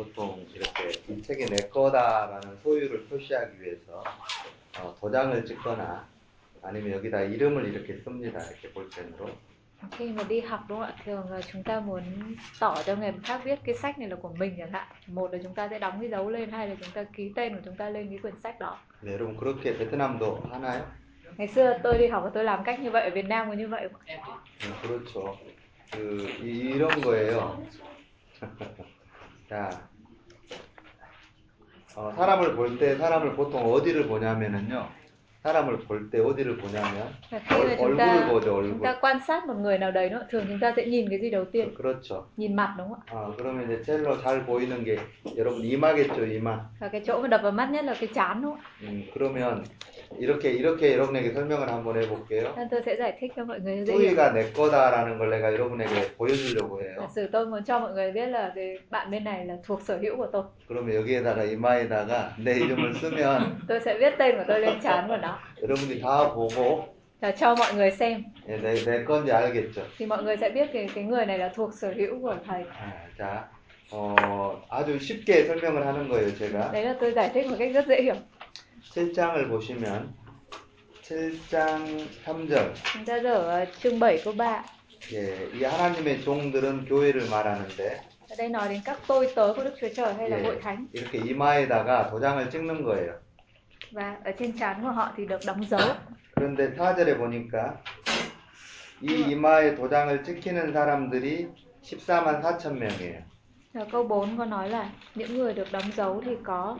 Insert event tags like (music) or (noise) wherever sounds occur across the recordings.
보통 이렇게 이 책이 내 거다라는 소유를 표시하기 위해서 어, 도장을 찍거나 아니면 여기다 이름을 이렇게 씁니다. 이렇게 볼펜으로. khi mà đi học đúng không ạ thường là chúng ta muốn tỏ cho người khác biết cái sách này là của mình chẳng hạn một là chúng ta sẽ đóng cái dấu lên hai là chúng ta ký tên của chúng ta lên cái quyển sách đó 네, 여러분 그렇게 베트남도 하나요? ngày xưa tôi đi học và tôi làm cách như vậy ở Việt Nam có như vậy không? 네, 그렇죠. 그 이, 이런 거예요. 자, 어, 사람을 볼 때 사람을 보통 어디를 보냐면은요. 사람을 볼 때 어디를 보냐면 얼, chúng 얼굴을 보죠, chúng 얼굴. ta quan sát một người nào đấy nữa thường chúng ta sẽ nhìn cái gì đầu tiên 그렇죠. nhìn mặt đúng không ạ 아, 그러면 이제 첼로 잘 보이는 게 여러분 이마겠죠, 이마. và cái chỗ mà đập vào mắt nhất là cái chán đúng không 음, 그러면 이렇게 이렇게 여러분에게 설명을 한번 해볼게요. tôi sẽ giải thích cho mọi người dễ hiểu 소희가 내 거다라는 걸 내가 여러분에게 보여주려고 해요. sử tôi muốn cho mọi người biết là cái bạn bên này là thuộc sở hữu của tôi 그러면 여기에다가 이마에다가 내 이름을 쓰면 tôi sẽ viết tên của tôi lên chán của nó 여러분이 다 보고 và cho mọi người xem 예, 내, 내 건지 알겠죠. thì mọi người sẽ biết cái cái người này là thuộc sở hữu của thầy 아, 자, 어, 아주 쉽게 설명을 하는 거예요, 제가. đấy là tôi giải thích một cách rất dễ hiểu 7장을 보시면 7장 3절. chúng ta ở ờ, chương 7 câu 3 예, 이 하나님의 종들은 교회를 말하는데 ở đây nói đến các tôi tớ của Đức Chúa Trời hay là 예, hội thánh 이렇게 이마에다가 도장을 찍는 거예요. và ở trên trán của họ thì được đóng dấu 그런데 4절에 보니까 이 이마에 도장을 찍히는 사람들이 14만 4천 명이에요. Và câu 4 có nói là những người được đóng dấu thì có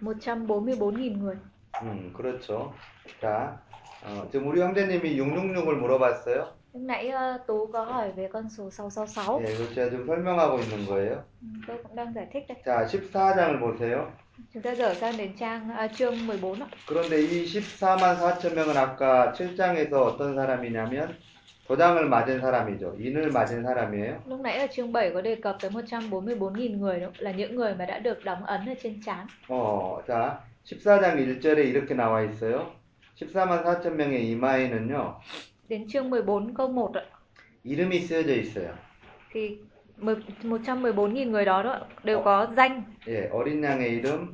144.000 người. 음, 그렇죠. 자, 어, 지금 우리 형제님이 666을 물어봤어요. Lúc nãy ờ, Tú có hỏi về con số 666. 예, 이거 제가 지금 설명하고 있는 거예요. Ừ, Tôi cũng đang giải thích đây. 자, 14장을 보세요. Chúng ta dở sang đến trang à, chương 14 ạ. 그런데 이 14만 4천 명은 아까 7장에서 어떤 사람이냐면 도장을 맞은 사람이죠. 인을 맞은 사람이에요. Lúc nãy ở chương 7 có đề cập tới 144.000 người đó là những người mà đã được đóng ấn ở trên trán. 어, 자, 14장 1절에 이렇게 나와 있어요. 14만 4천 명의 이마에는요, Đến chương 14 câu 1 ạ. 이름이 쓰여져 있어요. Thì 10 114.000 người đó, đó đều có danh, 예, 어린 양의 이름,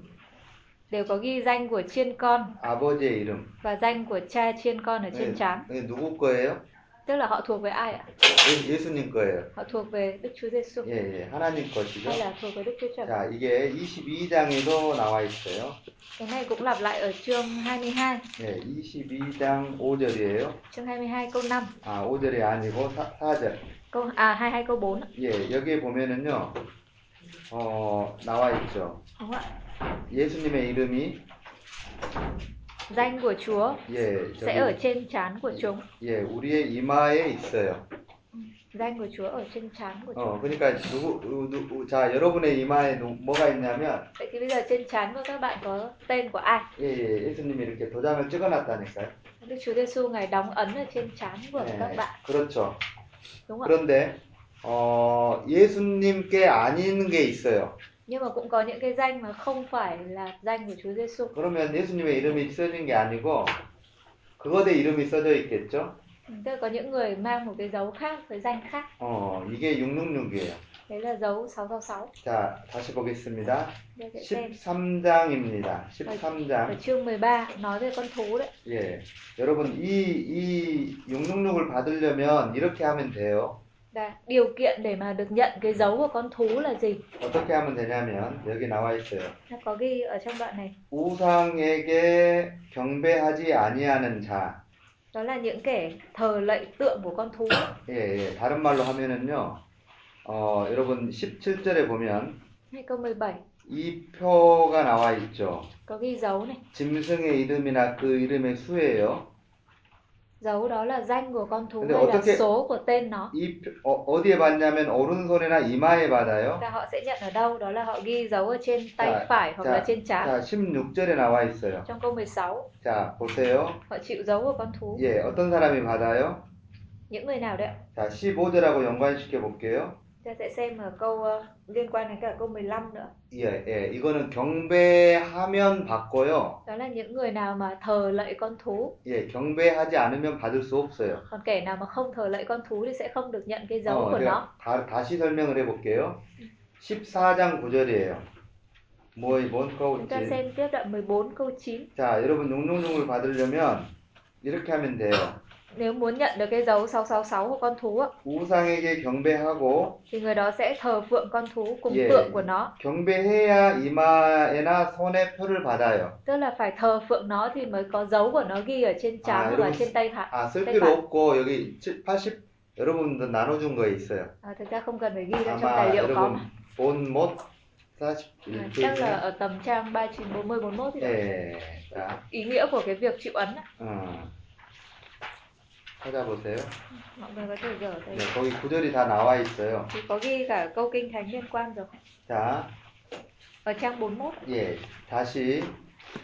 đều có ghi danh của chiên con 아버지의 이름. và danh của cha chiên con ở trên 예, trán. 이게 누구 거예요? Tức là họ thuộc về ai ạ? 예, 예수님 거예요. Họ thuộc về Đức Chúa Giêsu 예, 예, 하나님 것이죠. hay là thuộc về Đức Chúa Trời? 자, 이게 22장에도 나와 있어요. Cái này cũng lặp lại ở chương 22, 예, 22장 5절이에요. chương 22 câu 5, 아, 5절이 아니고 4, 4절. Câu à 22 câu 4 ạ. 예, 여기에 보면은요, 어, 나와 있죠. ạ? 예수님의 이름이, Danh của Chúa 예, sẽ ở 저기, trên trán của chúng. 예, 우리의 이마에 있어요. Danh của Chúa ở trên trán của chúng. 어, 그러니까 누구, 누, 누, 자, 여러분의 이마에 누, 뭐가 있냐면, Vậy thì bây giờ trên trán của các bạn có tên của ai? 예, 예, 예수님이 이렇게 도장을 찍어 놨다니까요. Đức Chúa Giêsu ngài đóng ấn ở trên trán của các 예, bạn, 그렇죠. 그런데, 어, 예수님께 아닌 게 있어요. Nhưng mà cũng có những cái danh mà không phải là danh của Chúa Giêsu. 그러면 예수님의 이름이 써진 게 아니고, 그것에 이름이 써져 있겠죠? Tức có những người mang một cái dấu khác với danh khác. 어, 이게 666이에요. Đấy là dấu 666. 자, 다시 보겠습니다. Đây sẽ xem. 13장입니다. Ở 13장. chương 13 nói về con thú đấy. 예. 여러분, 이, 이 666을 받으려면 이렇게 하면 돼요. Và điều kiện để mà được nhận cái dấu của con thú là gì? 어떻게 하면 되냐면, 여기 나와 있어요. Có ghi ở trong đoạn này. 우상에게 경배하지 아니하는 자. Đó là những kẻ thờ lạy tượng của con thú. 예, 예. 다른 말로 하면은요, 어, 여러분, 17절에 보면, Hay câu 17 이 표가 나와 있죠. có ghi dấu này. 짐승의 이름이나 그 이름의 수예요. Dấu đó là danh của con thú 근데 hay là 어떻게- số của tên nó. 이 표- 어, 어디에 받냐면 오른손이나 이마에 받아요. Và họ sẽ nhận ở đâu? Đó là họ ghi dấu ở trên tay Dạ, phải hoặc dạ, là trên trán. 자, 16절에 나와 있어요. Trong câu 16 자, 보세요. họ chịu dấu của con thú. 예, 어떤 사람이 받아요? Những người nào đấy ạ? 자, 15절하고 연관시켜 볼게요. Ta sẽ xem ở câu ờ, liên quan đến cả câu 15 nữa. 예, 예, 이거는 경배하면 받고요. Đó là những người nào mà thờ lạy con thú. 예, 경배하지 않으면 받을 수 없어요. Còn kẻ nào mà không thờ lạy con thú thì sẽ không được nhận cái dấu 어, của 제가 nó. 다, 다시 설명을 해볼게요. 14장 9절이에요. 뭐이 뭔 Chúng ta 거우지? xem tiếp đoạn 14 câu 9. 자, 여러분 용용용을 받으려면 이렇게 하면 돼요. Nếu muốn nhận được cái dấu 666 của con thú ạ, 우상에게 경배하고 thì người đó sẽ thờ phượng con thú cùng Yeah. tượng của nó. 경배해야 이마에나 손에 표를 받아요. Tức là phải thờ phượng nó thì mới có dấu của nó ghi ở trên trán À, hoặc đúng. là trên tay phải. 아, 쓸 tay 필요 phải. 없고 여기 7, 80 여러분들 나눠준 거에 있어요. À, thực ra không cần phải ghi ra trong 아마 tài liệu có 여러분 mà. 본못 À, 41 chắc là 페이지. ở tầm trang 39, 40, 41 thì 예. 자, ý nghĩa của cái việc chịu ấn á. 어. 찾아보세요. mọi người có thể dở đây 네, 거기 구절이 다 나와 있어요. thì có ghi cả câu kinh thánh liên quan rồi 자, ở trang 41 예. 다시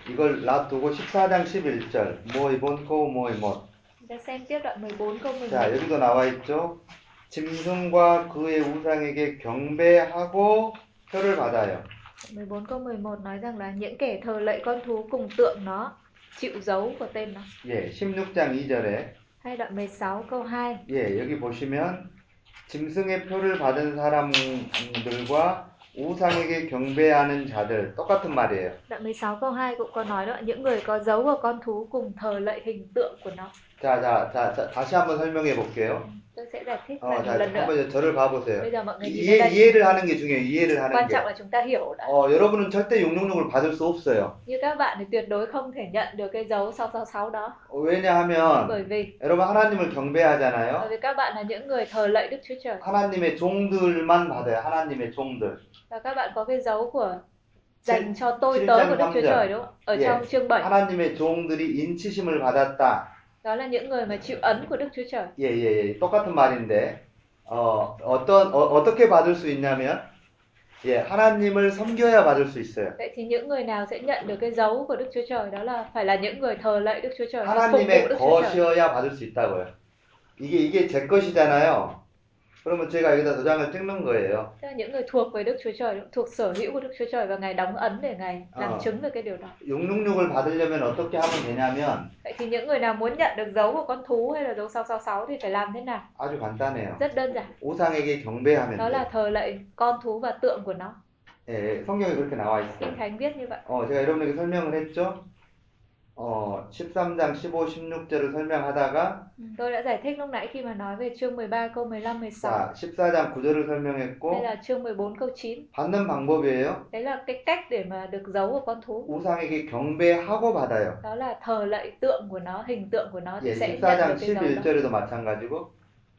이걸 놔두고 14장 11절. 모이 본고 모이 못. chúng ta xem tiếp đoạn 14 câu 11 자, 여기도 나와 있죠. 짐승과 그의 우상에게 경배하고 표를 받아요. 14 câu 11 nói rằng là những kẻ thờ lạy con thú cùng tượng nó chịu dấu của tên nó 예, 16장 2절에 hay đoạn 16 câu 2 예, 여기 보시면 짐승의 표를 받은 사람들과 우상에게 경배하는 자들 똑같은 말이에요. đoạn 16 câu 2 cũng có nói đó những người có dấu của con thú cùng thờ lạy hình tượng của nó 자, 자, 자, 자 다시 한번 설명해 볼게요. 어, 자, 한번 저를 봐보세요. 이해, 이해를 하는 게 중요해요. 이해를 하는 게. 어, 여러분은 절대 용용용을 받을 수 없어요. như các bạn thì tuyệt đối không thể nhận được cái dấu 666 đó 어, 왜냐하면 여러분 하나님을 경배하잖아요. 하나님의 종들만 받아요. 하나님의 종들. dành cho tôi tớ của Đức Chúa. Trời đúng không? Ở trong chương 7 하나님의 종들이 인치심을 받았다. Đó là những người mà chịu ấn của Đức Chúa Trời. 예, 예, 예. 똑같은 말인데, 어, 어떤, 어, 어떻게 받을 수 있냐면, 예, 하나님을 섬겨야 받을 수 있어요. Vậy thì những người nào sẽ nhận được cái dấu của Đức Chúa Trời đó là phải là những người thờ lạy Đức Chúa Trời, phục vụ 하나님의 Đức Chúa Trời. 것이어야 받을 수 있다고요. 이게, 이게 제 것이잖아요. 그러면 제가 여기다 도장을 찍는 거예요. Tức là những người thuộc về Đức Chúa Trời, thuộc sở hữu của Đức Chúa Trời và Ngài đóng ấn để Ngài làm Ờ. chứng về cái điều đó. 용능력을 받으려면 어떻게 하면 되냐면, Vậy thì những người nào muốn nhận được dấu của con thú hay là dấu 666 thì phải làm thế nào? 아주 간단해요. Rất đơn giản. 우상에게 경배하면 Đó 돼요. là thờ lạy con thú và tượng của nó. 예, 성경에 그렇게 나와 있어요. Kinh Thánh viết như vậy. 어, 제가 여러분에게 설명을 했죠? 어, 13장 15, 16절을 설명하다가 Tôi đã giải thích lúc nãy khi mà nói về chương 13 câu 15 16. 자, 14장 9절을 Đây 설명했고 là chương 14 câu 9. 받는 방법이에요. Đấy là cái cách để mà được dấu của con thú. 우상에게 경배하고 받아요. Đó là thờ lạy tượng của nó, hình tượng của nó thì 예, sẽ nhận 14장 được cái dấu đó. 11절에도 마찬가지고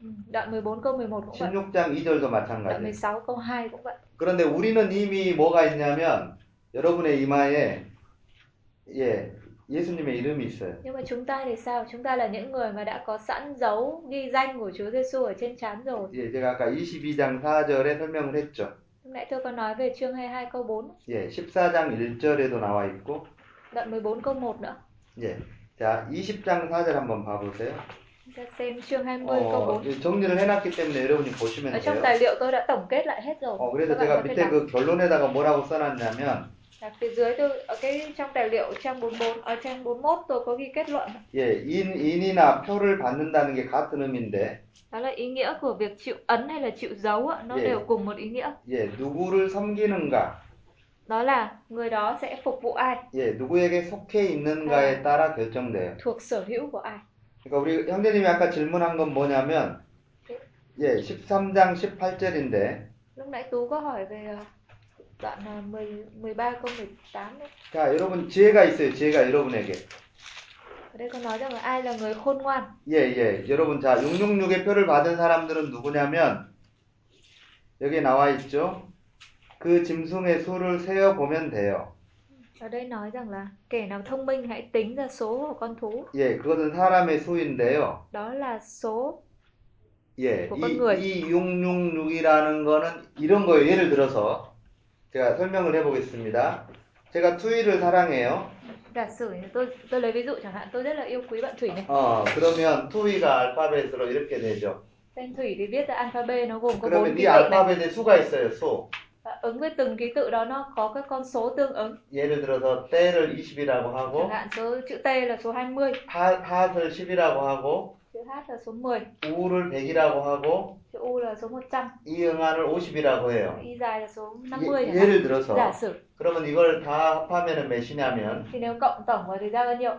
Ừ, Đoạn 14 câu 11 cũng vậy. 16장 2절도 Đoạn 마찬가지. 16 câu 2 cũng vậy. 그런데 우리는 이미 뭐가 있냐면 여러분의 이마에 예, 예수님의 이름이 있어요. Nhưng mà chúng ta thì sao? Chúng ta là những người mà đã có sẵn dấu ghi danh của Chúa Giêsu ở trên trán rồi. 예, 제가 아까 22장 4절에 설명을 했죠. Lúc nãy tôi có nói về chương 22 câu 4, 예, 14장 1절에도 나와 있고 đoạn 14 câu 1 nữa. 예. 자, 20장 4절 한번 봐보세요. Chúng ta xem chương 20 câu 어, 4. 이 정리를 해놨기 때문에 여러분이 보시면 Ở trong 돼요. tài liệu tôi đã tổng kết lại hết rồi. 어, Các 그래서 bạn 제가 có thể 밑에 đọc. 그 결론에다가 뭐라고 써놨냐면, Đọc phía dưới tôi ở cái trong tài liệu trang 44 ở trang 41 tôi có ghi kết luận. 예, 인, 인이나 표를 받는다는 게 같은 의미인데, Đó là ý nghĩa của việc chịu ấn hay là chịu dấu ạ, nó Yeah. đều cùng một ý nghĩa. 예, 누구를 섬기는가, Đó là người đó sẽ phục vụ ai, 예, 누구에게 속해 있는가에 따라 결정돼요. thuộc sở hữu của ai. 그러니까 우리 형제님이 아까 질문한 건 뭐냐면, 예, 13장 18절인데, Lúc nãy Tú có hỏi về ờ, đoạn ờ, 10, 13 câu 18 đấy. 자, 여러분 지혜가 있어요. 지혜가 여러분에게. Ở đây có nói rằng là ai là người khôn ngoan. 예, 예. 여러분, 자, 666의 표를 받은 사람들은 누구냐면, 여기 나와 있죠? 그 짐승의 수를 세어 보면 돼요. Ở đây nói rằng là kẻ nào thông minh hãy tính ra số của con thú. 예, 그것은 사람의 수인데요. Đó là số 예, 뭐 이, 건 người. 이 666이라는 거는 이런 거예요. 예를 들어서, 제가 설명을 해보겠습니다. 제가 투이를 사랑해요. giả sử như tôi tôi lấy ví dụ chẳng hạn tôi rất là yêu quý bạn Thủy này. 어, 그러면 투이가 알파벳으로 이렇게 되죠. Tên Thủy thì viết ra alphabet nó gồm có bốn 그러면 이 tự này. 알파벳에 수가 있어요, 수. Và ứng với từng ký tự đó nó có các con số tương ứng. 예를 들어서 때를 20이라고 Chẳng 하고 hạn số chữ T là số 20, 하, 핫을 10이라고 하고 chữ chữ H là số 10, U를 100이라고 하고 chữ U là số 100, 이 응안을 50이라고 해요. Y dài là số 50 예. 예를 들어서 Giả sử 그러면 이걸 다 합하면은 몇이냐면 thì nếu cộng tổng vào thì ra bao nhiêu?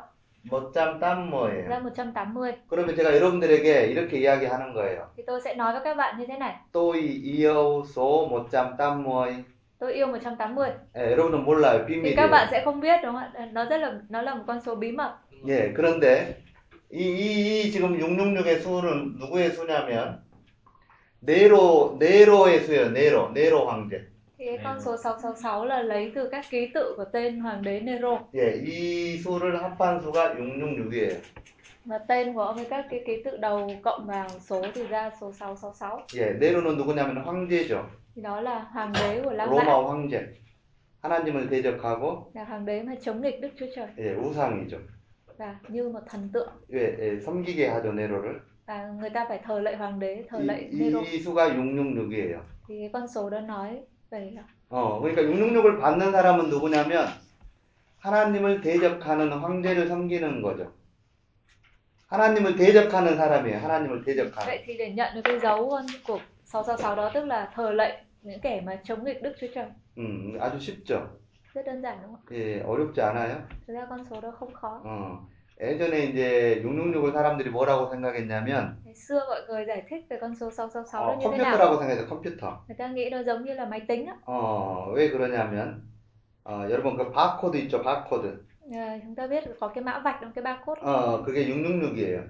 뭐짬 땀 뭐예요. Ra 180. 그러면 제가 여러분들에게 이렇게 이야기하는 거예요. Thì tôi sẽ nói với các bạn như thế này. 또이 이어우 소 뭐짬 땀 뭐이. Tôi yêu 180. 예, 여러분은 몰라요. Thì 비밀이에요. các bạn sẽ không biết đúng không ạ? Nó rất là nó là một con số bí mật. 예, 그런데 이, 이, 이 지금 666의 수는 누구의 수냐면 네로 네로의 수예요. 네로 네로 황제. Thì cái con số 666 là lấy từ các ký tự của tên hoàng đế Nero 예, 이 수를 합한 수가 666이에요. và tên của ông ấy các cái ký tự đầu cộng vào số thì ra số 666. 예, 네로는 누구냐면 황제죠. Thì đó là hoàng đế của La Mã, 로마 황제. 하나님을 대적하고 là hoàng đế mà chống nghịch Đức Chúa Trời 예, 우상이죠. Và như một thần tượng 예, 예, 섬기게 하죠 네로를. và người ta phải thờ lạy hoàng đế, thờ 이, lạy 이, Nero. 이 수가 666이에요. Thì con số đó nói về 어, 그러니까 666을 받는 사람은 누구냐면 하나님을 대적하는 황제를 섬기는 거죠. 하나님을 대적하는 사람이에요. 하나님을 대적하는. Vậy thì để nhận được cái dấu con của 666 đó tức là thờ lạy những kẻ mà chống nghịch Đức Chúa Trời. 음, 아주 쉽죠. Rất đơn giản đúng không 예, 어렵지 않아요. ạ? Thực ra con số đó không khó. 어, 예전에 이제 666을 사람들이 뭐라고 생각했냐면 Ngày xưa mọi người giải thích về con số 666 đó 어, như thế nào? 컴퓨터라고 생각해서 컴퓨터. Người ta nghĩ nó giống như là máy tính á. 어, 왜 그러냐면 어, 여러분 그 바코드 있죠, 바코드. À, chúng ta biết có cái mã vạch trong cái barcode. 어, 그게 666이에요.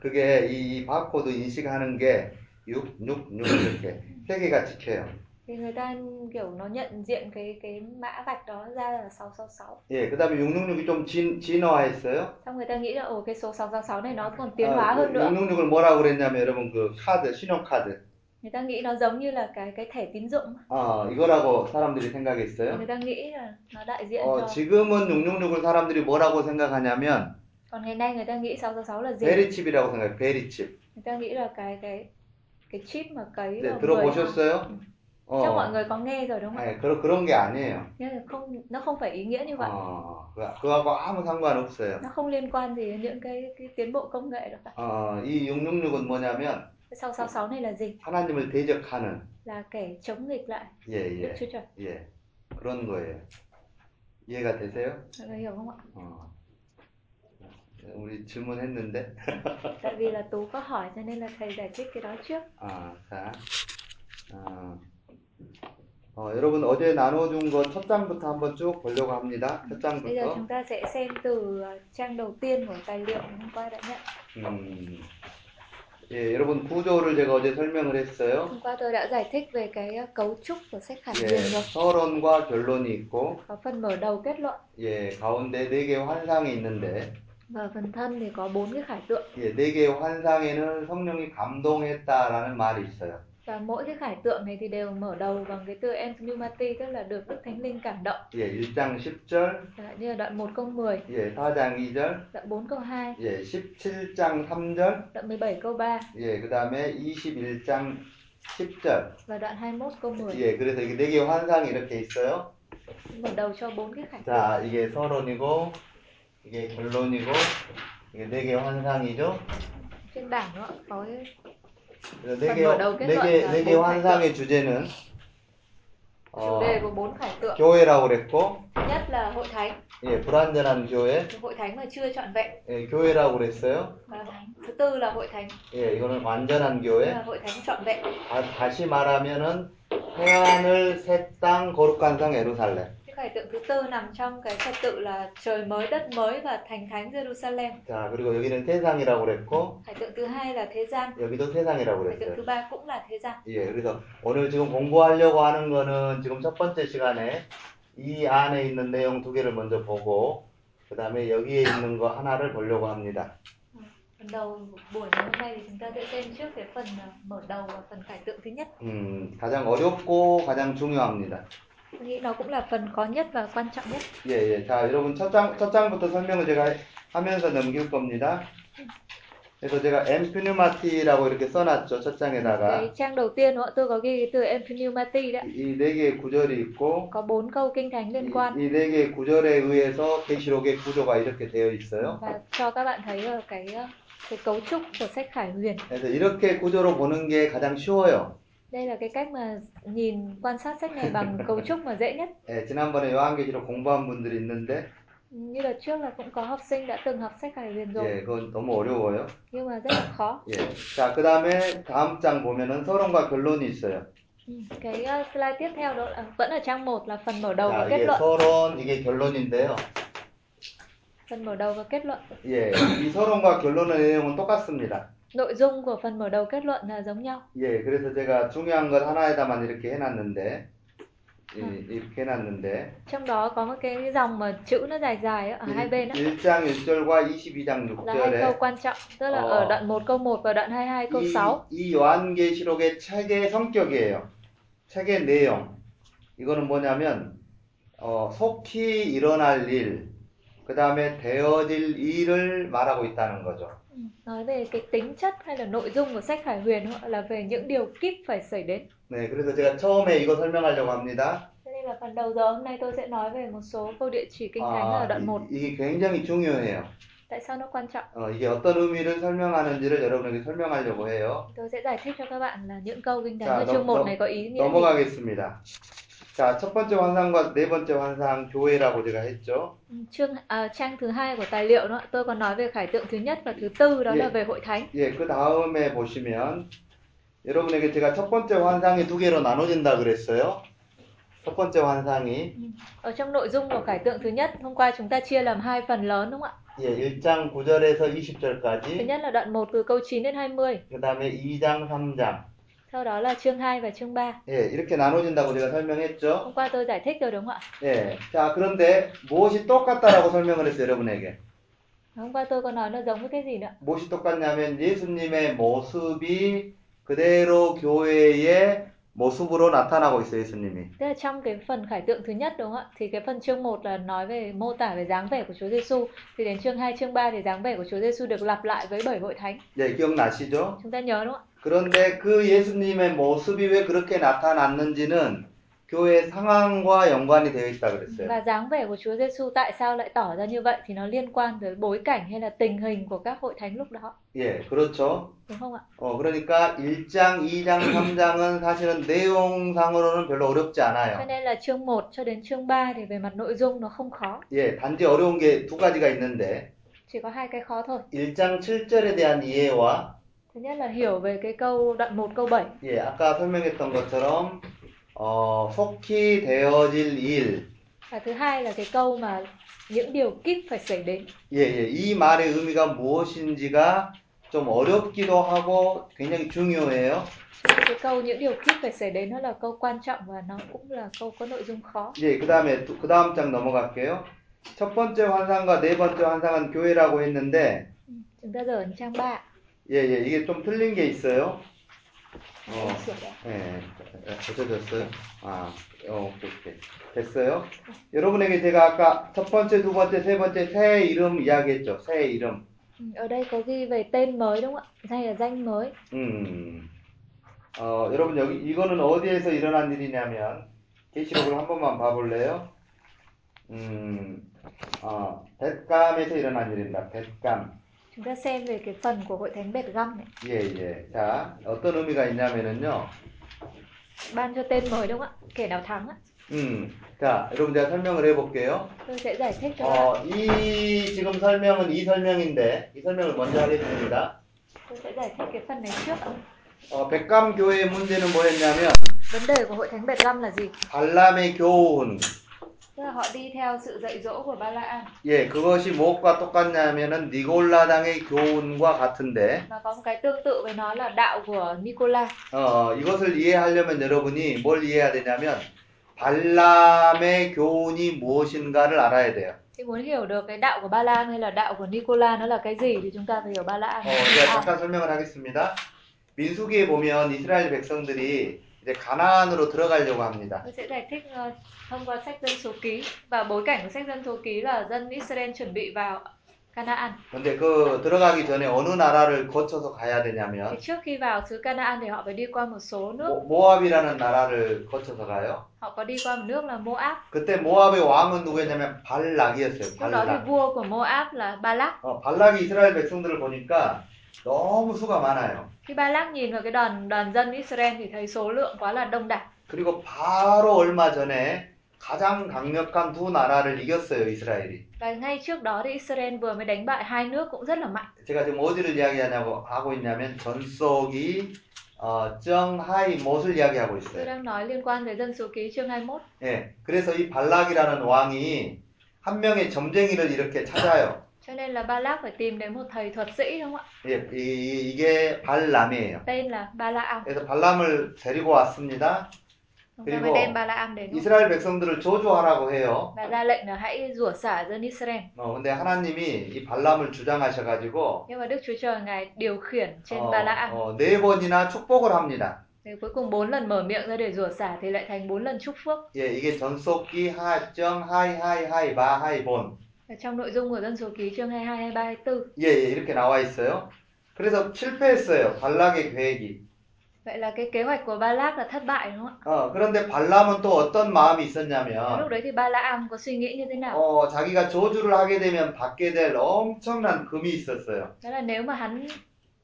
그게 이, 이 바코드 인식하는 게 666 이렇게 세 개가 찍혀요. Thì người ta kiểu nó nhận diện cái cái mã vạch đó ra là 666. 예, 그다음에 666이 좀 진, 진화했어요. Xong người ta nghĩ là ồ cái số 666 này nó còn tiến 어, hóa hơn nữa. 666을 뭐라고 그랬냐면 여러분 그 카드, 신용카드. Người ta nghĩ nó giống như là cái cái thẻ tín dụng. 어, 이거라고 사람들이 Người 생각했어요. ta nghĩ là nó đại diện 어, cho 지금은 666을 사람들이 뭐라고 생각하냐면 còn ngày nay người ta nghĩ 666 là gì? 베리칩이라고 생각해요. 베리칩. Người ta nghĩ là cái cái cái chip mà cấy 네, vào người. 들어보셨어요? Chắc mọi 어, người có nghe rồi đúng không ạ? 네, 그런 그런 게 아니에요. Nhưng mà không nó không phải ý nghĩa như vậy. 어, 그- 그거하고 아무 상관없어요. Nó không liên quan gì đến những cái cái tiến bộ công nghệ đâu cả. 어, 이 666은 뭐냐면 Cái 666 này là gì? 하나님을 대적하는 Là kẻ chống nghịch lại 예, Đức 예, Chúa Trời. 예. 그런 거예요. 이해가 되세요? Mọi người hiểu không ạ? 어. 우리 질문했는데. Tại vì là Tú có hỏi cho nên là thầy giải thích cái đó trước. 아, 자. 어, 어, 여러분 어제 나눠준 거 첫 장부터 한번 쭉 보려고 합니다. 첫 장부터. chúng ta sẽ xem từ ờ, trang đầu tiên của tài liệu hôm qua đã nhận. 음, 예, 여러분 구조를 제가 어제 설명을 했어요. Hôm qua tôi đã giải thích về cái ờ, cấu trúc của sách khải 예, rồi. 서론과 결론이 있고, Có phần mở đầu kết luận 예, 가운데 네 개의 환상이 있는데, và phần thân thì có bốn cái khải tượng 예, 네 개의 환상에는 성령이 감동했다라는 말이 있어요. và mỗi cái khải tượng này thì đều mở đầu bằng cái từ empneumati tức là được Đức Thánh Linh cảm động. 예, 1장 10절, Chẳng hạn như là đoạn 1 câu 10, 예, 4장 2절, đoạn 4 câu 2, 예, 17장 3절, đoạn 17 câu 3 예, 그 다음에 21장 10절. và đoạn 21 câu 10. 예, 그래서 이게 네 개의 환상이 이렇게 있어요. Mở đầu cho bốn cái khải tượng. 자, 이게 서론이고, 이게 결론이고, 이게 네 개의 환상이죠. Trên bảng đó có cái 그래서 네 phần 개, mở đầu kết 네 luận 개, là 네개 bốn khải tượng. 환상의 주제는, 어. 교회라고 그랬고, 예, 불완전한 교회. 예, 교회라고 그랬어요. 예, 이거는 완전한 교회. 다, 다시 말하면은 해안을 새 땅 거룩한 성 예루살렘. Khải tượng thứ tư nằm trong cái trật tự là trời mới đất mới và thành thánh Jerusalem. 자, 그리고 여기는 세상이라고 그랬고, Khải tượng thứ hai là thế gian, 여기도 세상이라고 khải tượng 그랬어요. thứ ba cũng là thế gian. 예, 그래서 오늘 지금 공부하려고 하는 거는 지금 첫 번째 시간에 이 안에 있는 내용 두 개를 먼저 보고, 그 다음에 여기에 있는 거 하나를 보려고 합니다. Phần đầu buổi ngày hôm nay thì chúng ta sẽ xem trước cái phần mở đầu và phần khải tượng thứ nhất. 음, 가장 어렵고 가장 중요합니다. Nghĩ nó cũng là phần khó nhất và quan trọng nhất. 예, 예. 자, 여러분 첫 장, 첫 장부터 설명을 제가 하면서 넘길 겁니다. 그래서 제가 엠피누마티라고 이렇게 써놨죠, 첫 장에다가. Cái trang đầu tiên họ tôi có ghi từ empneumati đấy. 이네 개의 구절이 있고, Có bốn câu kinh thánh liên quan 이네 개의 구절에 의해서 계시록의 구조가 이렇게 되어 있어요. và cho các bạn thấy ở cái cái cấu trúc của sách Khải Huyền. 그래서 이렇게 구조로 보는 게 가장 쉬워요. Đây là cái cách mà nhìn quan sát sách này bằng cấu trúc mà dễ nhất. 예, 지난번에 요한계시록 공부한 분들이 있는데 Như đợt trước là cũng có học sinh đã từng học sách Khải Huyền rồi, 예, 그건 너무 어려워요. nhưng mà rất là khó. 예. 자, 그다음에 다음 장 보면은 서론과 결론이 있어요. Ừ, Cái uh, slide tiếp theo đó là vẫn ở trang 1 là phần mở đầu và 자, kết 이게 luận. 서론, 이게 결론인데요. Phần mở đầu và kết luận. 예, 이 서론과 결론의 내용은 똑같습니다. Nội dung của phần mở đầu kết luận là giống nhau. 예, 그래서 제가 중요한 것 하나에다만 이렇게 해놨는데, 이, 음. 이렇게 해놨는데, Trong đó có một cái dòng mà chữ nó dài dài ở hai bên á, 1장 1절과 22장 là hai câu 6절에 quan trọng, tức là Ờ. ở đoạn 1 câu 1 và đoạn 22 câu 이, 6. 이 요한계시록의 책의 성격이에요. 책의 내용. 이거는 뭐냐면, 어, 속히 일어날 일, 그 다음에 되어질 일을 말하고 있다는 거죠. Ừ, Nói về cái tính chất hay là nội dung của sách Khải Huyền hoặc là về những điều kíp phải xảy đến. 네, 그래서 제가 처음에 이거 설명하려고 합니다. Cho nên là phần đầu giờ hôm nay tôi sẽ nói về một số câu địa chỉ kinh thánh ở 아, đoạn 1. 이, 이게 굉장히 중요해요. Tại sao nó quan trọng? 어, 이게 어떤 의미를 설명하는지를 여러분에게 설명하려고 해요. Tôi sẽ giải thích cho các bạn là những câu kinh thánh Dạ, ở nó- chương 1 nó- này có ý nghĩa gì. 넘어가겠습니다. 자, 첫 번째 환상과 네 번째 환상 교회라고 제가 했죠. Chương à, trang thứ hai của tài liệu đó, tôi còn nói về khải tượng thứ nhất và thứ tư đó Dạ. là về hội thánh. 예, 그 다음에 보시면 여러분에게 제가 첫 번째 환상이 두 개로 나눠진다 그랬어요. 첫 번째 환상이 Ở trong nội dung của khải tượng thứ nhất, hôm qua chúng ta chia làm hai phần lớn đúng không ạ? 예, 1장 9절에서 Thứ 20절까지, nhất là đoạn 1 từ câu 9 đến 20, 그 다음에 2장, 3장. sau đó là chương 2 và chương 3. 예, 이렇게 나눠진다고 제가 설명했죠. Hôm qua tôi giải thích rồi đúng không ạ? 예, 자, 그런데 무엇이 똑같다라고 설명을 했어요, 여러분에게. Hôm qua tôi có nói nó giống với cái gì nữa? 무엇이 똑같냐면 예수님의 모습이 그대로 교회의 모습으로 나타나고 있어요, 예수님이. Tức là trong cái phần khải tượng thứ nhất đúng không ạ? Thì cái phần chương 1 là nói về mô tả về dáng vẻ của Chúa Giêsu. Thì đến chương 2, chương 3 thì dáng vẻ của Chúa Giêsu được lặp lại với bảy hội thánh. 예, 기억나시죠? Chúng ta nhớ đúng không ạ? 그런데 그 예수님의 모습이 왜 그렇게 나타났는지는 교회 상황과 연관이 되어 있다 그랬어요. Và dáng vẻ của Chúa Giêsu tại sao lại tỏ ra như vậy thì nó liên quan tới bối cảnh hay là tình hình của các hội thánh lúc đó, 예, 그렇죠. đúng không ạ? 어, 그러니까 1장, 2장, 3장은 사실은 내용상으로는 별로 어렵지 Cho 않아요. nên là chương 1 cho đến chương 3 thì về mặt nội dung nó không khó, 예, 단지 어려운 게 두 가지가 있는데, chỉ có hai cái khó thôi. 1장 7절에 대한 이해와, Thứ nhất là hiểu về cái câu đoạn 1 câu 7 예, 아까 설명했던 것처럼, 어, 속히 되어질 일, và thứ hai là cái câu mà những điều kíp phải xảy đến. 예, 예, 이 말의 의미가 무엇인지가 좀 어렵기도 하고 굉장히 중요해요. Cái câu những điều kíp phải xảy đến nó là câu quan trọng và nó cũng là câu có nội dung khó. 예, 그 다음에, 그 다음 장 넘어갈게요. 첫 번째 환상과 네 번째 환상은 교회라고 했는데, Chúng ta giờ ở trang 3. 예, 예, 이게 좀 틀린 게 있어요. 어, lại. 예, 고쳐졌어요? 아, 어, 오케이, 오케이. 됐어요? 여러분에게 제가 아까 첫 번째, 두 번째, 세 번째 새 이름 이야기했죠. 새 이름. Ở đây có ghi về tên mới đúng không ạ? Hay là danh mới. 음, 어, 여러분 여기 이거는 어디에서 일어난 일이냐면 계시록을 한 번만 봐볼래요? 음, 어, 벳감에서 일어난 일입니다. 벳감. Chúng ta xem về cái phần của hội thánh Bệt Găm này. 예, 예. 자, 어떤 의미가 있냐면은요. Ban cho tên mới đúng không ạ? Kẻ nào thắng ạ? 음, 자, 여러분 제가 설명을 해볼게요. Tôi sẽ giải thích cho bạn. 어, 이 지금 설명은 이 설명인데 이 설명을 먼저 하겠습니다. Tôi sẽ giải thích cái phần này trước ạ. 어, 백감 교회의 문제는 뭐였냐면 Vấn đề của hội thánh Bệt Găm là gì? 발람의 교훈. Họ đi theo sự dạy dỗ của Ba La An 예, 그것이 무엇과 똑같냐면은 니골라당의 교훈과 같은데 và có một cái tương tự với nó là đạo của Nicola. 어, 이것을 이해하려면 여러분이 뭘 이해해야 되냐면 발람의 교훈이 무엇인가를 알아야 돼요. Thì muốn hiểu được cái đạo của Ba La An hay là đạo của Nicola nó là cái gì thì chúng ta phải hiểu Ba La An. 어, 제가 잠깐 설명을 하겠습니다. 민수기에 보면 이스라엘 백성들이 이제 가나안으로 들어가려고 합니다. Tôi sẽ giải thích ờ, thông qua sách dân số ký và bối cảnh của sách dân số ký là dân Israel chuẩn bị vào Canaan. 근데 그 들어가기 전에 어느 나라를 거쳐서 가야 되냐면 trước khi vào xứ Canaan thì họ phải đi qua một số nước. 모- 모압이라는 나라를 거쳐서 가요. Họ có đi qua một nước là Moab. 그때 모압의 왕은 누구였냐면 발락이었어요. Lúc đó thì 발락. vua của Moab là Balak. 어, 발락이 이스라엘 백성들을 보니까 너무 수가 많아요. Khi Balak nhìn vào cái đoàn đoàn dân Israel thì thấy số lượng quá là đông đảo. 그리고 바로 얼마 전에 가장 강력한 두 나라를 이겼어요, 이스라엘이. Và ngay trước đó thì Israel vừa mới đánh bại hai nước cũng rất là mạnh. 제가 지금 어디를 이야기하냐고 하고 있냐면 전속이 어, 정하이 못을 이야기하고 Tôi 있어요. đang nói liên quan tới dân số ký chương 21. 예, 그래서 이 발락이라는 왕이 한 명의 점쟁이를 이렇게 찾아요. Cho nên là Balak phải tìm đến một thầy thuật sĩ đúng không ạ? 예, 이, 게 발람이에요. Tên là Balaam. 그래서 발람을 데리고 왔습니다. 그리고? 이스라엘 백성들을 저주하라고 해요. 어, 근데 하나님이 이 발람을 주장하셔가지고 어. 어, 네 번이나 축복을 합니다. Thì cuối cùng bốn lần mở miệng ra để rủa xả thì lại thành bốn lần chúc phước. 예, 이게 Dân Số Ký chương hai hai, hai ba, hai bốn. Trong nội dung của dân số ký chương 22, 23, 24. 예, 예, 이렇게 나와 있어요. 그래서 실패했어요. 발락의 계획이. Vậy là cái kế hoạch của Balak là thất bại đúng không ạ? 어, 그런데 발람은 또 어떤 마음이 Lúc 있었냐면, đấy thì Balaam có suy nghĩ như thế nào? 어, 자기가 저주를 하게 되면 받게 될 엄청난 금이 있었어요. Đó là nếu mà hắn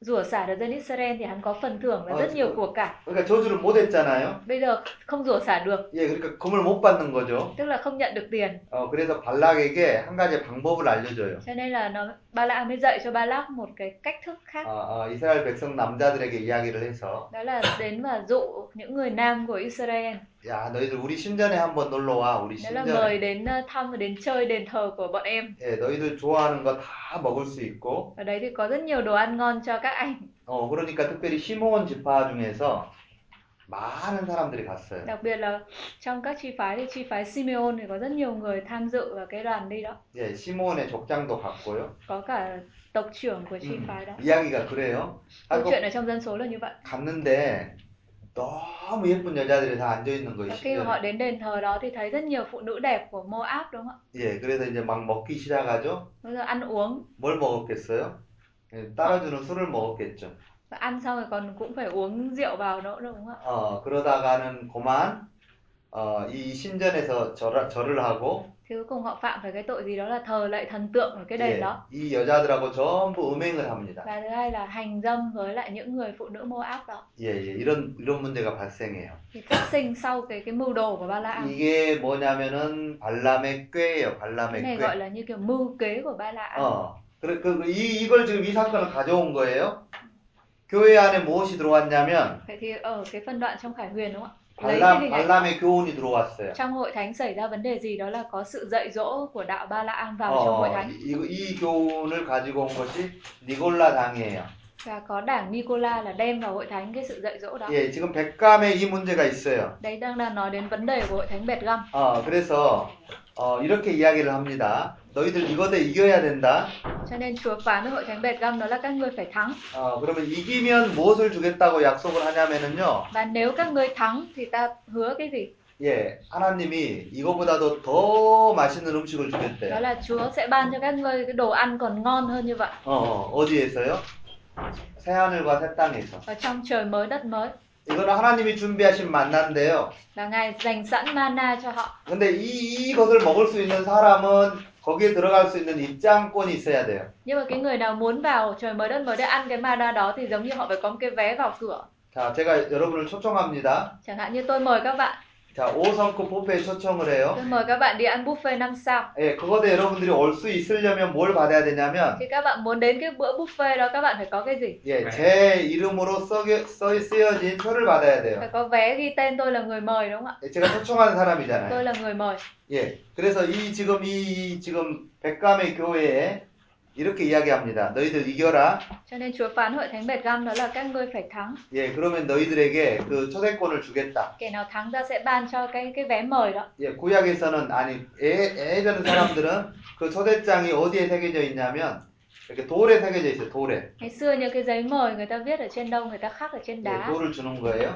rủa xả được dân Israel thì hắn có phần thưởng là Ờ, rất nhiều ừ. của cải. 그러니까 저주를 못 했잖아요. Bây giờ không rủa xả được, 예, 그러니까 금을 못 받는 거죠. tức là không nhận được tiền. 어, 그래서 발락에게 한 가지 방법을 알려줘요. Cho nên là nó Balaam mới dạy cho Balak một cái cách thức khác. 어, 어, 이스라엘 백성 남자들에게 이야기를 해서, Đó là đến và dụ những người nam của Israel. 야, 너희들 우리 신전에 한번 놀러 와, 우리 Đó là 신전에. mời đến ờ, thăm và đến chơi đền thờ của bọn em. 예, 너희들 좋아하는 거 다 먹을 수 있고, Ở đấy thì có rất nhiều đồ ăn ngon cho các anh. 어, 그러니까 특별히 시므온 지파 중에서 많은 사람들이 갔어요. Đặc biệt là trong các chi phái thì chi phái Simeon thì có rất nhiều người tham dự vào cái đoàn đi đó. 예, 시므온의 족장도 갔고요. Có cả tộc trưởng của chi 음, phái đó. 이야기가 그래요. Câu chuyện ở trong dân số là như vậy. 갔는데 너무 예쁜 여자들이 다 앉아 있는 거예요. Khi họ đến đền thờ đó thì thấy rất nhiều phụ nữ đẹp của Moab đúng không ạ? 예, 그래서 이제 막 먹기 시작하죠. Giờ ăn uống 뭘 먹었겠어요? 예, 따라주는 술을 먹었겠죠. và ăn xong rồi còn cũng phải uống rượu vào nữa đúng không ạ? 어, 그러다가는 그만 어, 이 신전에서 절, 절을 하고 Thì cuối cùng họ phạm phải cái tội gì đó là thờ lạy thần tượng ở cái đền 예, đó. 이 여자들하고 전부 음행을 합니다. Và thứ hai là hành dâm với lại những người phụ nữ Moab đó. 예, 예, 이런 이런 문제가 발생해요. Thì phát sinh sau cái cái mưu đồ của Balaam. 이게 뭐냐면은 발람의 꾀예요. Cái 발람의 này 꾀. gọi là như kiểu mưu kế của Balaam. 어, 그래 그 이, 이걸 지금 이 사건을 가져온 거예요. 교회 안에 무엇이 들어왔냐면 Vậy thì ở cái phân đoạn trong Khải Huyền đúng không ạ? Lấy cái 발람 hình ảnh 발람의 교훈이 들어왔어요. trong hội thánh xảy ra vấn đề gì đó là có sự dạy dỗ của đạo Balaam vào trong hội 어, thánh 이, 이 교훈을 가지고 온 것이 니골라 당이에요. và có đảng Nicola là đem vào hội thánh cái sự dạy dỗ đó. 예, 지금 백감에 이 문제가 있어요. Đấy đang là nói đến vấn đề của hội thánh Bệt Găm. 어, 그래서 어, 이렇게 이야기를 합니다. 너희들 이거대 이겨야 된다. Cho nên Chúa phán với hội thánh Bệt Găm đó là các ngươi phải thắng 어, 그러면 이기면 무엇을 주겠다고 약속을 하냐면은요. và nếu các ngươi thắng thì ta hứa cái gì? 예, 하나님이 이거보다도 더 맛있는 음식을 주겠대요. là Chúa sẽ ban cho các ngươi cái đồ ăn còn ngon hơn như vậy 어, 어, 어디에서요? 새 하늘과 새 땅에서. ở trong trời mới đất mới 이거는 하나님이 준비하신 만난데요. và Ngài dành sẵn mana cho họ. 근데 이, 이것을 먹을 수 있는 사람은 거기에 들어갈 수 있는 입장권이 있어야 돼요. Nhưng mà cái người nào muốn vào trời mới đất mới để ăn cái mana đó thì giống như họ phải có một cái vé vào cửa. 자, 제가 여러분을 초청합니다. Chẳng hạn như tôi mời các bạn, 자, 5성급 뷔페에 초청을 해요. tôi mời các bạn đi ăn buffet 5 sao. 예, 그거에 여러분들이 올 수 있으려면 뭘 받아야 되냐면, Khi các bạn muốn đến cái bữa buffet đó các bạn phải có cái gì? 예, 제 이름으로 써, 써, 쓰여진 표를 받아야 돼요. Phải có vé ghi tên tôi là người mời đúng không ạ? 예, 제가 초청하는 사람이잖아요. là người mời. 예, 그래서 이 지금 이 지금 백감의 교회에 이렇게 이야기합니다. 너희들 이겨라. Cho nên Chúa phán hội thánh Bệt Găm đó là các ngươi phải thắng. 예, 그러면 너희들에게 그 초대권을 주겠다. Kẻ nào thắng ta sẽ ban cho cái cái vé mời đó. 예, 구약에서는 아니 예, 예전 사람들은 그 초대장이 어디에 새겨져 있냐면 이렇게 돌에 새겨져 있어요. 돌에. Ngày xưa những cái giấy mời người ta viết ở trên đâu người ta khắc ở trên 예. 돌을 주는 거예요.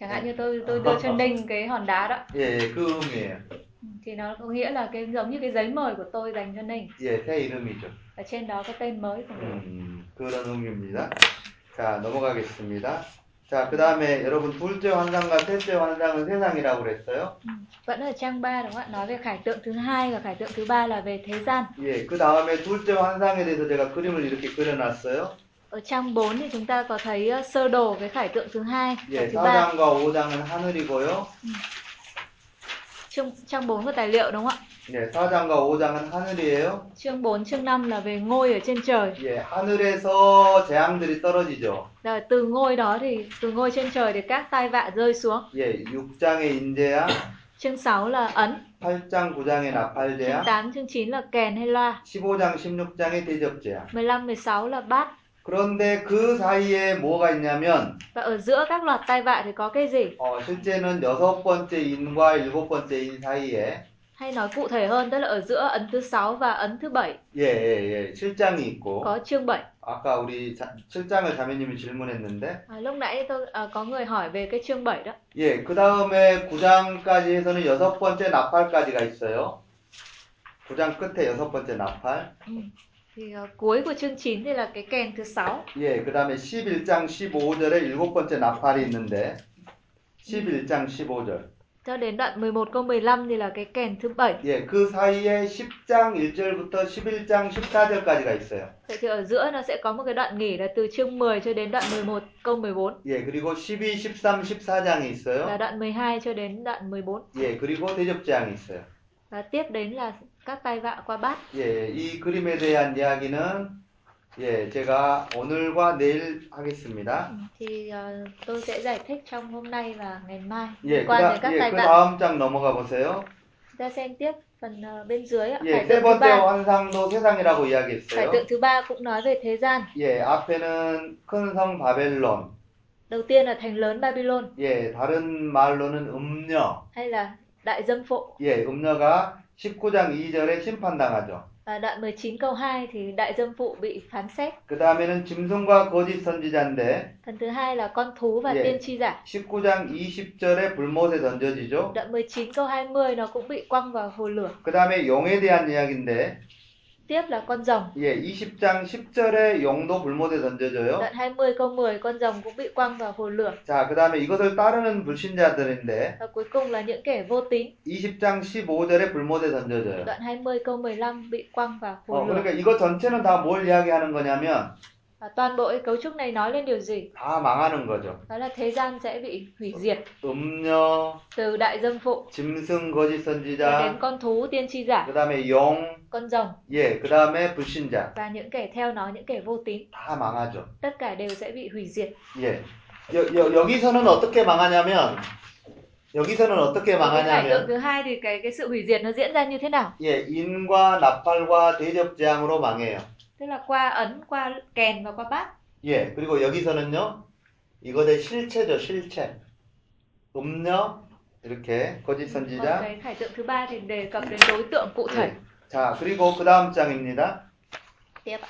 Chẳng hạn như tôi tôi đưa cho Ninh cái hòn đá đó. 예, 예, 그 의미예요. Ừ, thì nó có nghĩa là cái giống như cái giấy mời của tôi dành cho Ninh 예, 새 이름이죠. và trên đó có tên mới của mình. 음, 그런 의미입니다. 자, 넘어가겠습니다. 자, 그 다음에 여러분 둘째 환상과 셋째 환상은 세상이라고 그랬어요. Ừ. Vẫn ở trang 3 đúng không ạ? Nói về khải tượng thứ hai và khải tượng thứ ba là về thế gian. 예, 그 다음에 둘째 환상에 대해서 제가 그림을 이렇게 그려놨어요. Ở trang 4 thì chúng ta có thấy ờ, sơ đồ cái khải tượng thứ hai và 예, thứ ba. 4장과 5장은 하늘이고요. Chương trang 4 của tài liệu đúng không ạ? 예, 4장과 5장은 하늘이에요. Chương 4, chương 5 là về ngôi ở trên trời. 예, 하늘에서 재앙들이 떨어지죠. Rồi từ ngôi đó thì từ ngôi trên trời thì các tai vạ rơi xuống. 예, 6장의 인재야, (coughs) Chương 6 là ấn, 8장, 9장의 chương 나팔재야, 8, chương 9 là kèn hay loa, 15장, 16장의 대접재야. 15, 16 là bát. 그런데 그 사이에 뭐가 있냐면 Và ở giữa các loạt tai vạ thì có cái gì? 어, 실제는 여섯 번째 인과 일곱 번째 인 사이에 Hay nói cụ thể hơn, tức là ở giữa ấn thứ 6 và ấn thứ 7 예, 예, 예, 실장이 있고 có chương 7. 아까 우리 자, 실장을 자매님이 질문했는데 À, lúc nãy tôi à, có người hỏi về cái chương 7 đó. 예, 그 다음에 9장까지 해서는 여섯 번째 나팔까지가 있어요. 9장 끝에 여섯 번째 나팔. Ừ. Thì à, cuối của chương 9 thì là cái kèn thứ 6. 예, 그 다음에 11장 15절에 일곱 번째 나팔이 있는데 11장 15절. Cho đến đoạn 11 câu 15 thì là cái kèn thứ 7. 예, 그 사이에 10장 1절부터 11장 14절까지가 있어요. Vậy thì ở giữa nó sẽ có một cái đoạn nghỉ là từ chương 10 cho đến đoạn 11 câu 14 예, 그리고 12, 13, 14장이 là 있어요. đoạn 12 cho đến đoạn 14 예, 그리고 대접장이 있어요. và tiếp đến là các tai vạ qua bát. 예, 이 그림에 대한 이야기는 예, 제가 오늘과 내일 하겠습니다. Ừ, Thì ờ, tôi sẽ giải thích trong hôm nay và ngày mai 예, liên 그, quan đến 다, các 예, tai 그 vạ. 다음 장 넘어가 보세요. Ta xem tiếp phần ờ, bên dưới ạ. 예, Khải 세 tượng thứ 번째 ba. 환상도 세상이라고 Khải 이야기했어요. tượng thứ ba cũng nói về thế gian. 예, 앞에는 큰 성 바벨론. Đầu tiên là thành lớn Babylon 예, 다른 말로는 음녀. hay là đại dâm phụ. 예, 음녀가 19장 2절에 심판당하죠. Và đoạn 19 câu 2 thì đại dâm phụ bị phán xét. 그 다음에는 짐승과 거짓 선지자인데 Phần thứ hai là con thú và Dạ. tiên tri giả. 19장 20절에 불못에 던져지죠. Đoạn 19 câu 20 nó cũng bị quăng vào hồ lửa. 그 다음에 용에 대한 이야기인데 Tiếp là con rồng. 예, 20장 10절에 용도 불못에 던져져요. Đoạn 20 câu 10 con rồng cũng bị quăng vào hồ lửa. 자, 그 다음에 이것을 따르는 불신자들인데 Và cuối cùng là những kẻ vô tín. 20장 15절에 불못에 던져져요. Đoạn 20 câu 15 bị quăng vào hồ 어, lửa. 그러니까 이거 전체는 다 뭘 이야기하는 거냐면 Và toàn bộ cái cấu trúc này nói lên điều gì? 다 망하는 거죠. Đó là thế gian sẽ bị hủy diệt 음녀, từ đại dâm phụ 짐승 거짓 cho đến 선지자, con thú tiên tri giả, 그 다음에 용, con rồng 예, 그 다음에 불신자 và những kẻ theo nó, những kẻ vô tín. 다 망하죠. Tất cả đều sẽ bị hủy diệt. 예. 여, 여, 여기서는 어떻게 망하냐면 여기서는 어떻게 Ở cái khải tượng 망하냐면 thứ hai thì cái cái sự hủy diệt nó diễn ra như thế nào? 예, 인과 나팔과 대접재앙으로 망해요. Tức là qua ấn, qua kèn và qua bát. 예, 그리고 여기서는요. 이것의 실체죠, 실체. 음녀 이렇게 거짓 선지자. cái khải tượng thứ ba thì đề cập đến đối tượng cụ thể. 예. 자, 그리고 그 다음 장입니다. Tiếp ạ.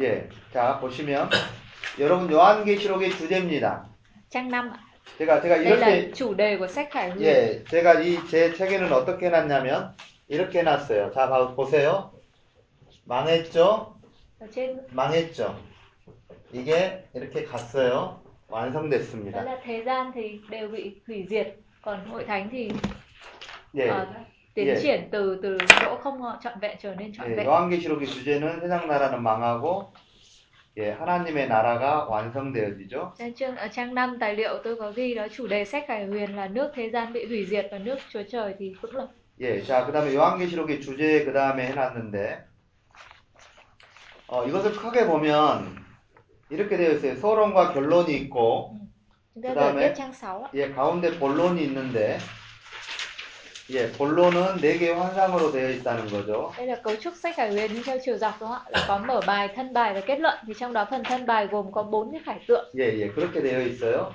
예. 자, 보시면 여러분 요한계시록의 주제입니다. Trang 5 ạ. 제가 제가 Đây là 이렇게 chủ đề của sách Khải Huyền. 예, 제가 이 제 책에는 어떻게 해놨냐면 이렇게 해놨어요. 자, 봐- 보세요. 망했죠? 망했죠? 이게 이렇게 갔어요. đó 완성됐습니다. là thế gian thì đều bị hủy diệt, còn hội thánh thì 예, ờ, tiến 예. triển từ từ chỗ không trọn vẹn trở nên trọn 예, vẹn. 요한계시록의 주제는 세상 나라는 망하고 예, 하나님의 나라가 완성되어지죠. Trên chương ở trang 5 tài liệu tôi có ghi đó chủ đề sách Khải Huyền là nước thế gian bị hủy diệt và nước Chúa Trời thì vững lập. 예, 자, 그 다음에 요한계시록의 주제 그 다음에 해 놨는데 어, 이것을 크게 보면 이렇게 되어 있어요. 서론과 결론이 있고 그다음에- 6 ạ. 예, 가운데 본론이 있는데, 예, 본론은 네 개의 환상으로 되어 있다는 거죠. Đây là cấu trúc sách Khải Huyền theo chiều dọc đúng không ạ? Là có mở bài, thân bài và kết luận thì trong đó phần thân bài gồm có bốn cái khải tượng. 예, 예, 그렇게 되어 있어요.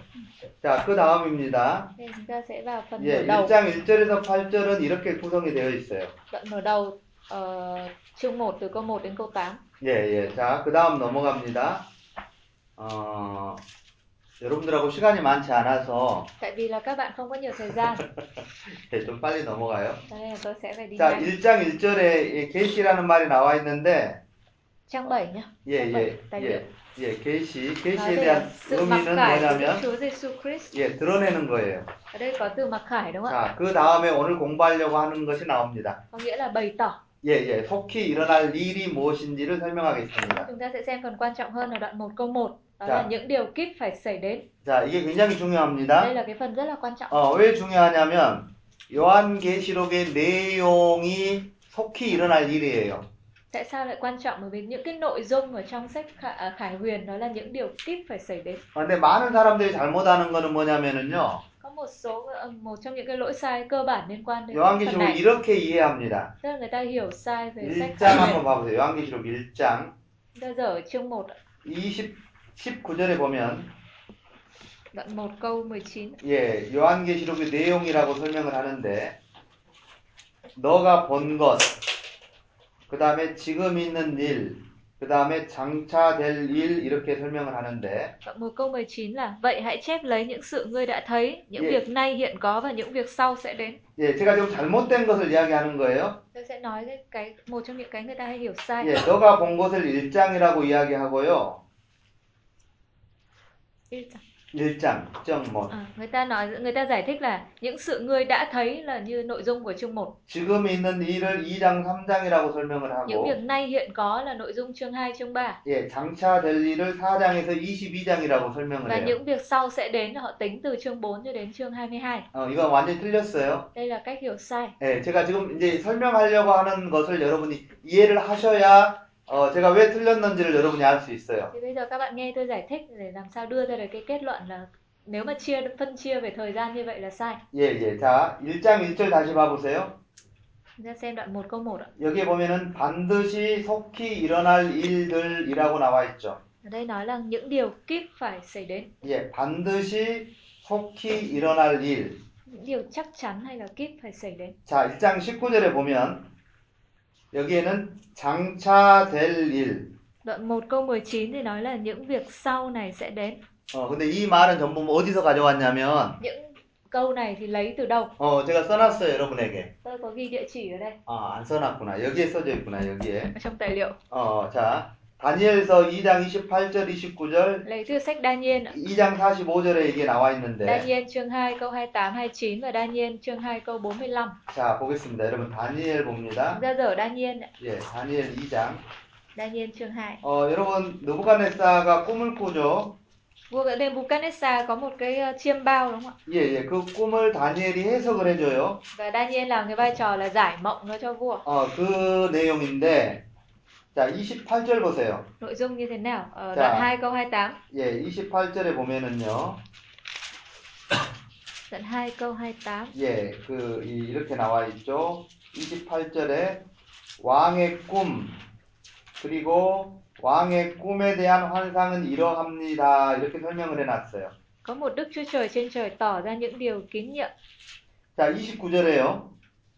자, 그 다음입니다. Nên chúng ta sẽ vào phần 예, mở đầu. 1장 1절에서 8절은 이렇게 구성이 되어 있어요. Đoạn mở đầu ờ, chương 1 từ câu 1 đến câu 8. 예, 예. 자, 그 다음 넘어갑니다. 어, 여러분들하고 시간이 많지 않아서 Tại vì là các bạn không có nhiều thời gian 네, 좀 빨리 넘어가요. Cho nên là tôi sẽ phải đi 자, nhanh 1장 1절에 계시라는 말이 나와 있는데 Trang 7 nhá 예, Trang 예, 7 tài liệu 예, 예, 계시에 về 대한 의미는 뭐냐면 예, 드러내는 거예요. 자, 그 다음에 오늘 공부하려고 하는 것이 나옵니다. Có nghĩa là bày tỏ 예, 예, 속히 일어날 일이 무엇인지를 설명하겠습니다. Chúng ta sẽ xem phần quan trọng hơn ở đoạn 1 câu 1 Đó Dạ. là những điều kíp phải xảy đến 자, 이게 굉장히 Đây 중요합니다. là cái phần rất là quan trọng 어, 왜 중요하냐면 요한계시록의 내용이 속히 일어날 일이에요. Tại sao lại quan trọng? Bởi vì những cái nội dung ở trong sách Khải, à, Khải Huyền đó là những điều kíp phải xảy đến 어, 근데 많은 사람들이 잘못하는 거는 뭐냐면은요. Có một số một trong những cái lỗi sai cơ bản liên quan đến phần 요한계시록을 này 이렇게 이해합니다. Tức là người ta hiểu sai về sách 1장 Khải 한번 봐보세요. 요한계시록 1장 Chúng ta giờ ở chương 1 20, 19절에 보면 đoạn 1 câu 19 예, 요한계시록의 내용이라고 설명을 하는데 너가 본 것, 그 다음에 지금 있는 일, 그 다음에 장차 될 일 이렇게 설명을 하는데 1 câu 19 là Vậy hãy chép lấy những sự ngươi đã thấy Những Dạ. việc nay hiện có và những việc sau sẽ đến 예, 제가 지금 잘못된 것을 이야기하는 거예요. Tôi sẽ nói cái, cái một trong những cái người ta hay hiểu sai 예, 너가 본 것을 1장이라고 이야기하고요. 1장, 1.1. À, người ta nói người ta giải thích là những sự ngươi đã thấy là như nội dung của chương 1 지금 있는 일을 2장, 3장이라고 설명을 những 하고 việc nay hiện có là nội dung chương 2 chương 3 예, 장차 될 일을 4장에서 22장이라고 설명을 và 해요. những việc sau sẽ đến là họ tính từ chương 4 cho đến chương 22 어, 이건 완전히 틀렸어요. đây là cách hiểu sai 예, 제가 지금 이제 설명하려고 하는 것을 여러분이 이해를 하셔야 어, 제가 왜 틀렸는지를 여러분이 알 수 있어요. thì bây giờ các bạn nghe tôi giải thích để làm sao đưa ra được cái kết luận là nếu mà chia phân chia về thời gian như vậy là sai 예, 예. 자, 1장 1절 다시 봐 보세요. Chúng ta xem đoạn 1 câu 1 ạ 여기에 보면은 반드시 속히 일어날 일들이라고 나와 있죠. ở đây nói là những điều kíp phải xảy đến 예, 반드시 속히 일어날 일. những điều chắc chắn hay là kíp phải xảy đến 자, 1장 19절에 보면 여기에는 장차 될 일. đoạn 1 câu 19 thì nói là những việc sau này sẽ đến 어, 근데 이 말은 전부 뭐 어디서 가져왔냐면 những câu này thì lấy từ đâu 어, 제가 써놨어요, 여러분에게. tôi có ghi địa chỉ ở đây 아, 안 써놨구나. 여기에 써져 있구나, 여기에. ở trong tài liệu 어, 자, 다니엘서 2장 28절, 29절, lấy từ sách Daniel ạ. 2장 45절에 이게 나와 있는데, Daniel chương 2 câu 28 29 và Daniel chương 2 câu 45 자, 보겠습니다. 여러분, 다니엘 봅니다. Dở Daniel ạ. 예, 다니엘 2장. Daniel chương 2 어, 여러분, 느부갓네사가 꿈을 꾸죠? Vua ở Nebuchadnezzar có một cái chiêm bao đúng không ạ? 예, 예, 그 꿈을 다니엘이 해석을 해 줘요. Và Daniel làm cái vai trò là giải mộng nó cho vua. 어, 그 내용인데, 자, 28절 보세요. Nội dung như thế nào? Ở Dạ. đoạn 2 câu 28, 예, 28절에 보면은요, đoạn 2 câu 28. 예, 그, 이- 이렇게 나와 있죠. 28절에 왕의 꿈, 그리고 왕의 꿈에 대한 환상은 이러합니다. 이렇게 설명을 해 놨어요. Có một Đức Chúa Trời trên trời tỏ ra những điều kín nhiệm. 자, 29절에요.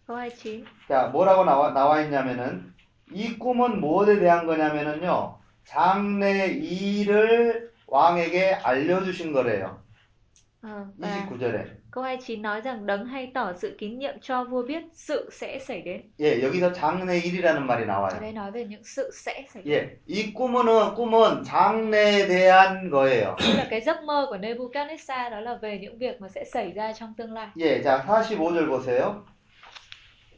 Câu 29. 자, 뭐라고 나와, 나와 있냐면은, 이 꿈은 무엇에 대한 거냐면은요, 장래 일을 왕에게 알려주신 거래요. Và 29절에. câu 29 nói rằng đấng hay tỏ sự kín nhiệm cho vua biết sự sẽ xảy đến. 예, 여기서 장래 일이라는 말이 나와요. đây nói về những sự sẽ xảy đến. 예, 이 꿈은, 꿈은 장래에 대한 거예요. Tức là cái giấc mơ của Nebuchadnezzar đó là về những việc mà sẽ xảy ra trong tương lai. 예, 자, 45절 보세요.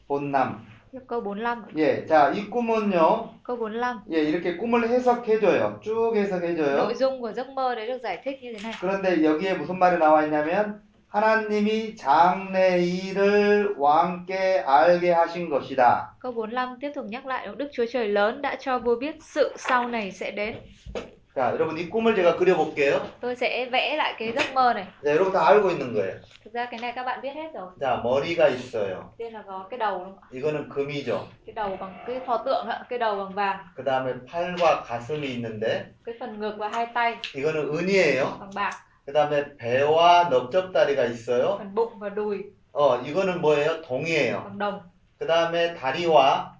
본남. Tiếp câu 45. ạ. 예, 자, 이 꿈은요, Câu 45. 예, 이렇게 꿈을 해석해 줘요. 쭉 해석해 줘요. Nội dung của giấc mơ đấy được giải thích như thế này. 그런데 여기에 무슨 말이 나와 있냐면, 하나님이 장래 일을 왕께 알게 하신 것이다. Câu 45 tiếp tục nhắc lại Đức Chúa Trời lớn đã cho vua biết sự sau này sẽ đến. 자, 여러분 이 꿈을 제가 그려볼게요. Tôi sẽ vẽ lại cái giấc mơ này. 자, 여러분 다 알고 있는 거예요. Thực ra cái này các bạn biết hết rồi. 자, 머리가 있어요. Tiên là có cái đầu đúng không? 이거는 금이죠. Cái đầu bằng cái pho tượng ạ, cái đầu bằng vàng, 그 다음에 팔과 가슴이 있는데, cái phần ngực và hai tay 이거는 은이에요. bằng bạc, 그 다음에 배와 넓적다리가 있어요. phần bụng và đùi 어, 이거는 뭐예요? 동이에요. bằng đồng, 그 다음에 다리와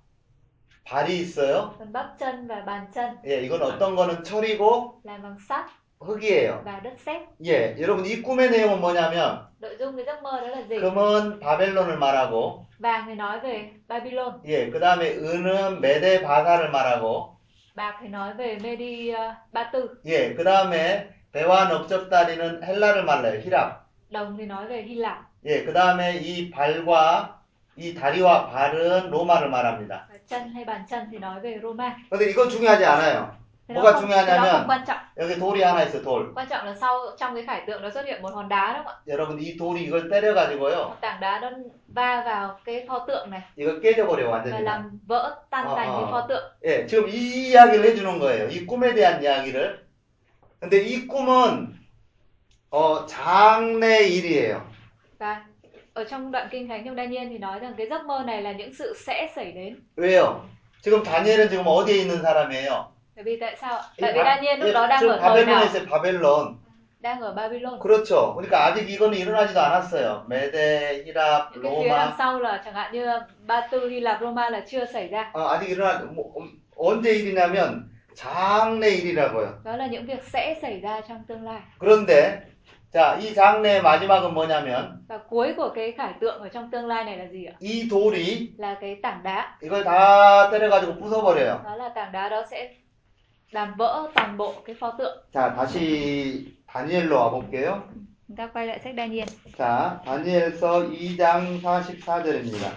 발이 있어요. phần bắp chân và bàn chân 예, 이건 어떤 거는 철이고, bằng sắt, 흙이에요. và đất sét. 예, 여러분 이 꿈의 내용은 뭐냐면 Nội dung cái giấc mơ đó là gì? 금은 바벨론을 말하고 Vàng thì nói về Babylon, 예, 그 다음에 은은 메데 바사를 말하고 bạc thì nói về Medi uh, Ba Tư, 예, 그 다음에 배와 넓적다리는 헬라를 말해요. 히랍. đồng thì nói về Hy Lạp, 예, 그 다음에 이 발과 이 다리와 발은 로마를 말합니다. và chân hay bàn chân thì nói về Roma. 근데 이건 중요하지 않아요. 뭐가 중요하냐면 không quan trọng. 여기 돌이 하나 있어, 돌. Quan trọng là sau trong cái khải tượng đó xuất hiện một hòn đá đúng không ạ? 여러분 이 돌이 이걸 때려 가지고요. Một tảng đá đó va vào cái pho tượng này 이거 깨져 버려 và 완전히. làm vỡ tan Ờ, tành ờ. cái pho tượng. 예, 지금 이 이야기를 해주는 거예요. 이 꿈에 대한 이야기를. 근데 이 꿈은 어, 장래 일이에요. Và ở trong đoạn kinh thánh trong Daniel thì nói rằng cái giấc mơ này là những sự sẽ xảy đến. 왜요? 지금 다니엘은 지금 어디에 있는 사람이에요? Bởi vì tại sao ạ? 이 Tại vì 바- Daniel lúc 예, đó đang 지금 ở thời nào? 바벨론에 있어요. 바벨론. Đang ở Babylon. 그렇죠. 그러니까 아직 이거는 일어나지도 않았어요. 메데, 히랍, Những cái phía đằng 로마. sau là chẳng hạn như Ba Tư, Hy Lạp, Roma là chưa xảy ra. 어, 아직 일어나 뭐, 음, 언제 일이냐면 장래 일이라고요. Đó là những việc sẽ xảy ra trong tương lai. 그런데 자, 이 장래의 마지막은 뭐냐면 Và cuối của cái khải tượng ở trong tương lai này là gì ạ? 이 돌이 Là cái tảng đá. 이걸 다 때려 가지고 부숴 버려요. Đó là tảng đá đó sẽ làm vỡ toàn bộ cái pho tượng. 자, 다시 다니엘로 와 볼게요. Chúng ta quay lại sách Daniel. 자, 다니엘서 2장 44절입니다.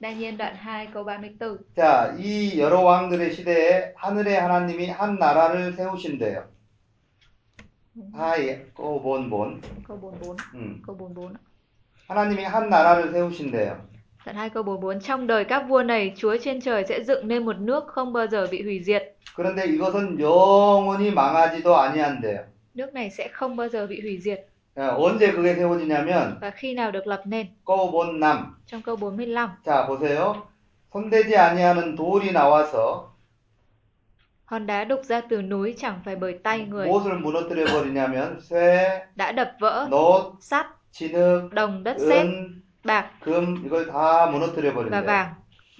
Daniel đoạn 2 câu 34. 자, 이 여러 왕들의 시대에 하늘의 하나님이 한 나라를 세우신대요. 하이, 꼬본 본. Câu 44. 음. Câu 44. 하나님이 한 나라를 세우신대요. Đoạn 2 câu 44. Trong đời các vua này, Chúa trên trời sẽ dựng nên một nước không bao giờ bị hủy diệt. 그런데 이것은 영원히 망하지도 아니한대요. Nước này sẽ không bao giờ bị hủy diệt. 어, 언제 그게 세워지냐면 Và khi nào được lập nên? 꼬본 남. Trong câu 45. 자, 보세요. 손대지 아니하는 돌이 나와서 Hòn đá đục ra từ núi chẳng phải bởi tay người. 무엇을 무너뜨려 버리냐면 쇠, Đã đập vỡ 놋, sắt, 진흙, đồng, đất sét, 은, bạc 금 이걸 다 무너뜨려 và 버린대요. vàng.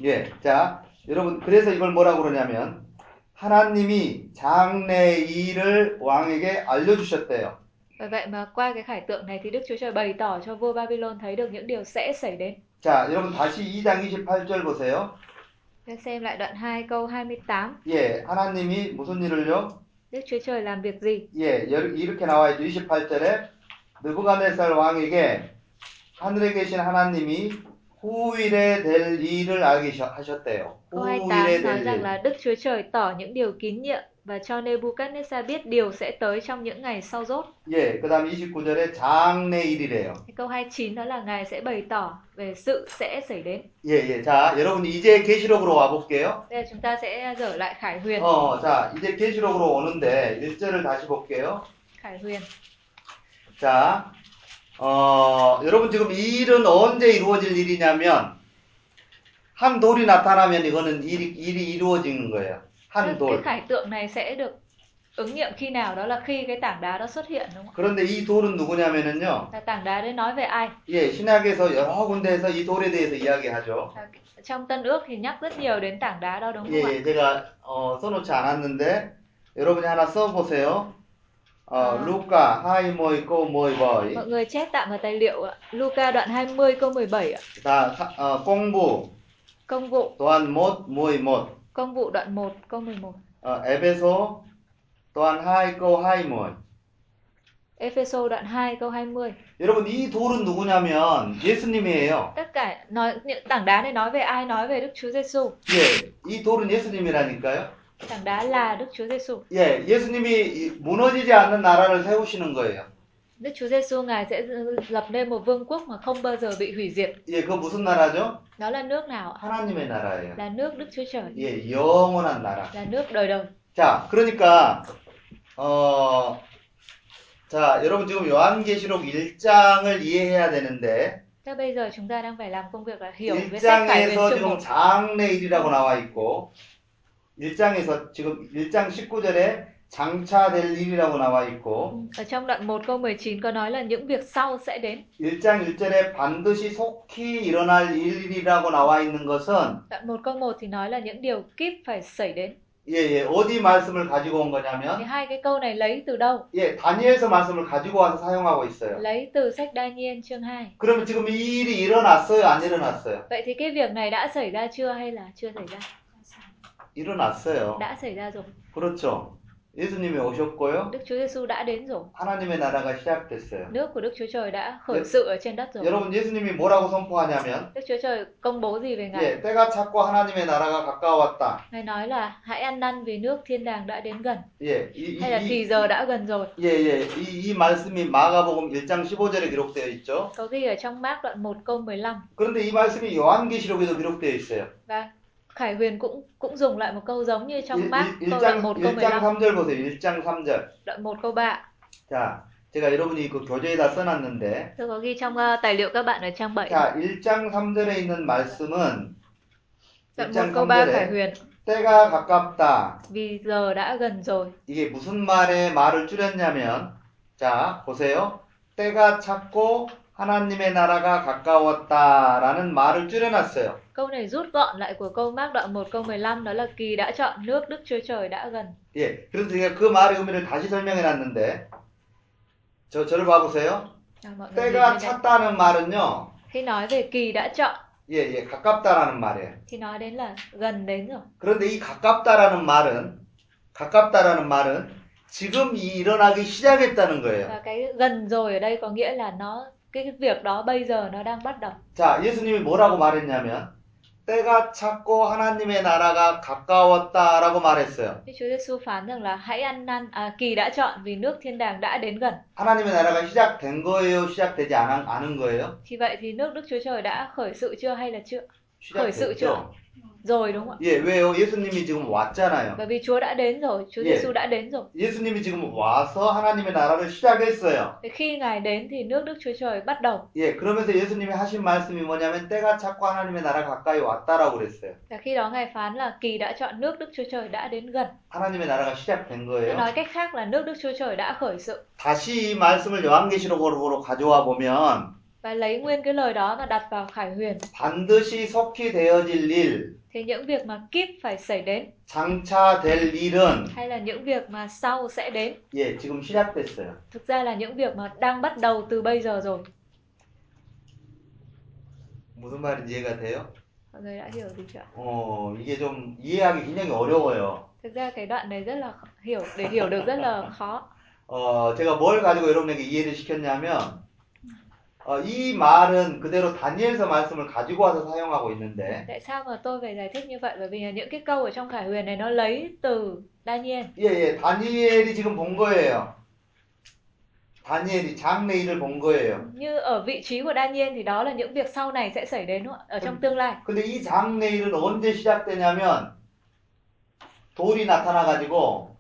예. 자, 여러분 그래서 이걸 뭐라고 그러냐면 하나님이 장래 일을 왕에게 알려 주셨대요. Bởi vậy mà qua cái khải tượng này thì Đức Chúa Trời bày tỏ cho vua Babylon thấy được những điều sẽ xảy đến. 자, 여러분 다시 2장 28절 보세요. Ta xem lại đoạn 2 câu 28. 예. 하나님이 무슨 일을요? Đức Chúa Trời làm việc gì? 예. 여- 이렇게 나와 있죠. 28절에 느부갓네살 왕에게 하늘에 계신 하나님이 후일에 될 일을 알게 셔- 하셨대요. Câu 28 후일에 nói 될 rằng 일. là Đức Chúa Trời tỏ những điều kín nhiệm và cho Nebuchadnezzar biết điều sẽ tới trong những ngày sau rốt. 예. 그다음에 29절에 장래 일이래요. Câu 29 đó là Ngài sẽ bày tỏ về sự sẽ xảy đến. 예, 예. 자, 여러분 이제 계시록으로 와 볼게요. Là chúng ta sẽ dở lại Khải Huyền. 어, 자, 이제 계시록으로 오는데 1절을 다시 볼게요. Khải Huyền. 자, 어, 여러분 지금 이 일은 언제 이루어질 일이냐면 한 돌이 나타나면 이거는 일이, 일이 이루어지는 거예요. 한 cái 돌. khải tượng này sẽ được ứng nghiệm khi nào đó là khi cái tảng đá đó xuất hiện đúng không? 그런데 이 돌은 누구냐면은요. Là tảng đá đấy nói về ai? 예, 신약에서 여러 군데에서 이 돌에 대해서 이야기하죠. Là Trong Tân Ước thì nhắc rất nhiều đến tảng đá đó đúng không 예, ạ? 예, 제가 어, 써놓지 않았는데 여러분이 하나 써보세요. 어, 아. 루카 하이 모이 꼬 모이 버이. Mọi người chép tạm vào tài liệu ạ. Luca đoạn 20 câu 17 ạ. 자, 사- 어, 공부 Công vụ, 또한 못 모이 못. công vụ đoạn 1 câu 11. 어, 에베소 또한 하이 꼬 하이 모이. Epheso đoạn 2 câu 20. 여러분 이 돌은 누구냐면 예수님이에요. Tất cả nói những tảng đá này nói về ai? Nói về Đức Chúa Giêsu. 예, 이 돌은 예수님이라니까요. Tảng đá là Đức Chúa Giêsu. 예, 예수님이 이- 무너지지 않는 나라를 세우시는 거예요. Đức Chúa Giêsu ngài sẽ lập nên một vương quốc mà không bao giờ bị hủy diệt. 예, 그 무슨 나라죠? Đó là nước nào? 하나님의 나라예요. Là nước Đức Chúa Trời. 예, 영원한 나라. Là nước đời đời. 자, 그러니까 어, 자, 여러분 지금 요한계시록 1장을 이해해야 되는데 Thế bây giờ chúng ta đang phải làm công việc là hiểu cái sách Huyền 1장에서 chương 지금 1. 장래일이라고 나와 있고 1장에서 지금 1장 19절에 장차될 일이라고 나와 있고 Ở trong đoạn 1 câu 19 có nói là những việc sau sẽ đến. 1장 1절에 반드시 속히 일어날 일이라고 나와 있는 것은 Đoạn 1 câu 1 thì nói là những điều kíp phải xảy đến. 예, 예. 어디 말씀을 가지고 온 thì 거냐면, hai cái câu này lấy từ đâu 예, 다니엘서 말씀을 가지고 와서 사용하고 있어요. lấy từ sách Daniel chương 2 그러면 지금 이 일이 일어났어요? 안 일어났어요? vậy thì cái việc này đã xảy ra chưa hay là chưa xảy ra 일어났어요. đã xảy ra rồi 그렇죠. 예수님이 오셨고요. Đức Chúa Giêsu đã đến rồi 하나님의 나라가 시작됐어요. nước của Đức Chúa Trời đã khởi sự ở trên đất rồi 여러분, 예수님이 뭐라고 선포하냐면, Đức Chúa Trời công bố gì về Ngài 예, 때가 찼고 하나님의 나라가 가까웠다. Ngài nói là hãy ăn năn vì nước thiên đàng đã đến gần 예, 이, 이, hay là 이, thì giờ đã gần rồi 예, 예. 이, 이 말씀이 마가복음 1장 15절에 기록되어 있죠. có ghi ở trong Mác đoạn 1 câu 15 그런데 이 말씀이 요한계시록에도 기록되어 있어요. và Khải Huyền cũng cũng dùng lại một câu giống như trong 일- Mác 일- câu đoạn 1장, 1 câu 1장 15 3절 보세요. 1장 3절. đoạn 1 câu 3 자, 제가 여러분이 그 교재에다 써놨는데, tôi có ghi trong uh, tài liệu các bạn ở trang 7 자, 1장 3절에 있는 말씀은 đoạn 1 1장 câu 3 Khải 3절에 Huyền 때가 가깝다. vì giờ đã gần rồi 이게 무슨 말에 말을 줄였냐면, 자, 보세요. 때가 찼고 하나님의 나라가 가까웠다라는 말을 줄여놨어요. câu này rút gọn lại của câu Mác đoạn 1 câu 15 đó là kỳ đã chọn nước Đức Chúa Trời đã gần 예, 그래서 제가 그 말의 의미를 다시 설명해놨는데, 저, 저를 봐보세요. à, mọi người nhìn 때가 bên đây. 찼다는 말은요, khi nói về kỳ đã chọn 예, 예, 가깝다라는 말이에요. thì nói đến là gần đến rồi 그런데 이 가깝다라는 말은, 가깝다라는 말은 지금 이 일어나기 시작했다는 거예요. và cái gần rồi ở đây có nghĩa là nó cái việc đó bây giờ nó đang bắt đầu 자, 예수님이 뭐라고 말했냐면, 때가 찼고 하나님의 나라가 가까웠다라고 말했어요. Đức Chúa Giêsu phán rằng là hãy ăn năn à, kỳ đã chọn vì nước thiên đàng đã đến gần 하나님의 나라가 시작된 거예요? 시작되지 않은, 않은 거예요? thì vậy thì nước Đức Chúa Trời đã khởi sự chưa hay là chưa khởi sự chưa 시작됐죠? Rồi đúng không ạ 예, 왜요? 예수님이 지금 왔잖아요. bởi vì Chúa đã đến rồi Chúa Yeah. Giêsu đã đến rồi 예수님이 지금 와서 하나님의 나라를 시작했어요. Khi ngài đến thì nước Đức Chúa Trời bắt đầu 예, 그러면서 예수님이 하신 말씀이 뭐냐면 때가 찼고 하나님의 나라 가까이 왔다라고 그랬어요. và khi đó ngài phán là kỳ đã chọn nước Đức Chúa Trời đã đến gần 하나님의 나라가 시작된 거예요. nói cách khác là nước Đức Chúa Trời đã khởi sự 다시 이 말씀을 요한계시록으로 가져와 보면 và lấy nguyên cái lời đó mà đặt vào Khải Huyền 반드시 속히 되어질 일, thì những việc mà kíp phải xảy đến 장차될 일은 hay là những việc mà sau sẽ đến 예, 지금 시작됐어요. thực ra là những việc mà đang bắt đầu từ bây giờ rồi 무슨 말인지 이해가 돼요? mọi người đã hiểu gì chưa ạ? 어, 이게 좀 이해하기 굉장히 어려워요. thực ra cái đoạn này rất là khó- hiểu để hiểu được rất là khó 어, 제가 뭘 가지고 여러분에게 이해를 시켰냐면, 어, 이 말은 그대로 다니엘서 말씀을 가지고 와서 사용하고 있는데, tại sao mà tôi phải giải thích như vậy bởi vì là những cái câu ở trong Khải Huyền này nó lấy từ Daniel 예, 예, 다니엘이 지금 본 거예요. 다니엘이 장래일을 본 거예요. như ở vị trí của Daniel thì đó là những việc sau này sẽ xảy đến ở trong tương lai 근데 이 장래일은 언제 시작되냐면, 돌이 나타나 가지고,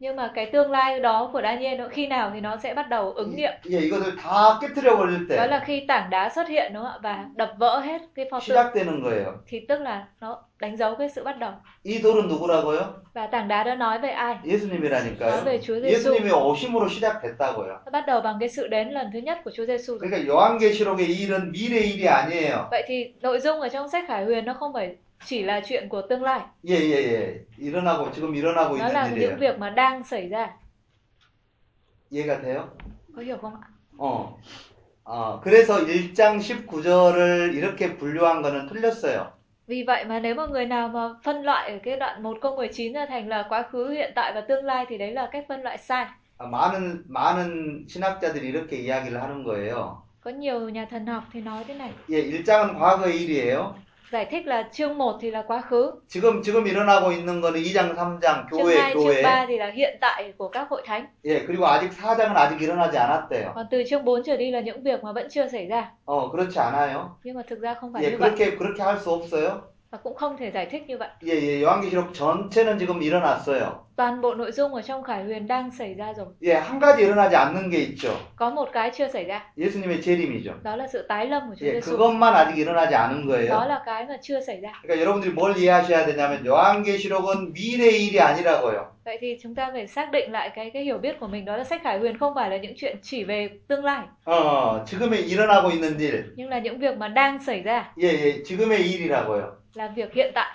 nhưng mà cái tương lai đó của Daniel nó khi nào thì nó sẽ bắt đầu ứng nghiệm 예, 이것을 다 깨뜨려 버릴 đó 때 là khi tảng đá xuất hiện đúng không ạ và đập vỡ hết cái pho tượng 시작되는 거예요. thì tức là nó đánh dấu cái sự bắt đầu 이 돌은 누구라고요? và tảng đá đó nói về ai nói 예수님이라니까요. về Chúa Giêsu 예수님의 오심으로 시작됐다고요. nó bắt đầu bằng cái sự đến lần thứ nhất của Chúa Giêsu rồi. 그러니까 요한계시록의 일은 미래 일이 아니에요. vậy thì nội dung ở trong sách Khải Huyền nó không phải chỉ là chuyện của tương lai 예, 예, 예. 일어나고 지금 일어나고 nó là 있는 những 일이에요. việc mà đang xảy ra 이해가 돼요? có hiểu không ạ 어. 어, 그래서 1장 19절을 이렇게 분류한 거는 틀렸어요. Vì vậy mà nếu mà người nào mà phân loại ở cái đoạn 1 câu 19 ra thành là quá khứ, hiện tại và tương lai thì đấy là cách phân loại sai. 아, 많은 많은 신학자들이 이렇게 이야기를 하는 거예요. Có nhiều nhà thần học thì nói thế này. 예, 1장은 과거의 일이에요. Giải thích là chương 1 thì là quá khứ, 지금 지금 일어나고 있는 거는 2장, 3장 chương 교회 2, chương 교회. 3 thì là hiện tại của các hội thánh. 예, 그리고 아직 4장은 아직 일어나지 않았대요. Còn từ chương 4 trở đi là những việc mà vẫn chưa xảy ra. 어, 그렇지 않아요? Nhưng mà thực ra không phải 예, như vậy 그렇게 그렇게 할 수 없어요. và cũng không thể giải thích như vậy. 예, 예, 요한계시록 전체는 지금 일어났어요. Toàn bộ nội dung ở trong Khải Huyền đang xảy ra rồi. 예, 한 가지 일어나지 않는 게 있죠. Có một cái chưa xảy ra, 예수님의 재림이죠. đó là sự tái lâm của Chúa 예, Giêsu. 그것만 아직 일어나지 않은 Đó 거예요. là cái mà chưa xảy ra. 그러니까 여러분들이 뭘 이해하셔야 되냐면 요한계시록은 미래 일이 아니라고요. Vậy thì chúng ta phải xác định lại cái cái hiểu biết của mình đó là sách Khải Huyền không phải là những chuyện chỉ về tương lai 어, 지금에 일어나고 있는 일. nhưng là những việc mà đang xảy ra 예, 예, 지금의 일이라고요. là việc hiện tại.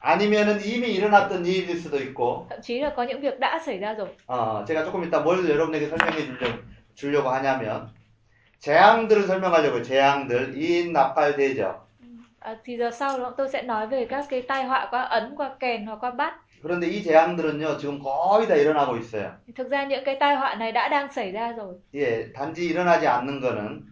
아니면은 이미 일어났던 일일 수도 있고, thậm chí là có những việc đã xảy ra rồi 어, 제가 조금 이따 뭘 여러분에게 설명해 줄- 주려고 하냐면, 재앙들을 설명하려고요. 재앙들, 이인, 납발, 대적. à, thì giờ sau đó tôi sẽ nói về các cái tai họa qua ấn qua kèn hoặc qua bát 그런데 이 재앙들은요, 지금 거의 다 일어나고 있어요. thực ra những cái tai họa này đã đang xảy ra rồi 예, 단지 일어나지 않는 거는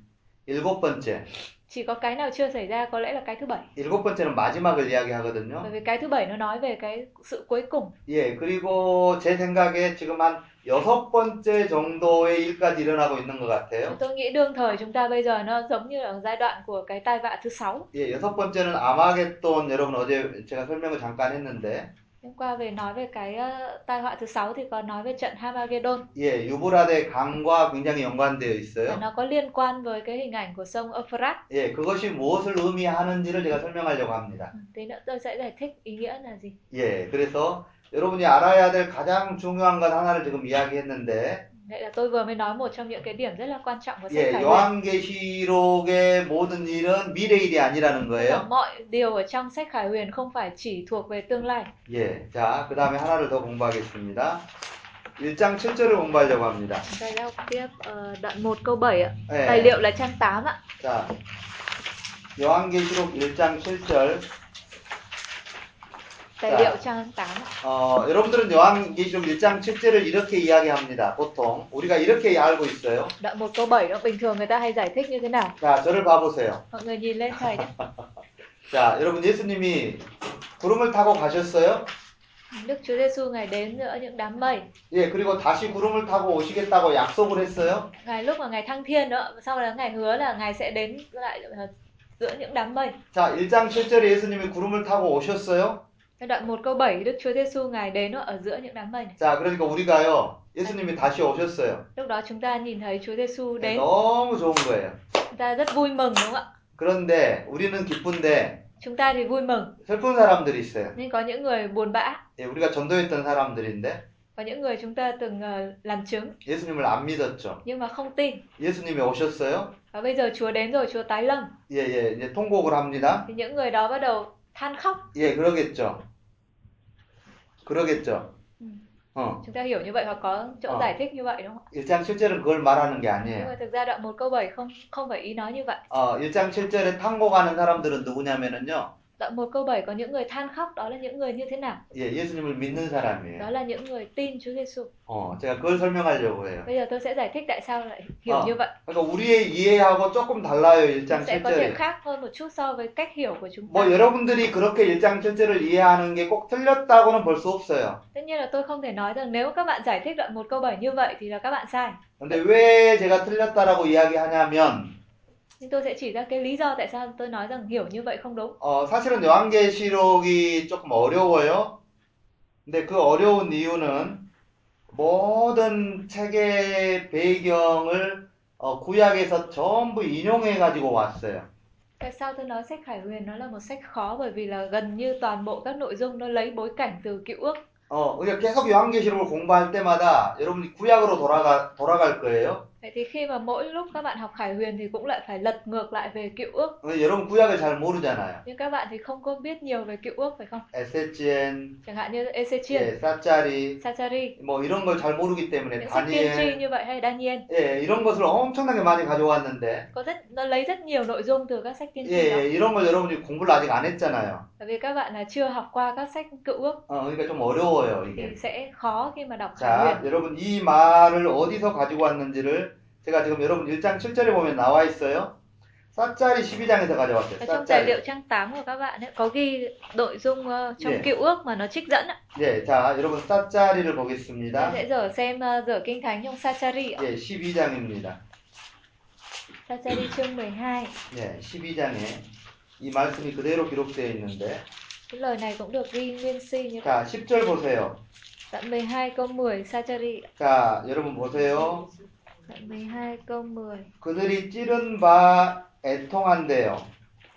일곱 번째. Chỉ có cái nào chưa xảy ra có lẽ là cái thứ bảy 일곱 번째는 마지막을 이야기하거든요. bởi vì cái thứ bảy nó nói về cái sự cuối cùng 예, 그리고 제 생각에 지금 한 여섯 번째 정도의 일까지 일어나고 있는 것 같아요. tôi nghĩ đương thời chúng ta bây giờ nó giống như là giai đoạn của cái tai vạ thứ sáu 예, 여섯 번째는 아마겟돈 여러분 어제 제가 설명을 잠깐 했는데 hôm qua về nói về cái ờ, tai họa thứ sáu thì có nói về trận Hamagedon 예, 유브라데 강과 굉장히 연관되어 있어요. nó có liên quan với cái hình ảnh của sông Euphrates 예, 그것이 무엇을 의미하는지를 제가 설명하려고 합니다. Tí nữa tôi sẽ giải thích ý nghĩa là gì 예, 그래서 여러분이 알아야 될 가장 중요한 것 하나를 지금 이야기했는데 Vậy là tôi vừa mới nói một trong những cái điểm rất là quan trọng của sách 예, Khải Huyền. 요한계시록의 모든 일은 미래 일이 아니라는 Tức là 거예요. mọi điều ở trong sách Khải Huyền không phải chỉ thuộc về tương lai. 예, 자, 그 다음에 하나를 더 공부하겠습니다. 1장 7절을 공부하려고 합니다. Chúng ta đọc tiếp ờ, đoạn 1 câu 7 ạ. 예, Tài liệu là trang 8 ạ. 자, 요한계시록 1장 7절. Tài Dạ. liệu trang 8 ạ. 어, 여러분들은 요한계시록 1장 7절을 이렇게 이야기합니다. 보통 우리가 이렇게 알고 있어요. Đoạn 1 câu 7 đó bình thường người ta hay giải thích như thế nào? 자, 저를 봐 보세요. Mọi người nhìn lên thầy nhé. 자, 여러분 예수님이 구름을 타고 가셨어요. Đức Chúa Giêsu ngài đến giữa những đám mây. 예, 그리고 다시 구름을 타고 오시겠다고 약속을 했어요. Ngài lúc mà ngài thăng thiên nữa, sau đó ngài hứa là ngài sẽ đến lại ờ, giữa những đám mây. 자, 1장 7절에 예수님이 구름을 타고 오셨어요. Cái đoạn 1 câu 7 Đức Chúa Giêsu ngài đến ở giữa những đám mây này. 자, 그러니까 우리가요. 예수님이 다시 오셨어요. Lúc đó chúng ta nhìn thấy Chúa Giêsu đến, 너무 좋은 거예요. chúng ta rất vui mừng đúng không ạ? 그런데 우리는 기쁜데 Chúng ta thì vui mừng, 슬픈 사람들이 있어요. nhưng có những người buồn bã, 예, 우리가 전도했던 사람들인데 có những người chúng ta từng ờ, làm chứng 예수님을 안 믿었죠. nhưng mà không tin. 예수님이 오셨어요. Và bây giờ Chúa đến rồi, Chúa tái lâm 예, 예, 이제 통곡을 합니다. thì những người đó bắt đầu than khóc. 예, 그러겠죠. 그러겠죠. Ừ. 어, Chúng ta hiểu như vậy hoặc có chỗ Ờ. giải thích như vậy đúng không? ạ? 1장 7절은 그걸 말하는 게 Nhưng 아니에요. mà thực ra đoạn 1 câu 7 không không phải ý nói như vậy. 어, 1장 7절에 탕고가는 사람들은 누구냐면은요. Đoạn 1 câu 7 có những người than khóc đó là những người như thế nào? 예, 예수님을 믿는 Đó 사람이에요. là những người tin Chúa Giêsu. 어, 제가 그걸 설명하려고 해요. Bây giờ tôi sẽ giải thích tại sao lại hiểu Ờ. như vậy. 그러니까 우리의 이해하고 조금 달라요. 1장 sẽ có điểm 7절이. khác hơn một chút so với cách hiểu của chúng ta. 뭐 여러분들이 그렇게 1장 7절을 이해하는 게 꼭 틀렸다고는 볼 수 없어요. Tất nhiên là tôi không thể nói rằng nếu các bạn giải thích đoạn 1 câu 7 như vậy thì là các bạn sai. 근데 왜 제가 틀렸다라고 이야기하냐면 Nhưng tôi sẽ chỉ ra cái lý do tại sao tôi nói rằng hiểu như vậy không đúng. 어, 사실은 요한계시록이 조금 어려워요. 근데 그 어려운 이유는 모든 책의 배경을 어, 구약에서 전부 인용해 가지고 왔어요. Tại sao tôi nói sách Khải Huyền nó là một sách khó bởi vì là gần như toàn bộ các nội dung nó lấy bối cảnh từ cựu ước. 어, 우리가 계속 요한계시록을 공부할 때마다 여러분이 구약으로 돌아가 돌아갈 거예요. Vậy thì khi mà mỗi lúc các bạn học Khải Huyền thì cũng lại phải lật ngược lại về cựu ước. 어, 여러분 구약을 잘 모르잖아요. Nhưng các bạn thì không có biết nhiều về cựu ước phải không? 에세치엔, Chẳng hạn như Ezechiel, 예, 사짜리, Sachari, 뭐 이런 걸 잘 모르기 때문에 những sách tiên tri 다니엘, như vậy hay Daniel 예, 이런 것을 엄청나게 많이 가져왔는데 có rất nó lấy rất nhiều nội dung từ các sách tiên tri 예, đó. 예, 이런 걸 여러분이 공부를 아직 안 했잖아요. Bởi vì các bạn là chưa học qua các sách cựu ước 어, 그러니까 좀 어려워요, thì 이게. sẽ khó khi mà đọc Khải 자, Huyền. 여러분 이 말을 어디서 가지고 왔는지를 제가 지금 여러분 1장 7절에 보면 나와 있어요. 사짜리 12장에서 가져왔어요. Ở trong tài liệu 사짜리. trang 8 của các bạn ấy có ghi nội dung ờ, trong Yeah. cựu ước mà nó trích dẫn ạ. 예, 자, 여러분 사짜리를 Chúng ta 보겠습니다. sẽ dở xem ờ, dở kinh thánh trong Sachari ạ. 예, 12장입니다. Sachari chương 12. 예, 12장에 이 말씀이 그대로 기록되어 있는데 lời này cũng được ghi nguyên si như. 자, 10절 보세요. Đoạn 12 câu 10 Sachari. ạ. 자, 여러분 보세요. Đoạn 12 câu 10. 그들이 찌른 바 애통한대요.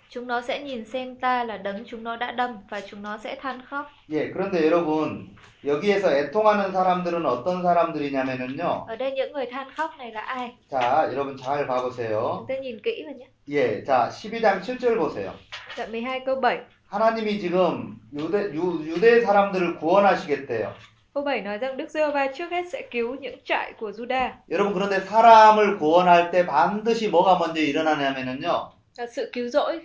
Chúng nó sẽ nhìn xem ta là đấng chúng nó đã đâm và chúng nó sẽ than khóc. 예, 그런데 여러분 여기에서 애통하는 사람들은 어떤 사람들이냐면은요. Ở đây những người than khóc này là ai? 자, 여러분 잘 봐보세요. Chúng ta nhìn kỹ vào nhé. 예, 자, 12장 7절 보세요. Đoạn 12 câu 7. 하나님이 지금 유대 유, 유대 사람들을 구원하시겠대요. Câu 7 nói rằng Đức Giê-hô-va trước hết sẽ cứu những trại của Juda. 여러분 그런데 사람을 구원할 때 반드시 뭐가 먼저 일어나냐면은요. Và sự cứu rỗi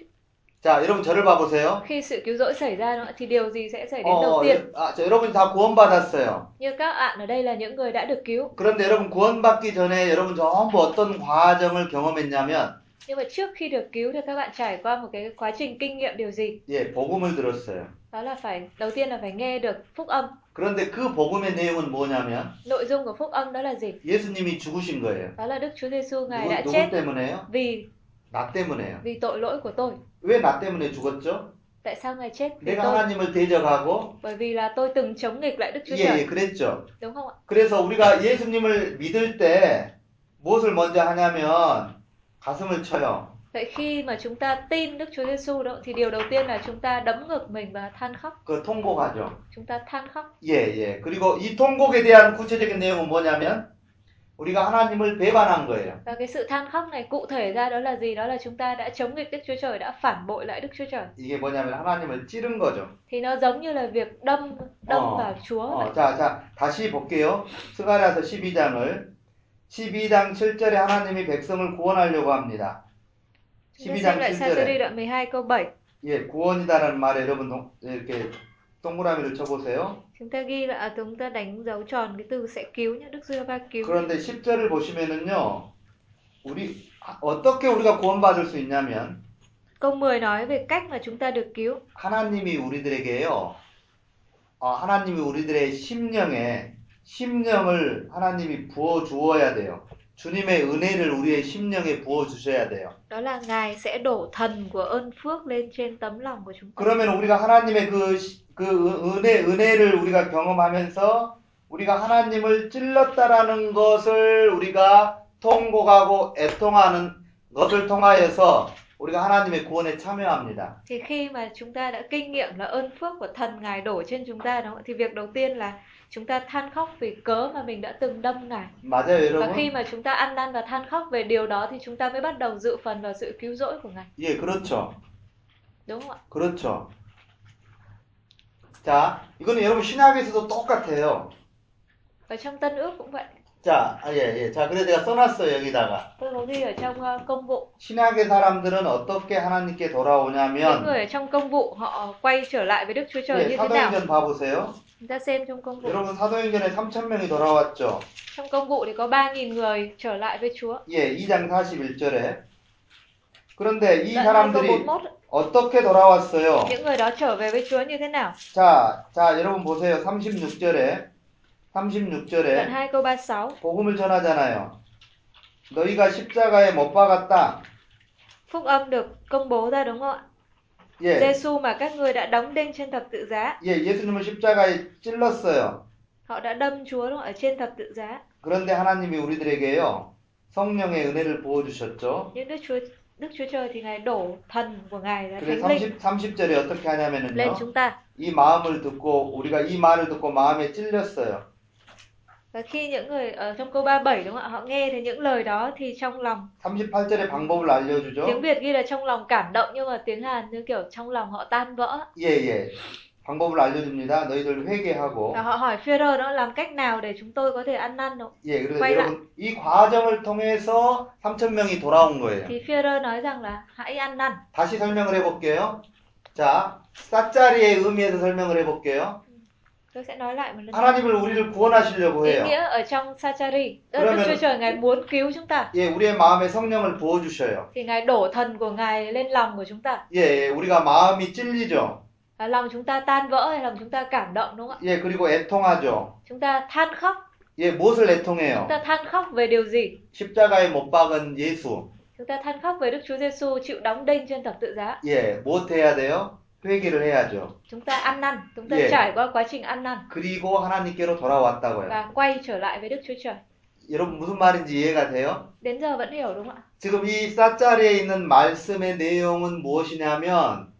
자, 여러분 저를 봐보세요. khi sự cứu rỗi xảy ra nữa, thì điều gì sẽ xảy đến đầu 어, tiên? 아, 저, 여러분 다 구원받았어요. Như các bạn ở đây là những người đã được cứu. 그런데 여러분 구원받기 전에 여러분 전부 어떤 과정을 경험했냐면 Nhưng mà trước khi được cứu thì các bạn trải qua một cái quá trình kinh nghiệm điều gì? 예, 복음을 들었어요. Đó là phải đầu tiên là phải nghe được phúc âm. 그런데 그 복음의 내용은 뭐냐면 Nội dung của phúc âm đó là gì? 예수님이 죽으신 거예요. Đó là Đức Chúa Giêsu ngài 누구, đã 누구 chết 때문에요? vì 나 때문에요. vì tội lỗi của tôi. 왜 나 때문에 죽었죠? Tại sao ngài chết? Vì 내가 tôi. 하나님을 대적하고 Bởi vì là tôi từng chống nghịch lại Đức Chúa 예, 예, Trời, 그랬죠. đúng không ạ? 그래서 우리가 예수님을 믿을 때 무엇을 먼저 하냐면 가슴을 쳐요. Vậy khi mà chúng ta tin Đức Chúa Giêsu đó thì điều đầu tiên là chúng ta đấm ngực mình và than khóc, 그 통곡하죠. chúng ta than khóc. 예, 예. 그리고 이 통곡에 대한 구체적인 내용은 뭐냐면 우리가 하나님을 배반한 거예요. Và cái sự than khóc này cụ thể ra đó là gì? Đó là chúng ta đã chống nghịch Đức Chúa Trời, đã phản bội lại Đức Chúa Trời. 이게 뭐냐면 하나님을 찌른 거죠. Thì nó giống như là việc đâm đâm Ờ. vào Chúa. 어, 자, 자, 다시 볼게요. 스가랴서 12장을 12장 7절에 하나님이 백성을 구원하려고 합니다. Chúng ta 12장 xem lại Sa-sê-ri 7절에 đoạn 12 câu 7. 예, 구원이다라는 말에 여러분 동, 이렇게 동그라미를 쳐보세요. Chúng ta ghi là à, chúng ta đánh dấu tròn cái từ sẽ cứu nhé, Đức Giê-hô-va cứu. 그런데 10절을 보시면은요, 우리 어떻게 우리가 구원받을 수 있냐면 Câu 10 nói về cách mà chúng ta được cứu. 하나님이 우리들에게요, 어, 하나님이 우리들의 심령에 심령을 하나님이 부어 주어야 돼요. 주님의 은혜를 우리의 심령에 부어 주셔야 돼요. Đó là Ngài sẽ đổ thần của ơn phước lên trên tấm lòng của chúng ta. 그러면 우리가 하나님의 그, 시- 그 은혜, 은혜를 우리가 경험하면서 우리가 하나님을 찔렀다라는 것을 우리가 통곡하고 애통하는 것을 통하여서 우리가 하나님의 구원에 참여합니다. Thì khi mà chúng ta đã kinh nghiệm là ơn phước của thần Ngài đổ trên chúng ta đó thì việc đầu tiên là chúng ta than khóc vì cớ mà mình đã từng đâm Ngài. 맞아요, Và khi 여러분? mà chúng ta ăn năn và than khóc về điều đó thì chúng ta mới bắt đầu dự phần vào sự cứu rỗi của Ngài. 예, 그렇죠. Đúng không ạ? 그렇죠. 자, 이거는 여러분 신약에서도 똑같아요. Và trong Tân ước cũng vậy. 자, 아, 예, 예. 자, 그래서 내가 써놨어요, 여기다가. Tôi có ghi ở trong ờ, công vụ. 신약의 사람들은 어떻게 하나님께 Những 돌아오냐면, người ở trong công vụ họ quay trở lại với Đức Chúa Trời 예, như thế nào? 사도행전 봐보세요. Chúng ta xem trong công vụ. 여러분 사도행전에 3천 명이 돌아왔죠. Trong công vụ thì có 3.000 người trở lại với Chúa. 예, 2장 41절에. 그런데 이 Đoạn 2 câu 사람들이 41 어떻게 돌아왔어요? những người đó trở về với Chúa như thế nào? 자, 자, 여러분 보세요. 36절에. Đoạn 36절에 2 câu 36 복음을 전하잖아요. 너희가 십자가에 못 박았다. Phúc âm được công bố ra đúng không ạ? 예, Giêsu mà các người đã đóng đinh trên thập tự giá, 예, 예수님을 십자가에 찔렀어요. họ đã đâm Chúa ở trên thập tự giá. 그런데 하나님이 우리들에게요. 성령의 은혜를 부어 주셨죠. Nhưng Đức Chúa Đức Chúa Trời thì ngài đổ thần của ngài 그래서 thánh linh 30, 30절에 어떻게 lên 하냐면은요. chúng ta. 이 마음을 듣고 우리가 이 말을 듣고 마음에 찔렸어요. Và khi những người ở trong câu 37 đúng không ạ? Họ nghe thấy những lời đó thì trong lòng 38절에 방법을 알려주죠. tiếng Việt ghi là trong lòng cảm động nhưng mà tiếng Hàn như kiểu trong lòng họ tan vỡ. 예, 예. 방법을 알려줍니다. 너희들 회개하고. Và họ hỏi Führer đó làm cách nào để chúng tôi có thể ăn năn đâu. 예, 그래서 quay lại. 여러분 이 과정을 통해서 3천 명이 돌아온 거예요. Thì Führer nói rằng là hãy ăn năn. 다시 설명을 해볼게요. 자, 쌀자리의 의미에서 설명을 해볼게요. Tôi sẽ nói lại một lần nữa. 하나님을 우리를 구원하시려고 해요. nghĩa ở trong Sachari, tức là Đức 그러면- Chúa Trời Ngài muốn cứu chúng ta. 예, 우리의 마음에 성령을 부어 주셔요. Thì Ngài đổ thần của Ngài lên lòng của chúng ta. 예, 예, 우리가 마음이 찔리죠. Và lòng chúng ta tan vỡ hay lòng chúng ta cảm động đúng không ạ? 예, 그리고 애통하죠. Chúng ta than khóc. 예, 무엇을 애통해요? ta than khóc về điều gì? 십자가에 못 박은 예수. Chúng ta than khóc về Đức Chúa Giêsu chịu đóng đinh trên thập tự giá. 예, 무엇 해야 돼요? 회개를 해야죠. Chúng ta ăn năn, chúng ta Yeah. trải qua quá trình ăn năn 그리고 하나님께로 돌아왔다고요. và quay trở lại với Đức Chúa Trời. 여러분 무슨 말인지 이해가 돼요? Đến giờ vẫn hiểu đúng không ạ? 지금 이 쌀자리에 있는 말씀의 내용은 무엇이냐면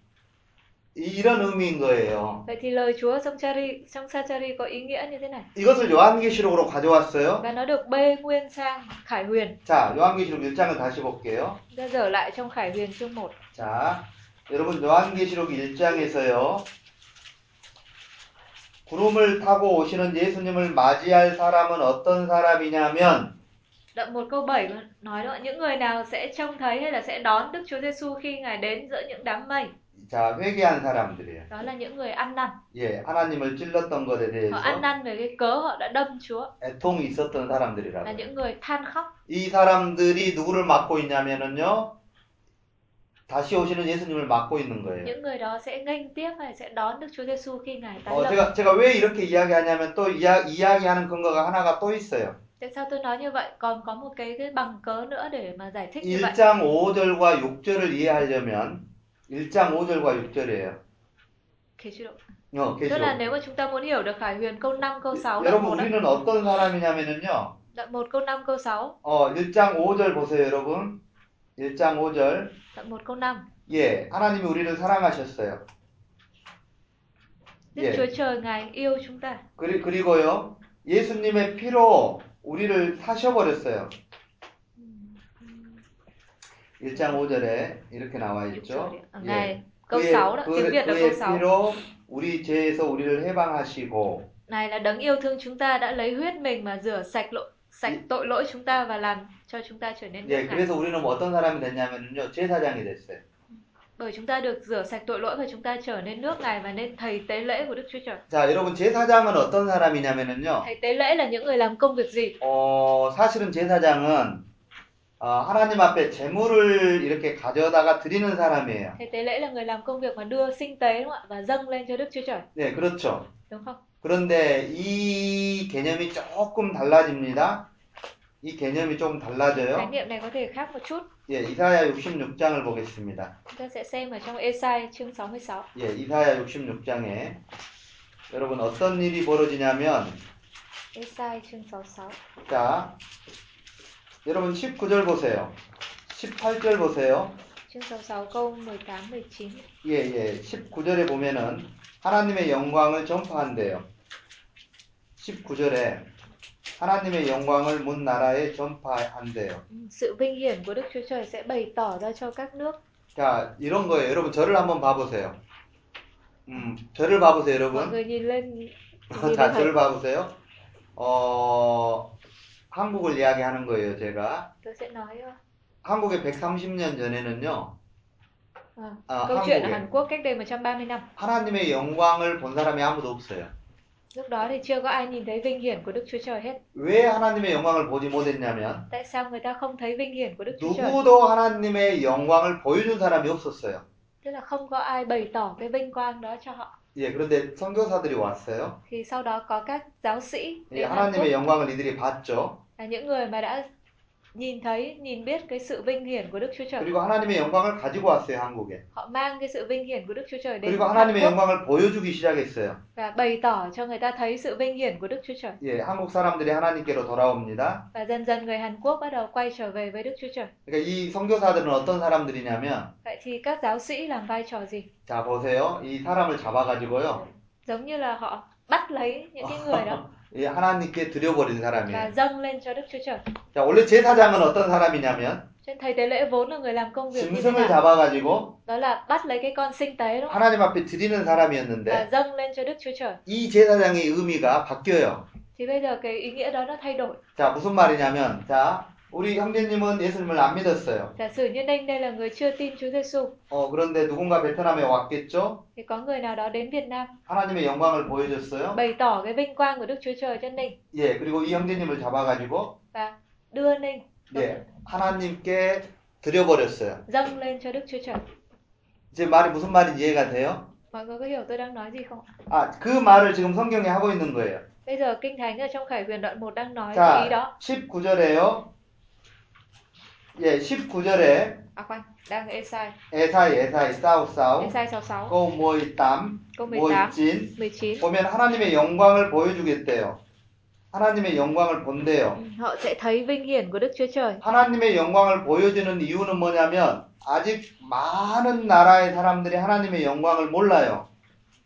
이런 의미인 거예요. Vậy thì lời Chúa trong Chari, trong Sachari có ý nghĩa như thế này. 이것을 요한계시록으로 가져왔어요. Và nó được bê nguyên sang Khải Huyền. 자, 요한계시록 1장을 다시 볼게요. Ta dở lại trong Khải Huyền chương 1. 자, 여러분 요한계시록 1장에서요. 구름을 타고 오시는 예수님을 맞이할 사람은 어떤 사람이냐면 Đoạn 1 câu 7 nói đó những người nào sẽ trông thấy hay là sẽ đón Đức Chúa Giêsu khi Ngài đến giữa những đám mây. 자, 회개한 사람들이에요. Đó là những người ăn năn. 예, 하나님을 찔렀던 것에 Họ ăn 대해서 năn về cái cớ họ đã đâm Chúa. 애통이 있었던 Là 사람들이라고요. những người than khóc. 이 사람들이 누구를 맡고 있냐면은요. 다시 오시는 예수님을 맡고 있는 거예요. Những người đó sẽ nghênh tiếp hay sẽ đón Đức Chúa Giêsu khi Ngài tái 어. 제가 제가 왜 이렇게 이야기하냐면 또 이야, 이야기하는 근거가 하나가 또 있어요. Tại sao tôi nói như vậy? Còn có một cái cái bằng cớ nữa để mà giải thích như vậy. 1장 5절과 6절을 이해하려면 1장 5절과 6절이에요. Kế chủ động. 어, 계시록. nếu mà chúng ta muốn hiểu được Khải Huyền câu 5 câu 6 đoạn 여러분 1 우리는 어떤 사람이냐면은요. Đoạn 1 câu 5 câu 6 어, 1장 5절 보세요, 여러분. 1장 5절. Đoạn 1 câu 5 예, 하나님이 우리를 사랑하셨어요. Đức 예. Chúa Trời Ngài yêu chúng ta 그리, 그리고요. 예수님의 피로 우리를 사셔 버렸어요. 1장 5절에 이렇게 나와 있죠. 예. 그의, 6 đó, tiếng 그, Việt là câu 그의 6 피로 우리 죄에서 우리를 해방하시고 Này là đấng yêu thương chúng ta đã lấy huyết mình mà rửa sạch lỗi sạch tội lỗi chúng ta và làm cho chúng ta trở nên 예. 그래서 우리는 뭐 어떤 사람이 됐냐면요. 제사장이 됐어요. Bởi chúng ta được rửa sạch tội lỗi và chúng ta trở nên nước Ngài và nên thầy tế lễ của Đức Chúa Trời. 자, 여러분 제사장은 어떤 사람이냐면요. Thầy tế lễ là những người làm công việc gì? 어, 사실은 제사장은 어, 하나님 앞에 제물을 이렇게 가져다가 드리는 사람이에요. Thầy tế lễ là người làm công việc mà đưa sinh tế đúng không ạ? Và dâng lên cho Đức Chúa Trời, 네, 그렇죠. đúng không? 그런데 이 개념이 조금 달라집니다. 이 개념이 조금 Khái 달라져요. niệm này có thể khác một chút. 예, 이사야 66장을 보겠습니다. Chúng ta sẽ xem ở trong Esai chương 66. 예, 이사야 66장에 여러분 어떤 일이 벌어지냐면 Esai chương 66. 자, 여러분 19절 보세요. 18절 보세요. Chương 66 câu 18 19. 예, 예. 19절에 보면은 하나님의 영광을 전파한대요. 19절에 하나님의 영광을 문 나라에 전파한대요. Sự vinh hiển của Đức Chúa Trời sẽ bày tỏ ra cho các nước. 자, 이런 거예요. 여러분 저를 한번 봐 보세요. 음, 저를 봐 보세요, Mọi 여러분. người nhìn lên nhìn 자, 저를 thầy. 봐보세요. 어, 한국을 이야기하는 거예요, 제가. Tôi sẽ nói ờ, 한국에 130년 전에는요, ờ, 아, câu 한국에 Hàn Quốc cách đây 130 năm. 하나님의 영광을 본 사람이 아무도 없어요. Lúc đó thì chưa có ai nhìn thấy vinh hiển của Đức Chúa Trời hết. 왜 하나님의 영광을 보지 못했냐면, Tại sao người ta không thấy vinh hiển của Đức Chúa Trời? 누구도 하나님의 영광을 보여준 사람이 없었어요. Tức là không có ai bày tỏ cái vinh quang đó cho họ. 예, 그런데 선교사들이 왔어요. Thì sau đó có các giáo sĩ 예, đến Hàn Quốc 하나님의 영광을 이들이 봤죠. là những người mà đã nhìn thấy, nhìn biết cái sự vinh hiển của Đức Chúa Trời. 그리고 하나님의 영광을 가지고 왔어요, 한국에. Họ mang cái sự vinh hiển của Đức Chúa Trời đến 그리고 Hàn 하나님의 Quốc 영광을 보여주기 시작했어요. và bày tỏ cho người ta thấy sự vinh hiển của Đức Chúa Trời. 예, 한국 사람들이 하나님께로 돌아옵니다. Và dần dần người Hàn Quốc bắt đầu quay trở về với Đức Chúa Trời. 그러니까 이 선교사들은 어떤 사람들이냐면, Vậy thì các giáo sĩ làm vai trò gì? 자, 보세요. 이 사람을 잡아가지고요. Giống như là họ bắt lấy những cái người đó (laughs) 예, 하나님께 드려버린 và 사람이에요. dâng lên cho Đức Chúa Trời. 자, 원래 제사장은 어떤 사람이냐면, Cho nên thầy tế lễ vốn là người làm công việc như thế 짐승을 nào? 잡아가지고 Đó là bắt lấy cái con sinh tế đúng không? 하나님 앞에 드리는 Và 사람이었는데, dâng lên cho Đức Chúa Trời. 이 제사장의 의미가 바뀌어요. Thì bây giờ cái ý nghĩa đó nó thay đổi. 자, 무슨 말이냐면, 자, 우리 형제님은 예수님을 안 믿었어요. Giả sử như Ninh đây là người chưa tin Chúa Giêsu 어, 그런데 누군가 베트남에 왔겠죠? thì có người nào đó đến Việt Nam 하나님의 영광을 보여줬어요. bày tỏ cái vinh quang của Đức Chúa Trời cho Ninh 예, 그리고 이 형제님을 잡아가지고, và đưa Ninh 예, 하나님께 드려버렸어요. dâng lên cho Đức Chúa Trời. 제 말이 무슨 말인지 이해가 돼요? Mọi người có hiểu tôi đang nói gì không? 아, 그 말을 지금 성경에 하고 있는 거예요. Bây giờ Kinh Thánh ở trong Khải Huyền đoạn 1 đang nói 자, cái ý đó. 19절에요. 예, 19절에 À khoan, đang Esai, 에사이, 에사이, 싸우, 싸우. Esai 66, 고 모이 땀, câu 모이 18, 찐. 19. 보면 하나님의 영광을 보여주겠대요. 하나님의 영광을 본대요. Họ sẽ thấy vinh hiển của Đức Chúa Trời. 하나님의 영광을 보여주는 이유는 뭐냐면 아직 많은 나라의 사람들이 하나님의 영광을 몰라요.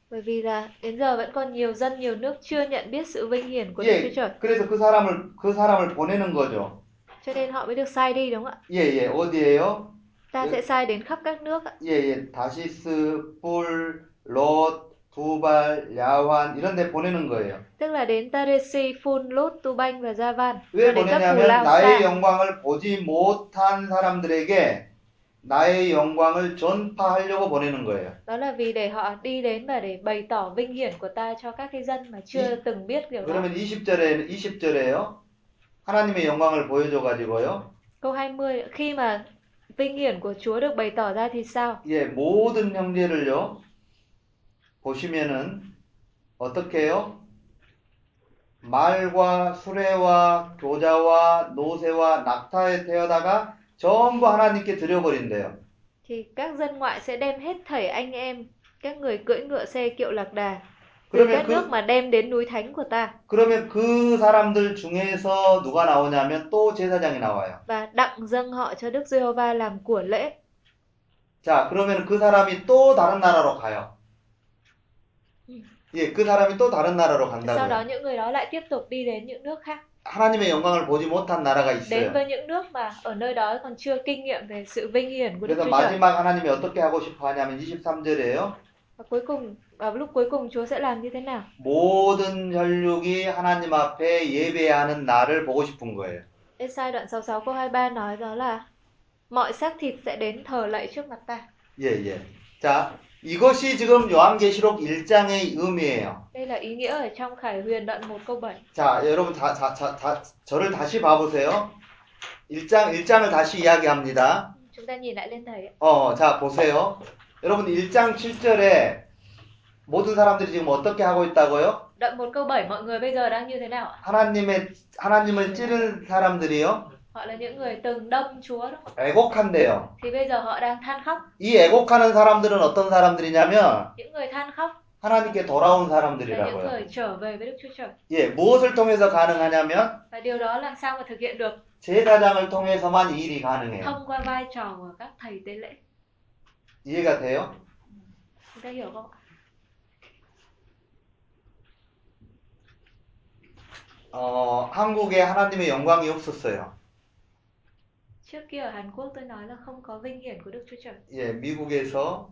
Bởi vì là đến giờ vẫn còn nhiều dân, nhiều nước chưa nhận biết sự vinh hiển của Đức Chúa 예, Trời. 그래서 그 사람을 그 사람을 보내는 거죠. Cho nên họ mới được sai đi đúng không ạ? 예, 예, 어디에요? ta 예. sẽ sai đến khắp các nước ạ. 예, 예. 다시스, 뿔, 롯, 두발, 야환 이런 데 보내는 거예요. Tức là đến Taresi, Phun, Lốt, Tu Banh và Javan. 왜 Và đến các cù 보내냐면 lao 나의 xa. 영광을 보지 못한 사람들에게 나의 영광을 전파하려고 보내는 거예요. Đó là vì để họ đi đến và để bày tỏ vinh hiển của ta cho các cái dân mà chưa 이- từng biết điều đó. 그러면 20절에 20절에요. 하나님의 영광을 보여줘 가지고요. Câu 20 khi mà vinh hiển của Chúa được bày tỏ ra thì sao? 예, 모든 형제를요. 보시면은 어떻게 해요? 말과 수레와 교자와 노새와 낙타에 태워다가 전부 하나님께 드려버린대요. Thì các dân ngoại sẽ đem hết thảy anh em, các người cưỡi ngựa xe kiệu lạc đà 그러면 그, mà đem đến núi thánh của ta 그러면 그 사람들 중에서 누가 나오냐면 또 제사장이 나와요. và đặng dâng họ cho Đức Giê-hô-va làm của lễ. 자, 그러면 그 사람이 또 다른 나라로 가요. 예, 그 사람이 또 다른 나라로 Sau đó 간다고요. những người đó lại tiếp tục đi đến những nước khác, 하나님의 영광을 보지 못한 나라가 있어요. với những nước mà ở nơi đó còn chưa kinh nghiệm về sự vinh hiển của Đức 그래서. 마지막 하나님이 어떻게 하고 싶어 하냐면 23절에요. Và cuối cùng vào lúc cuối cùng Chúa sẽ làm như thế nào? 모든 혈육이 하나님 앞에 예배하는 나를 보고 싶은 거예요. Esai đoạn 66 câu 23 nói đó là mọi xác thịt sẽ đến thờ lạy trước mặt ta. 예, 예. 자, 이것이 지금 요한계시록 1장의 의미예요. Đây là ý nghĩa ở trong Khải Huyền đoạn 1 câu 7. 자, 여러분 다, 다, 다, 다, 저를 다시 봐 보세요. 1장, 1장을 다시 이야기합니다. Chúng ta nhìn lại lên thầy. 어, 자, 보세요. 여러분 1장 7절에 모든 사람들이 지금 어떻게 하고 있다고요? Đoạn 1 câu 7 mọi người bây giờ đang như thế nào ạ? 하나님의, 하나님을 찌른 사람들이요? Họ là những người từng đâm Chúa không? 애곡한대요. Thì bây giờ họ đang than khóc. 이 애곡하는 사람들은 어떤 사람들이냐면 Những người than khóc 하나님께 돌아온 là những 사람들이라고요. người trở về với Đức Chúa Trời. 예, 무엇을 통해서 가능하냐면 Và điều đó làm sao mà thực hiện được? 제사장을 통해서만 이 일이 가능해요. Thông qua vai trò của các thầy tế lễ. 이해가 돼요? Chúng ta hiểu không ạ? 어, 한국에 하나님의 영광이 없었어요. Trước kia ở Hàn Quốc tôi nói là không có vinh hiển của Đức Chúa Trời. 예, 미국에서,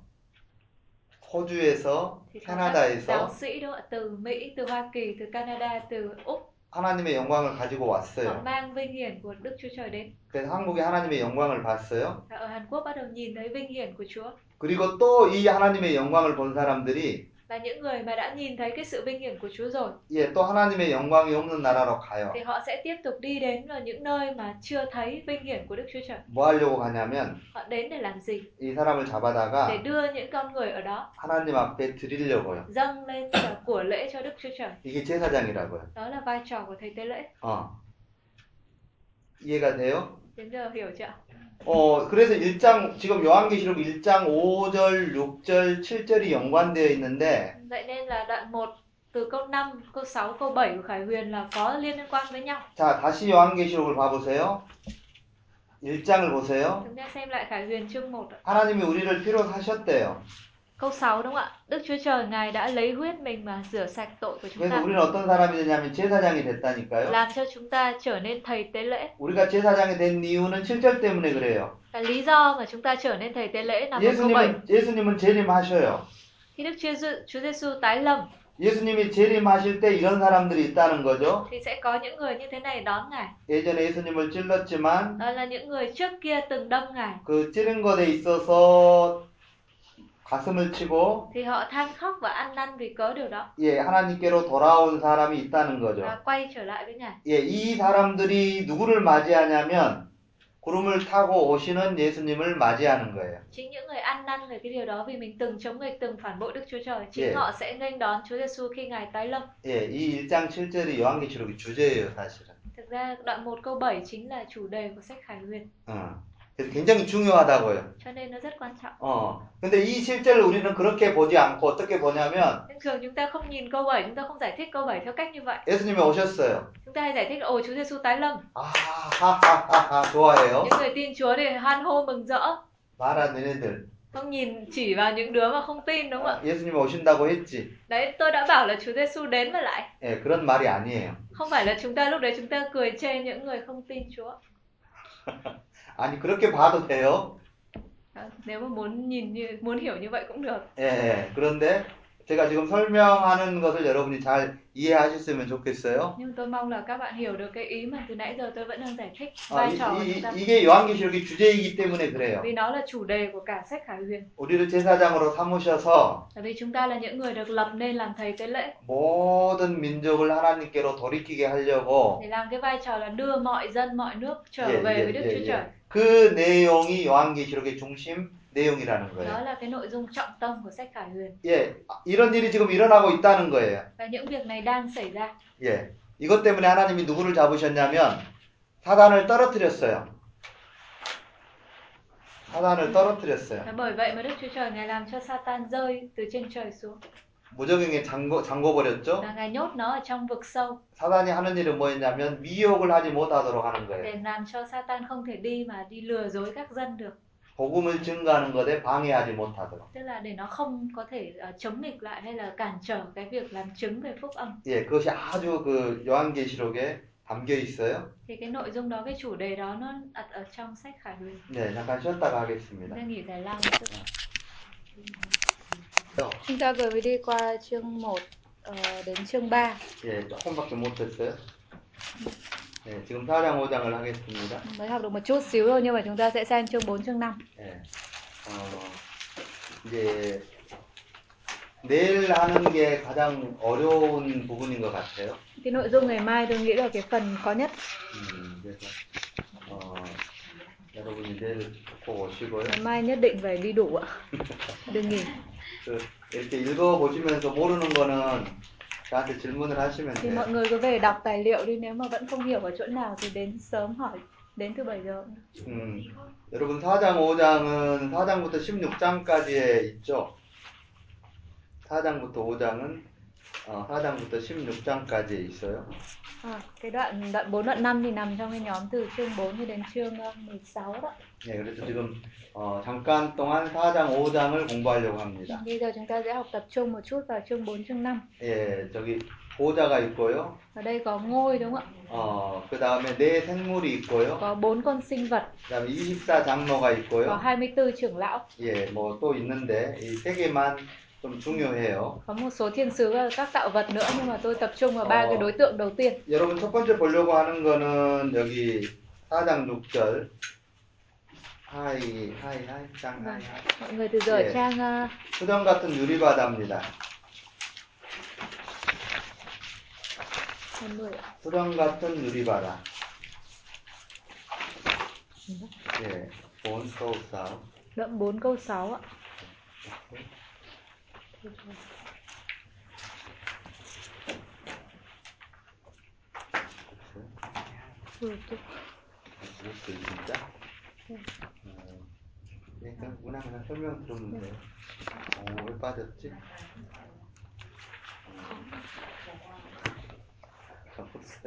호주에서, Thì các giáo 캐나다에서 sĩ đó từ Mỹ, từ Hoa Kỳ, từ Canada, từ Úc 하나님의 영광을 가지고 họ 왔어요. mang vinh hiển của Đức Chúa Trời đến. 그래서 한국에 하나님의 영광을 봤어요. Và ở Hàn Quốc bắt đầu nhìn thấy vinh hiển của Chúa. 그리고 또 이 하나님의 영광을 본 사람들이 Và những người mà đã nhìn thấy cái sự vinh hiển của Chúa rồi 예, 또 하나님의 영광이 없는 나라로 가요. thì họ sẽ tiếp tục đi đến vào những nơi mà chưa thấy vinh hiển của Đức Chúa Trời. 뭐 하려고 가냐면 Họ đến để làm gì? 이 사람을 Để 잡아다가 đưa những con người ở đó 하나님 앞에 드리려고요. dâng lên và của lễ cho Đức Chúa Trời. 이게 제사장이라고요. Đó là vai trò của thầy tế lễ. 어. 이해가 돼요? Đến giờ hiểu chưa? ạ? 어, 그래서 1장, 지금 요한계시록 1장 5절, 6절, 7절이 연관되어 있는데, Vậy nên là đoạn 1 từ câu 5, câu 6, câu 7 của Khải Huyền là có liên quan với nhau. 자, 다시 요한계시록을 봐 보세요. 1장을 보세요. Chúng ta xem lại Khải Huyền chương 1 ạ. 하나님이 우리를 피로 사셨대요. Câu 6 đúng không ạ? Đức Chúa Trời Ngài đã lấy huyết mình mà rửa sạch tội của chúng 그래서 ta. 우리는 어떤 사람이 되냐면 제사장이 됐다니까요. Làm cho chúng ta trở nên thầy tế lễ. 우리가 제사장이 된 이유는 7절 때문에 그래요. Và lý do mà chúng ta trở nên thầy tế lễ nằm ở câu 7. 예수님은, 예수님은 재림하셔요. Khi Đức Chúa, Giê- Chúa Giêsu tái lâm 예수님이 재림하실 때 이런 사람들이 있다는 거죠. thì sẽ có những người như thế này đón Ngài. 예전에 예수님을 찔렀지만 Đó là những người trước kia từng đâm Ngài. 그 찌른 것에 있어서 가슴을 치고 Thì họ than khóc và ăn năn vì cớ điều đó. 예, 하나님께로 돌아온 사람이 있다는 거죠. Và quay trở lại với Ngài. 예, 이 사람들이 누구를 맞이하냐면 구름을 타고 오시는 예수님을 맞이하는 거예요. Chính những người ăn năn về cái điều đó vì mình từng chống nghịch, từng phản bội Đức Chúa Trời. Chính Yeah. họ sẽ nghênh đón Chúa Giêsu khi Ngài tái lâm. 예, 이 1장 7절이 요한계시록의 주제예요, 사실은. Thực ra đoạn 1 câu 7 chính là chủ đề của sách Khải Huyền. 어. 그래서 굉장히 중요하다고요. Cho nên nó rất quan trọng. 어. 근데 이 실제를 우리는 그렇게 보지 않고 어떻게 보냐면 Nhưng thường chúng ta không nhìn câu 7, chúng ta không giải thích câu 7 theo cách như vậy. 예수님이 오셨어요. Chúng ta hay giải thích là ồ Chúa Giêsu tái lâm. 아, 하하하하 좋아해요. Những người tin Chúa thì hoan hô mừng rỡ. 말한 너네들. Không nhìn chỉ vào những đứa mà không tin đúng không ạ? 아, 예수님 오신다고 했지. Đấy, tôi đã bảo là Chúa Giêsu đến mà lại. 예, 그런 말이 아니에요. Không phải là chúng ta lúc đấy chúng ta cười chê những người không tin Chúa. (laughs) 아니 그렇게 봐도 돼요. Đó, Nếu mà muốn nhìn như muốn hiểu như vậy cũng được. 예, 예. 그런데 제가 지금 설명하는 것을 여러분이 잘 이해하셨으면 좋겠어요. Nhưng tôi mong là các bạn hiểu được cái ý mà từ nãy giờ tôi vẫn đang giải thích 아, vai 이, trò của 이, chúng ta. 이게 요한계시록의 주제이기 때문에 그래요. Vì nó là chủ đề của cả sách Khải Huyền. 우리를 제사장으로 삼으셔서 Tại vì chúng ta là những người được lập nên làm thầy tế lễ 모든 민족을 하나님께로 돌이키게 하려고 để làm cái vai trò là đưa mọi dân mọi nước trở 예, về 예, với Đức 예, Chúa 예. Trời. 그 내용이 요한계시록의 중심 내용이라는 거예요. là cái nội dung trọng tâm của sách Khải Huyền. 예, 이런 일이 지금 일어나고 있다는 거예요. Và những việc này đang xảy ra. 예, 이것 때문에 하나님이 누구를 잡으셨냐면 사단을 떨어뜨렸어요. 사단을 떨어뜨렸어요. Và bởi vậy mà Đức Chúa Trời Ngài làm cho Satan rơi từ trên trời xuống. 무적행에 잠궈, vực sâu 사단이 하는 일은 뭐였냐면 미혹을 하지 못하도록 하는 거예요. 복음을 증거하는 것에 방해하지 못하도록. Tức là để nó không có thể ờ, chống nghịch lại hay là cản trở cái việc làm chứng về phúc âm. 예, 그것이 아주 그 요한계시록에 담겨 있어요. Thì cái nội dung đó, cái chủ đề đó nó đặt ở trong sách Khải Huyền. 네, 잠깐 쉬었다가 하겠습니다. Đang nghỉ giải lao một chút. Chúng ta vừa mới đi qua chương 1 đến chương 3. 예, 조금밖에 못했어요. 네, 지금 4장 5장을 하겠습니다. Mới học được một chút xíu thôi nhưng mà chúng ta sẽ sang chương 4 chương 5. 예, 어, 이제 내일 하는 게 가장 어려운 부분인 것 같아요. Cái nội dung ngày mai tôi nghĩ là cái phần khó nhất. 음, 그래서 어, 여러분이 내일 꼭 오시고요. Ngày mai nhất định phải đi đủ ạ. (laughs) Đừng nghỉ. 그, 이렇게 읽어 보시면서 모르는 거는 저한테 질문을 하시면 Thì 돼요. mọi người cứ về đọc tài liệu đi nếu mà vẫn không hiểu ở chỗ nào thì đến sớm hỏi đến từ 7 giờ. 음, 여러분 4장 5장은 4장부터 16장까지에 있죠. 4장부터 5장은 어, 4장부터 16장까지에 있어요. À, cái đoạn đoạn 4 đoạn 5 thì nằm trong cái nhóm từ chương 4 cho đến chương ờ, 16 đó. 네, 그래서 지금 어, 잠깐 동안 4장 5장을 공부하려고 합니다. Bây giờ chúng ta sẽ học tập trung một chút vào chương 4 chương 5. 예, 저기 보좌가 있고요. Ở đây có ngôi đúng không ạ? 어, 그 다음에 네 생물이 있고요. Có bốn con sinh vật, 그 다음에 24 장로가 có 있고요. 24 trưởng lão, 예, 뭐 또 있는데 이 세 개만 좀 중요해요. có một số thiên sứ và các tạo vật nữa nhưng mà tôi tập trung vào ba Ờ. cái đối tượng đầu tiên. 여러분 첫 번째 보려고 하는 거는 여기 4장 6절 하이 하이 하이 장 하이 하이 Mọi người từ giờ ở Dạ. trang ờ, 수정 같은 유리바다입니다. 20 ạ. 수정 같은 유리바다. 예, 본 소우사우. Đoạn 4 câu 6 ạ. Ừ, tôi- 못어요 진짜? 어, 예, 그냥 문화 그냥 설명 들으면 돼요. 어, 왜 빠졌지?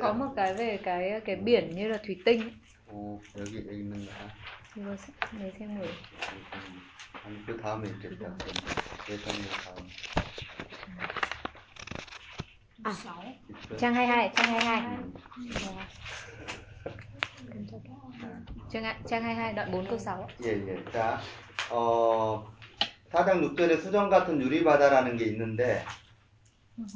Có một cái về cái cái biển như là thủy tinh ấy. 어, 여기 여기 있는 거야. 이거 세- 내 생물. 아니 그 다음에 있겠다. 예상의 다음. À, 있어요? trang 22, trang 22. 음. Trang, ạ- trang 22 đoạn 4 câu 6 ạ. 예, 예. 자, 어, 4장 6절에 수정 같은 유리바다라는 게 있는데,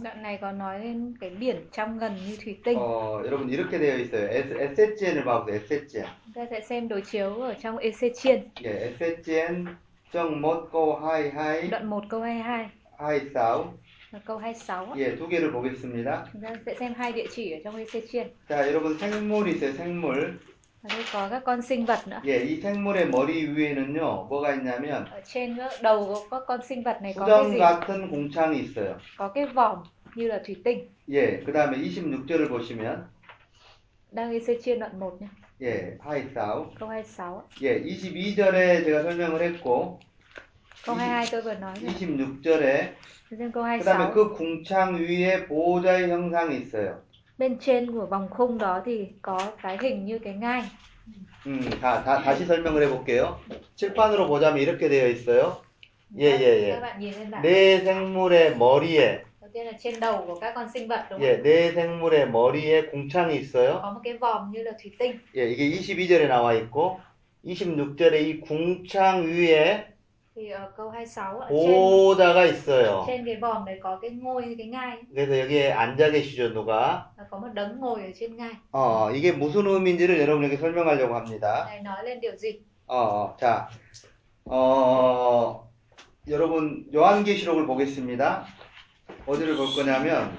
Đoạn này có nói đến cái biển trong gần như thủy tinh. 어, 여러분 이렇게 되어 있어요. S, SHN을 봐보세요. SHN. Chúng ta sẽ xem đối chiếu ở trong EC chiên. 예, SHN 정 못고 하이 하이 Đoạn 1 câu 22 하이 싸우. và câu 26 ạ. 예, 두 개를 보겠습니다. Chúng ta sẽ xem hai địa chỉ ở trong EC chiên. 자, 여러분 생물이 있어요. 생물. Đây có các con sinh vật nữa. 예, 이 생물의 머리 위에는요, 뭐가 있냐면 Ở trên đầu của các con sinh vật này có cái 수정 gì? 같은 공창이 있어요. Có cái vòm như là thủy tinh. 예, 그 다음에 26절을 보시면, Đang EC chiên đoạn 1 nhé. 예, 하이 싸우. Câu 26 ạ. 예, 22절에 제가 설명을 했고, Câu 22 tôi vừa nói rồi. 26절에 Thế Xem câu 그 26. 다음에 그 궁창 위에 보호자의 형상이 있어요. Bên trên của vòng khung đó thì có cái hình như cái ngai. 음, 다, 다, 다시 설명을 해볼게요. 칠판으로 보자면 이렇게 되어 있어요. 예, 예, 예. 네 생물의 머리에, Đầu tiên là trên đầu của các con sinh vật đúng không? 예, 네 생물의 머리에 궁창이 있어요. Có một cái vòm như là thủy tinh. 예, 이게 22절에 나와 있고, 26절에 이 궁창 위에 thì ở câu 26 ạ, trên 보좌가 있어요. trên cái vòm đấy có cái ngôi cái ngai 그래서 여기에 앉아 계시죠, 누가? và có một đấng ngồi ở trên ngai 어, 이게 무슨 의미인지를 여러분에게 설명하려고 합니다. này nói lên điều gì 어, 자, 어, 여러분, 요한계시록을 보겠습니다. 어디를 볼 거냐면,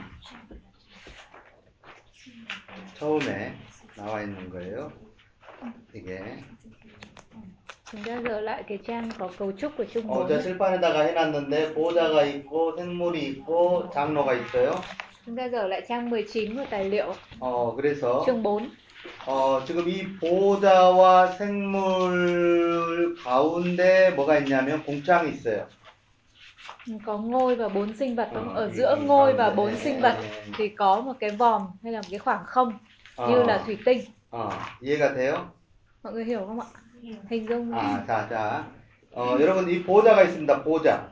처음에 나와 있는 거예요. 이게. chúng ta dở lại cái trang có cấu trúc của chương 4 어, 저 칠판에다가 해놨는데, 보좌가 있고, 생물이 있고, 장로가 있어요. chúng ta dở lại trang 19 của tài liệu 어, 그래서, chương 4 어, 지금 이 보좌와 생물 가운데 뭐가 있냐면, 공창이 있어요. có ngôi và bốn sinh vật đúng không? Ờ, ở thì- giữa thì ngôi còn và để- bốn sinh vật thì có một cái vòm hay là một cái khoảng không như 어, là thủy tinh 어, 이해가 돼요? mọi người hiểu không ạ Dung 아, 자, 자. 어, 여러분, 이 보좌가 있습니다. 보좌.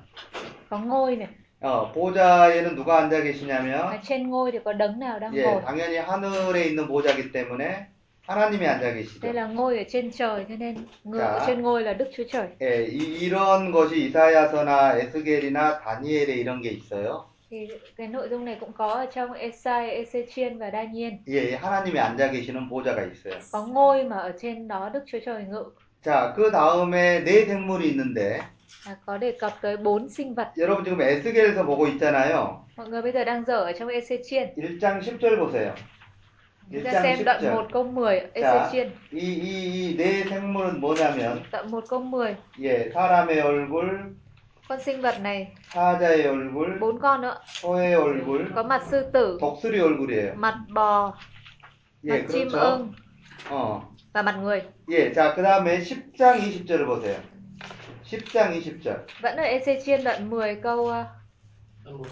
có ngôi này 어, 보좌에는 누가 앉아 계시냐면, trên ngôi thì có đấng nào đang 예, ngồi 당연히 하늘에 있는 보좌이기 때문에 하나님이 앉아 계시죠. đây là ngôi ở trên trời cho nên người Dạ. ở trên ngôi là đức chúa trời 예, 이, 이런 것이 이사야서나 에스겔이나 다니엘에 이런 게 있어요. thì cái nội dung này cũng có ở trong Esai, Ezechiel và Daniel 예, 하나님이 앉아 계시는 보좌가 있어요. có ngôi mà ở trên đó đức chúa trời ngự 자, 그 다음에 네 생물이 있는데, à, có đề cập tới bốn sinh vật 여러분 지금 에스겔에서 보고 있잖아요. mọi người bây giờ đang dở ở trong Ezechiel 1장 10절 보세요. chúng ta 1장 xem đoạn 10절. 1 câu 10 자, Ezechiel 이, 이, 이네 생물은 뭐냐면, đoạn 1 câu 10 예, 사람의 얼굴, con sinh vật này 사자의 얼굴, bốn con nữa 소의 얼굴, có mặt sư tử 독수리 얼굴이에요. mặt bò mặt 예, chim 그렇죠. ưng 어, và mặt người 예, 자, 그 다음에 10장 20절을 보세요. 10장 20절. vẫn ở Ezechiel đoạn 10 câu uh,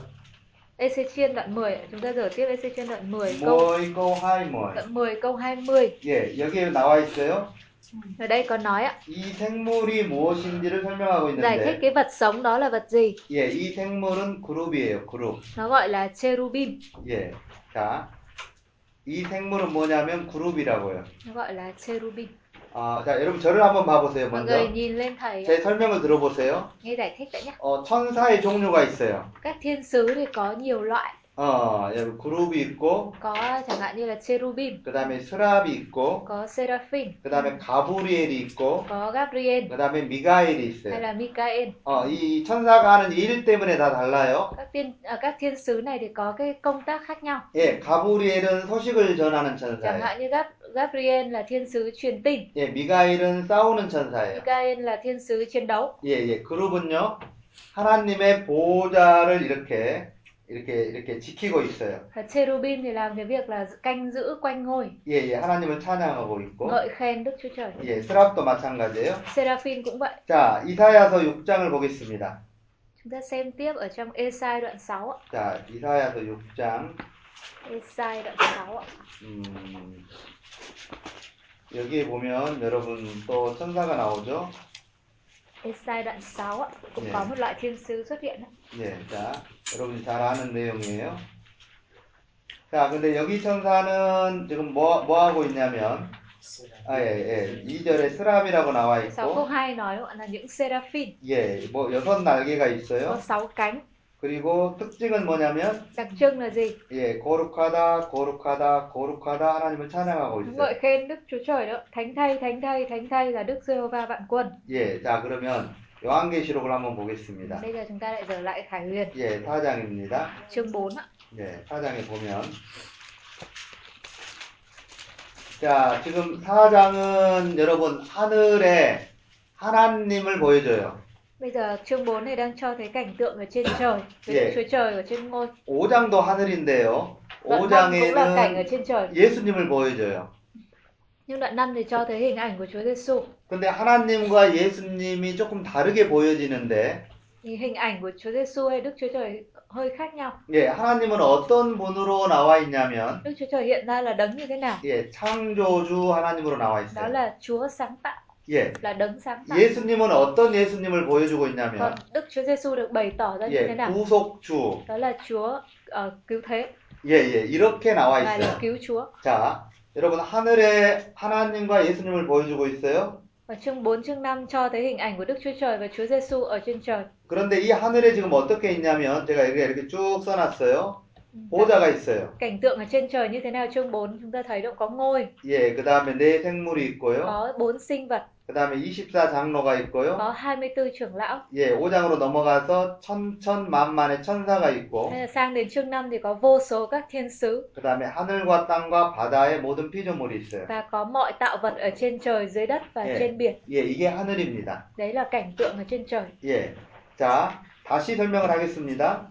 Ezechiel đoạn 10 chúng ta dở tiếp Ezechiel đoạn 10 câu 뭐이 câu hai 뭐이. đoạn 10 câu 20 예, 여기에 나와 있어요. ở đây có nói ạ 이 생물이 무엇인지를 설명하고 giải thích 있는데, cái vật sống đó là vật gì 예, 이 생물은 그룹이에요, 그룹. nó gọi là cherubim 예, 자, 이 생물은 뭐냐면 그룹이라고요. gọi là cherubim 아, 자, 여러분 저를 한번 봐보세요, mọi 먼저. nhìn lên thầy ạ. 제 설명을 들어보세요. nghe giải thích đã nhé 어, 천사의 종류가 있어요. các thiên sứ thì có nhiều loại 어, 여기 그룹이 있고, có chẳng hạn như là cherubim 그 다음에 스랍이 있고, có seraphim 그 다음에 가브리엘이 있고, có gabriel 그 다음에 미가엘이 있어요. là michael 어, 이 천사가 하는 일 때문에 다 달라요. các tiên ở các thiên sứ này thì có cái công tác khác nhau 예, 가브리엘은 소식을 전하는 chẳng 천사예요. hạn như Gab, Gabriel là thiên sứ truyền tin 예, 미가엘은 싸우는 천사예요. Michael là thiên sứ chiến đấu 예, 예, 그룹은요, 하나님의 보좌를 이렇게, 이렇게, 이렇게 지키고 있어요. cherubim thì làm cái việc là canh giữ quanh ngôi 예, 예, 하나님을 찬양하고 있고, ngợi khen đức chúa trời 예, 스랍도 마찬가지예요. seraphim cũng vậy 자, 이사야서 6장을 보겠습니다. chúng ta xem tiếp ở trong Esai đoạn 6 ạ. 자, 이사야서 6장, Esai đoạn 6 ạ. 음, 여기에 보면 여러분 또 천사가 나오죠? Esai đoạn 6 ạ. cũng Dạ. có một loại thiên sứ xuất hiện. 예, 자, 여러분이 잘 아는 내용이에요. 자, 근데 여기 천사는 지금 뭐, 뭐 하고 있냐면, 아, 예, 예, 2절에 스랍이라고 나와 6 câu 있고, 2 nói gọi là những seraphim 예, 뭐 여섯 날개가 있어요. 6 cánh 그리고 특징은 뭐냐면, đặc trưng là gì 예, 거룩하다, 거룩하다, 거룩하다 하나님을 찬양하고 있어요. ngợi khen đức chúa trời đó thánh thay thánh thay thánh thay là đức giê-hô-va vạn quân 예, 자, 그러면 요한계시록을 한번 보겠습니다. bây giờ chúng ta lại trở lại khải huyền 예, 4장입니다. chương 4 ạ. 예, 4장에 보면. 자, 지금 4장은 여러분 하늘에 하나님을 보여줘요. Bây giờ chương 4 này đang cho thấy cảnh tượng ở trên trời, với Dạ. Đức Chúa Trời ở trên ngôi. 5장도 하늘인데요. Đoạn 5 cũng là cảnh ở 5장에는 trên trời. 예수님을 보여줘요. Nhưng đoạn 5 thì cho thấy hình ảnh của Chúa Giêsu. 근데 하나님과 예수님이 조금 다르게 보여지는데, Thì hình ảnh của Chúa Giêsu hay Đức Chúa Trời hơi khác nhau. 예, 하나님은 어떤 분으로 나와 있냐면, Đức Chúa Trời hiện ra là đấng như thế nào? 예, 창조주 하나님으로 나와 Đó 있어요. là Chúa sáng tạo, 예, là đấng sáng tạo. 예수님은 어떤 예수님을 보여주고 Còn 있냐면, Đức Chúa Giêsu được bày tỏ ra như thế 예, nào? 구속주, Đó là Chúa ờ, cứu thế, 예, 예, 이렇게 나와 Ngài là 있어요. cứu Chúa. 자, 여러분 하늘에 하나님과 예수님을 보여주고 있어요. Ở chương 4 chương 5 cho thấy hình ảnh của Đức Chúa Trời và Chúa Giêsu ở trên trời. 그런데 이 하늘에 지금 어떻게 있냐면 제가 여기 이렇게 쭉 써놨어요. 보좌가 있어요. Cảnh tượng ở trên trời như thế nào chương 4 chúng ta thấy động có ngôi, 예, 그 다음에 네 생물이 있고요. có bốn sinh vật, 그 다음에 24장로가 있고요. có 24 trưởng lão. 예, 5장으로 넘어가서 천천만만의 천사가 있고, Hay là sang đến chương 5 thì có vô số các thiên sứ 그 다음에 하늘과 땅과 바다의 모든 피조물이 있어요. và có mọi tạo vật ở trên trời, dưới đất và 예. trên biển. 예, 이게 하늘입니다. Đấy là cảnh tượng ở trên trời. 예. 자, 다시 설명을 하겠습니다.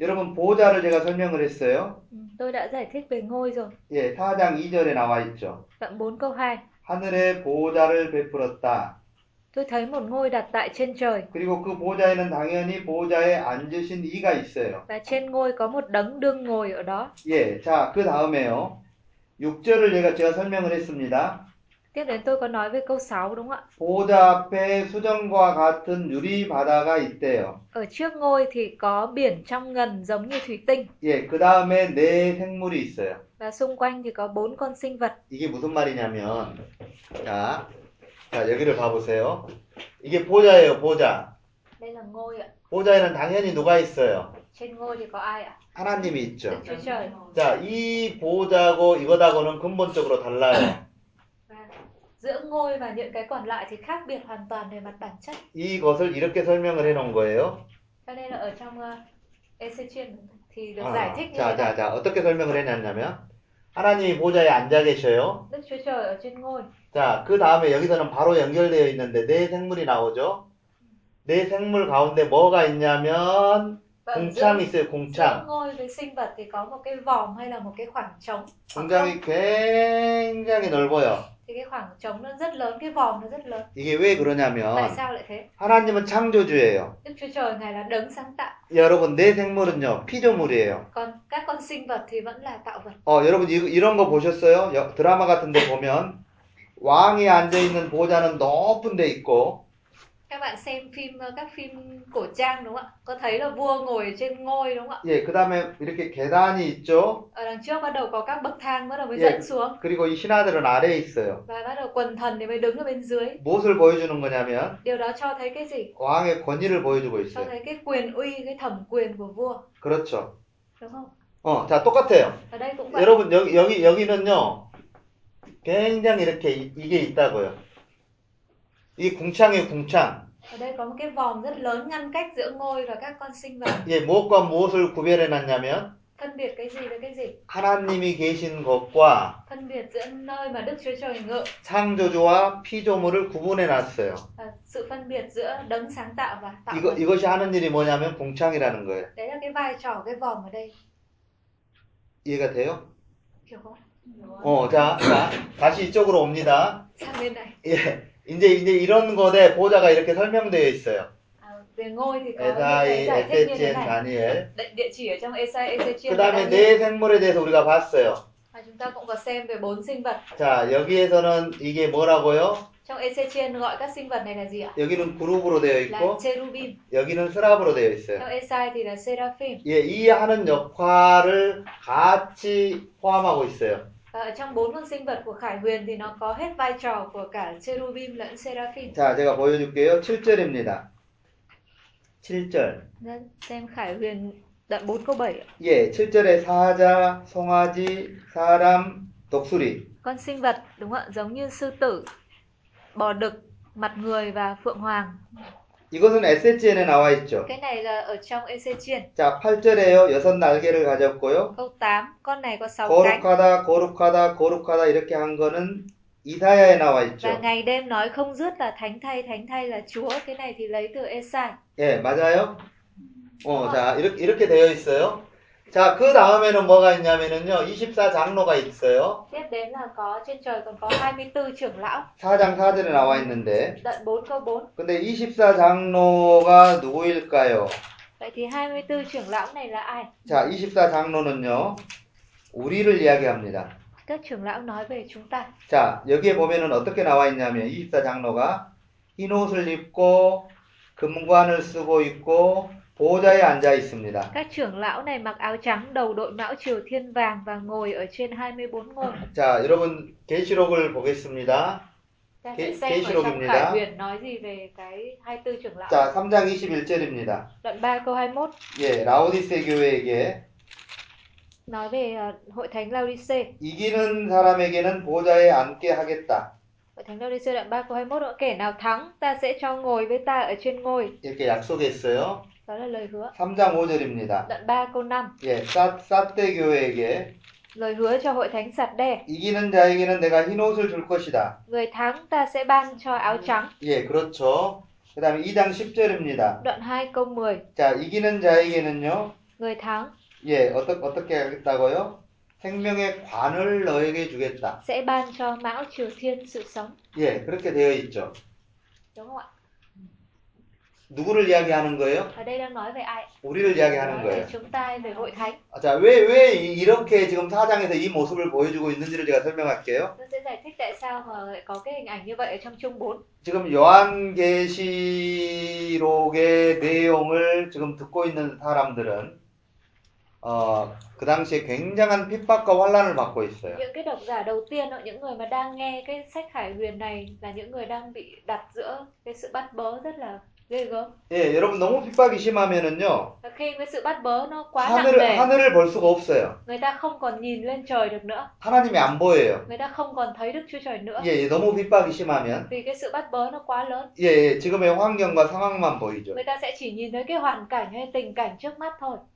여러분, 보좌를 제가 설명을 했어요. Tôi đã giải thích về ngôi rồi. 예, 4장 2절에 나와 있죠. Đoạn 4 câu 2. 하늘에 보좌를 베풀었다. Tôi thấy một ngôi đặt tại trên trời 그리고 그 보좌에는 당연히 보좌에 앉으신 이가 있어요. và trên ngôi có một đấng đương ngồi ở đó. 예, 자, 그 다음에요. 6절을 제가, 제가 설명을 했습니다. Tiếp đến tôi có nói về câu 6 đúng không ạ? 보좌 앞에 수정과 같은 유리 바다가 있대요. Ở trước ngôi thì có biển trong ngần giống như thủy tinh 예, 그 다음에 네 생물이 있어요. và xung quanh thì có bốn con sinh vật. 이게 무슨 말이냐면, 자, 자, 여기를 봐보세요. 이게 보좌예요, 보좌. Đây là ngôi ạ. 보좌에는 당연히 누가 있어요? Trên ngôi thì có ai ạ? 하나님이 있죠. Đức Chúa Trời. 자, 이 보좌고 이거다고는 근본적으로 달라요. Giữa ngôi và những cái còn lại thì khác biệt hoàn toàn về mặt bản chất. 이것을 이렇게 설명을 해 놓은 거예요. Cho nên là ở trong uh, Ezechiel thì được 아, giải thích như 자, thế 자. 자, 어떻게 설명을 했냐면, 하나님이 보좌에 앉아 계셔요. Đức Chúa Trời ở trên ngôi. 자, 그 다음에 여기서는 바로 연결되어 있는데, 네 생물이 나오죠? 네 생물 가운데 뭐가 있냐면, 궁창이 있어요, giữa 궁창. ngôi với sinh vật thì có một cái vòm hay là một cái khoảng trống. Hoặc không, 궁창이 굉장히 넓어요. Thì cái khoảng trống nó rất lớn, cái vòm nó rất lớn. 이게 왜 Tại 그러냐면, sao lại thế? 하나님은 창조주예요. Đức Chúa Trời Ngài là đấng sáng tạo. 여러분, 네 생물은요, 피조물이에요. Còn các con sinh vật thì vẫn là tạo vật. 어, 여러분, 이, 이런 거 보셨어요? 여- 드라마 같은 데 보면, 왕이 앉아 있는 보좌는 높은 데 있고, Các bạn xem phim các phim cổ trang đúng không ạ? Có thấy là vua ngồi trên ngôi đúng không ạ? 예, 그 다음에 이렇게 계단이 있죠? Ở đằng trước bắt đầu có các bậc thang bắt đầu mới Yeah. dẫn xuống 그리고 이 신하들은 아래에 있어요. và bắt đầu quần thần thì mới đứng ở bên dưới. 무엇을 보여주는 거냐면, Điều đó cho thấy cái gì? 왕의 권위를 보여주고 Cho 있어요. thấy cái quyền uy, cái thẩm quyền của vua, 그렇죠. đúng không? 어, 자, 똑같아요. Ở đây cũng vậy. 여러분, 여기, 여기, 여기는요, 굉장히 이렇게 이- 이게 있다고요. 이 궁창이에요, 궁창. Ở đây có một cái vòm rất lớn ngăn cách giữa ngôi và các con sinh vật. 예, 무엇과 무엇을 구별해 놨냐면, Phân biệt cái gì với cái gì? 하나님이 계신 것과 Phân biệt giữa nơi mà Đức Chúa Trời ngự 창조주와 피조물을 구분해 놨어요. và sự phân biệt giữa đấng sáng tạo và tạo 이거. 이것이 하는 일이 뭐냐면 궁창이라는 거예요. Đấy là cái vai trò cái vòm ở đây. 이해가 돼요? Hiểu không? 어, 자, 자, 다시 이쪽으로 옵니다. 예, 이제, 이제 이런 것에 보좌가 이렇게 설명되어 있어요. À, về ngôi thì có những 에사이, 에세첸. 다니엘. Địa, địa chỉ ở trong Esai, Ezechiel 그 다음에. 네 생물에 대해서 우리가 봤어요. Và chúng ta cũng có xem về bốn sinh vật. 자, 여기에서는 이게 뭐라고요? Trong Ezechiel gọi các sinh vật này là gì ạ? 여기는 그룹으로 되어 있고, cherubim. 여기는 스랍으로 되어 있어요. Trong Esai thì là seraphim. 예, 이 하는 역할을 같이 포함하고 있어요. Và ở trong bốn con sinh vật của Khải Huyền thì nó có hết vai trò của cả cherubim lẫn seraphim. 자, 제가 보여줄게요. 7절입니다. 7절. Nên xem Khải Huyền đoạn 4 câu 7. ạ. 예, 7절에 사자, 송아지, 사람, 독수리. Con sinh vật đúng không ạ? Giống như sư tử, bò đực, mặt người và phượng hoàng. 이것은 SHN에 나와 있죠. Cái này là ở trong Ezechiel. 자, 8절에요. 여섯 날개를 가졌고요. Câu 8, con này có 6 cánh. 거룩하다, 거룩하다, 거룩하다 이렇게 한 거는 이사야에 나와 있죠. ngày đêm nói không dứt là thánh thay, thánh thay là Chúa. Cái này thì lấy từ Esai. 예, 맞아요? 어, 자, 이렇게, 이렇게 되어 있어요. 자, 그 다음에는 뭐가 있냐면은요, 24장로가 있어요. Tiếp đến là có trên trời còn có 24 trưởng lão. 4장 4절에 나와 있는데, Đoạn 4 câu 4. 근데 24장로가 누구일까요? Vậy thì 24 trưởng lão này là ai? 자, 24장로는요, 우리를 이야기합니다. Các trưởng lão nói về chúng ta. 자, 여기에 보면은 어떻게 나와 있냐면 24장로가 흰 옷을 입고 금관을 쓰고 있고 보좌에 앉아 있습니다. Các trưởng lão này mặc áo trắng, đầu đội mão triều thiên vàng và ngồi ở trên 24 ngôi. 자, 여러분 계시록을 보겠습니다. Ta Kế- sẽ xem kế ở siro trong Biblia. Khải Huyền nói gì về cái 24 trưởng lão. 자, 3장 21절입니다. Đoạn 3 câu 21 예, 라오디세 교회에게 nói về ờ, hội thánh Laodice. 이기는 사람에게는 보좌에 앉게 하겠다. Hội thánh Laodice đoạn 3 câu 21 nữa, kẻ nào thắng ta sẽ cho ngồi với ta ở trên ngôi. 이렇게 약속했어요. Đó là lời hứa. 3장 5절입니다. Đoạn 3 câu 5 예, 사, 사떼 교회에게 lời hứa cho hội thánh Sạt Đe. 이기는 자에게는 내가 흰 옷을 줄 것이다. Người thắng ta sẽ ban cho áo trắng. 예, 그렇죠. 그 다음에 2장 10절입니다. Đoạn 2 câu 10 자, 이기는 자에게는요, người thắng 예, 어떠, 어떻게 하겠다고요? 생명의 관을 너에게 주겠다. sẽ ban cho mão triều thiên sự sống. 예, 그렇게 되어 있죠. Đúng không ạ? 누구를 이야기하는 거예요? 우리를 이야기하는 거예요. 자, 왜, 왜 이- 이렇게 지금 사장에서 이 모습을 보여주고 있는지를 제가 설명할게요. Tôi sẽ giải thích tại sao mà lại có cái hình ảnh như vậy ở trong chương 4. 지금 요한계시록의 내용을 지금 듣고 있는 사람들은 어, 그 당시에 굉장한 핍박과 환란을 받고 있어요. Những cái độc giả đầu tiên, đó, những người mà đang nghe cái sách Khải Huyền này là những người đang bị đặt giữa cái sự bắt bớ rất là ghê gớm. 예, 여러분 너무 핍박이 심하면은요. 하늘을 하늘을 볼 수가 없어요. 하나님이 안 보여요. 예, 예, 너무 핍박이 심하면 예, 예, 지금의 환경과 상황만 보이죠.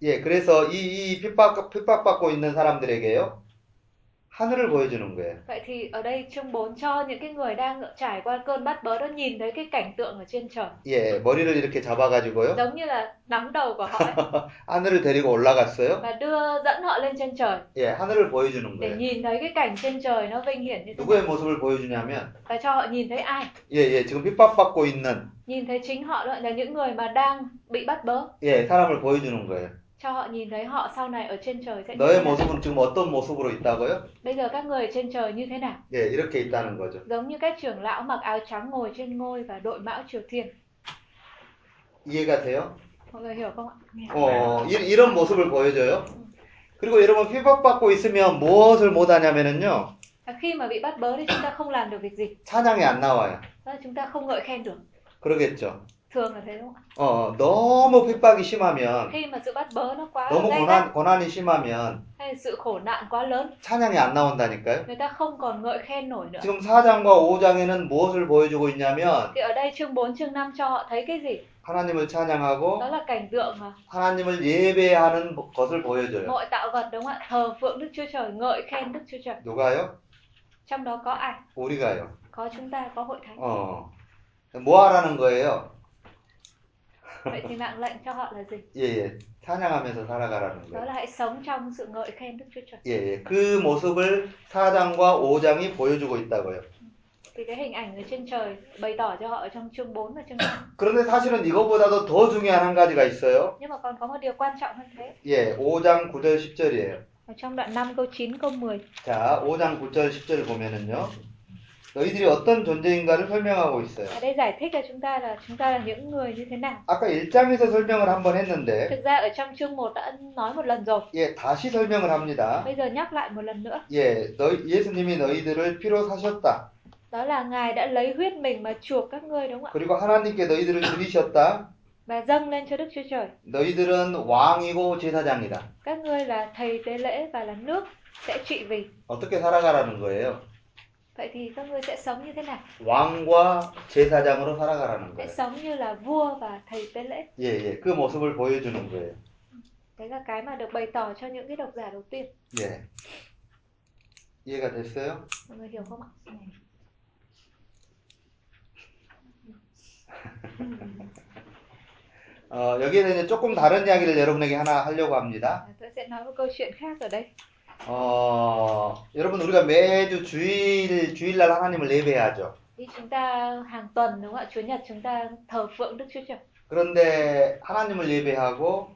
예, 그래서 이, 이 핍박 핍박받고 있는 사람들에게요. 하늘을 보여주는 거예요. Vậy thì ở đây chương 4 cho những cái người đang trải qua cơn bắt bớ đó nhìn thấy cái cảnh tượng ở trên trời. 예, 머리를 이렇게 잡아가지고요. Giống như là nắm đầu của họ ấy, (laughs) 하늘을 데리고 올라갔어요. và đưa dẫn họ lên trên trời 예, 하늘을 보여주는 để 거예요. nhìn thấy cái cảnh trên trời nó vinh hiển như thế nào. 누구의 모습을 보여주냐면, Và cho họ nhìn thấy ai? 예, 예, 지금 핍박받고 있는, Nhìn thấy chính họ đó là những người mà đang bị bắt bớ. 예, 사람을 보여주는 거예요. Cho họ nhìn thấy họ sau này ở trên trời sẽ như 너의 thế nào. 모습은 지금 어떤 모습으로 있다고요? Bây giờ các người ở trên trời như thế nào? 예, 이렇게 있다는 거죠. Giống như các trưởng lão mặc áo trắng ngồi trên ngôi và đội mão triều thiên. 이해가 돼요? Mọi người hiểu không ạ? 어, 이, 이런 모습을 보여줘요. 그리고 여러분 핍박받고 있으면 무엇을 못하냐면은요, Và khi mà bị bắt bớ thì chúng ta không làm được việc gì. 찬양이 안 나와요. Đó là chúng ta không ngợi khen được. 그러겠죠. Thường? 어, 너무 핍박이 심하면, Khi mà sự bắt bớ nó quá 너무 gay 고난, 고난이 심하면 hay là sự khổ nạn quá lớn, 찬양이 안 나온다니까요. người ta không còn ngợi khen nổi nữa. 지금 4장과 5장에는 무엇을 보여주고 있냐면, Thì ở đây chương 4, chương 5 cho họ thấy cái gì? 하나님을 찬양하고 Đó là cảnh tượng mà 하나님을 예배하는 것을 보여줘요. mọi tạo vật đúng không ạ? Thờ phượng Đức Chúa Trời, ngợi khen Đức Chúa Trời. 누가요? Trong đó có ai? 우리가요. Có chúng ta, có hội thánh. 어. 뭐 하라는 거예요? Vậy thì mạng lệnh cho họ là gì? 예, 예. 찬양하면서 살아가라는 Đó 거예요. là hãy sống trong sự ngợi khen Đức Chúa Trời. 예, 예. 그 모습을 4장과 5장이 보여주고 있다고요. Thì cái hình ảnh ở trên trời bày tỏ cho họ ở trong chương 4 và chương 5. 그런데 사실은 이거보다도 더 중요한 한 가지가 있어요. Nhưng mà còn có một điều quan trọng hơn thế. 예, 5장 9절 10절이에요. Ở trong đoạn 5 câu 9 câu 10. 자, 5장 9절 10절 보면은요. 너희들이 어떤 존재인가를 설명하고 있어요. Ở đây giải thích cho chúng ta là chúng ta là những người như thế nào. 아까 1장에서 설명을 한번 했는데 Thực ra ở trong chương 1 đã nói một lần rồi. 예, 다시 설명을 합니다. Bây giờ nhắc lại một lần nữa. 예, 너 예수님이 너희들을 피로 사셨다. Đó là Ngài đã lấy huyết mình mà chuộc các ngươi đúng không ạ? 그리고 하나님께 너희들을 드리셨다. Và dâng lên cho Đức Chúa Trời. 너희들은 왕이고 제사장이다. Các ngươi là thầy tế lễ và là nước sẽ trị vì. 어떻게 살아가라는 거예요? Vậy thì các ngươi sẽ sống như thế nào? 왕과 제사장으로 살아가라는 Sẽ 거예요. sống như là vua và thầy tế lễ. 예, 예. 그 모습을 보여주는 거예요. Đấy là cái mà được bày tỏ cho những cái độc giả đầu tiên. 예. 이해가 됐어요? Mọi người hiểu không ạ? (laughs) 어, 여기에서 이제 조금 다른 이야기를 여러분에게 하나 하려고 합니다. À, Tôi sẽ nói một câu chuyện khác ở đây. 어, 여러분 우리가 매주 주일 주일날 하나님을 예배하죠. Thì chúng ta hàng tuần đúng không ạ? Chúa Nhật chúng ta thờ phượng Đức Chúa Trời. 그런데 하나님을 예배하고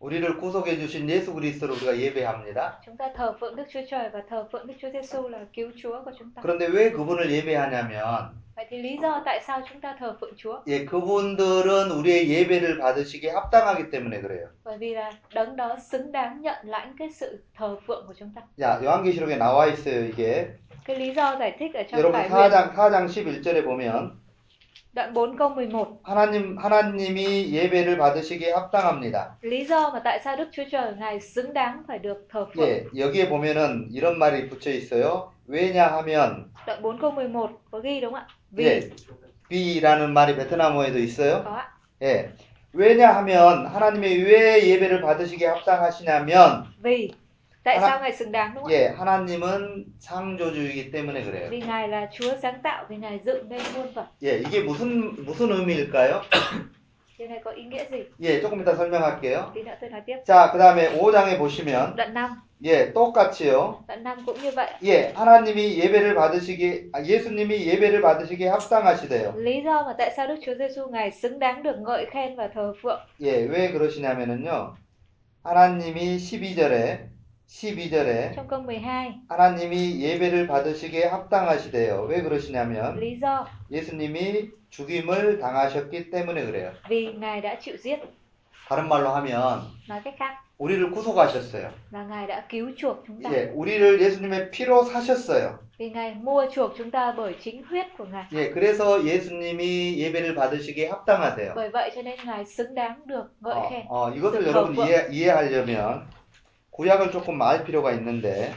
우리를 구속해 주신 예수 그리스도를 우리가 예배합니다. Chúng ta thờ phượng Đức Chúa Trời và thờ phượng Đức Chúa Giêsu là cứu Chúa của chúng ta. 그런데 왜 그분을 예배하냐면 Vậy thì lý do tại sao chúng ta thờ phượng Chúa? 예, 그분들은 우리의 예배를 받으시기에 합당하기 때문에 그래요. Bởi vì là đấng đó xứng đáng nhận lãnh cái sự thờ phượng của chúng ta. 자, 요한계시록에 나와 있어요, 이게. Cái lý do giải thích ở trong 여러분 bài huyền 4장 4장 11절에 보면 đoạn 4 câu 11. 하나님 하나님이 예배를 받으시기에 합당합니다. Lý do mà tại sao Đức Chúa Trời ngài xứng đáng phải được thờ phượng. 예, 여기에 보면은 이런 말이 붙여 있어요. 왜냐하면 Đoạn 4 câu 11 có ghi đúng không ạ? Vì 예, 비라는 말이 베트남어에도 있어요. ạ. 예. 왜냐하면 하나님의 왜 예배를 받으시기에 합당하시냐면 Vì tại Ha나- sao ngài xứng đáng đúng không ạ? 예, 하나님은 창조주이기 때문에 그래요. Vì ngài là Chúa sáng tạo, vì ngài dựng nên muôn vật. 예, 이게 무슨 무슨 의미일까요? 예, 조금 이따 설명할게요. 자, 그 다음에 5장에 보시면 Đoạn 5, 예, 똑같이요. đoạn 5 cũng như vậy. 예, 하나님이 예배를 받으시기 아, 예수님이 예배를 받으시기에 합당하시대요. 예, 왜 그러시냐면은요. 하나님이 12절에 12절에 trong câu 12. 하나님이 예배를 받으시기에 합당하시대요. 왜 그러시냐면 예수님이 죽임을 당하셨기 때문에 그래요. vì ngài đã chịu giết. 다른 말로 하면 Nói cách khác 우리를 구속하셨어요. là ngài đã cứu chuộc chúng ta. 예, 우리를 예수님의 피로 사셨어요. Vì ngài mua chuộc chúng ta bởi chính huyết của ngài. 예, 그래서 예수님이 예배를 받으시기에 합당하세요. Bởi vậy cho nên ngài xứng đáng được ngợi 어, khen. 어, 이것을 그 여러분 거- 이해, 이해하려면 구약을 조금 알 필요가 있는데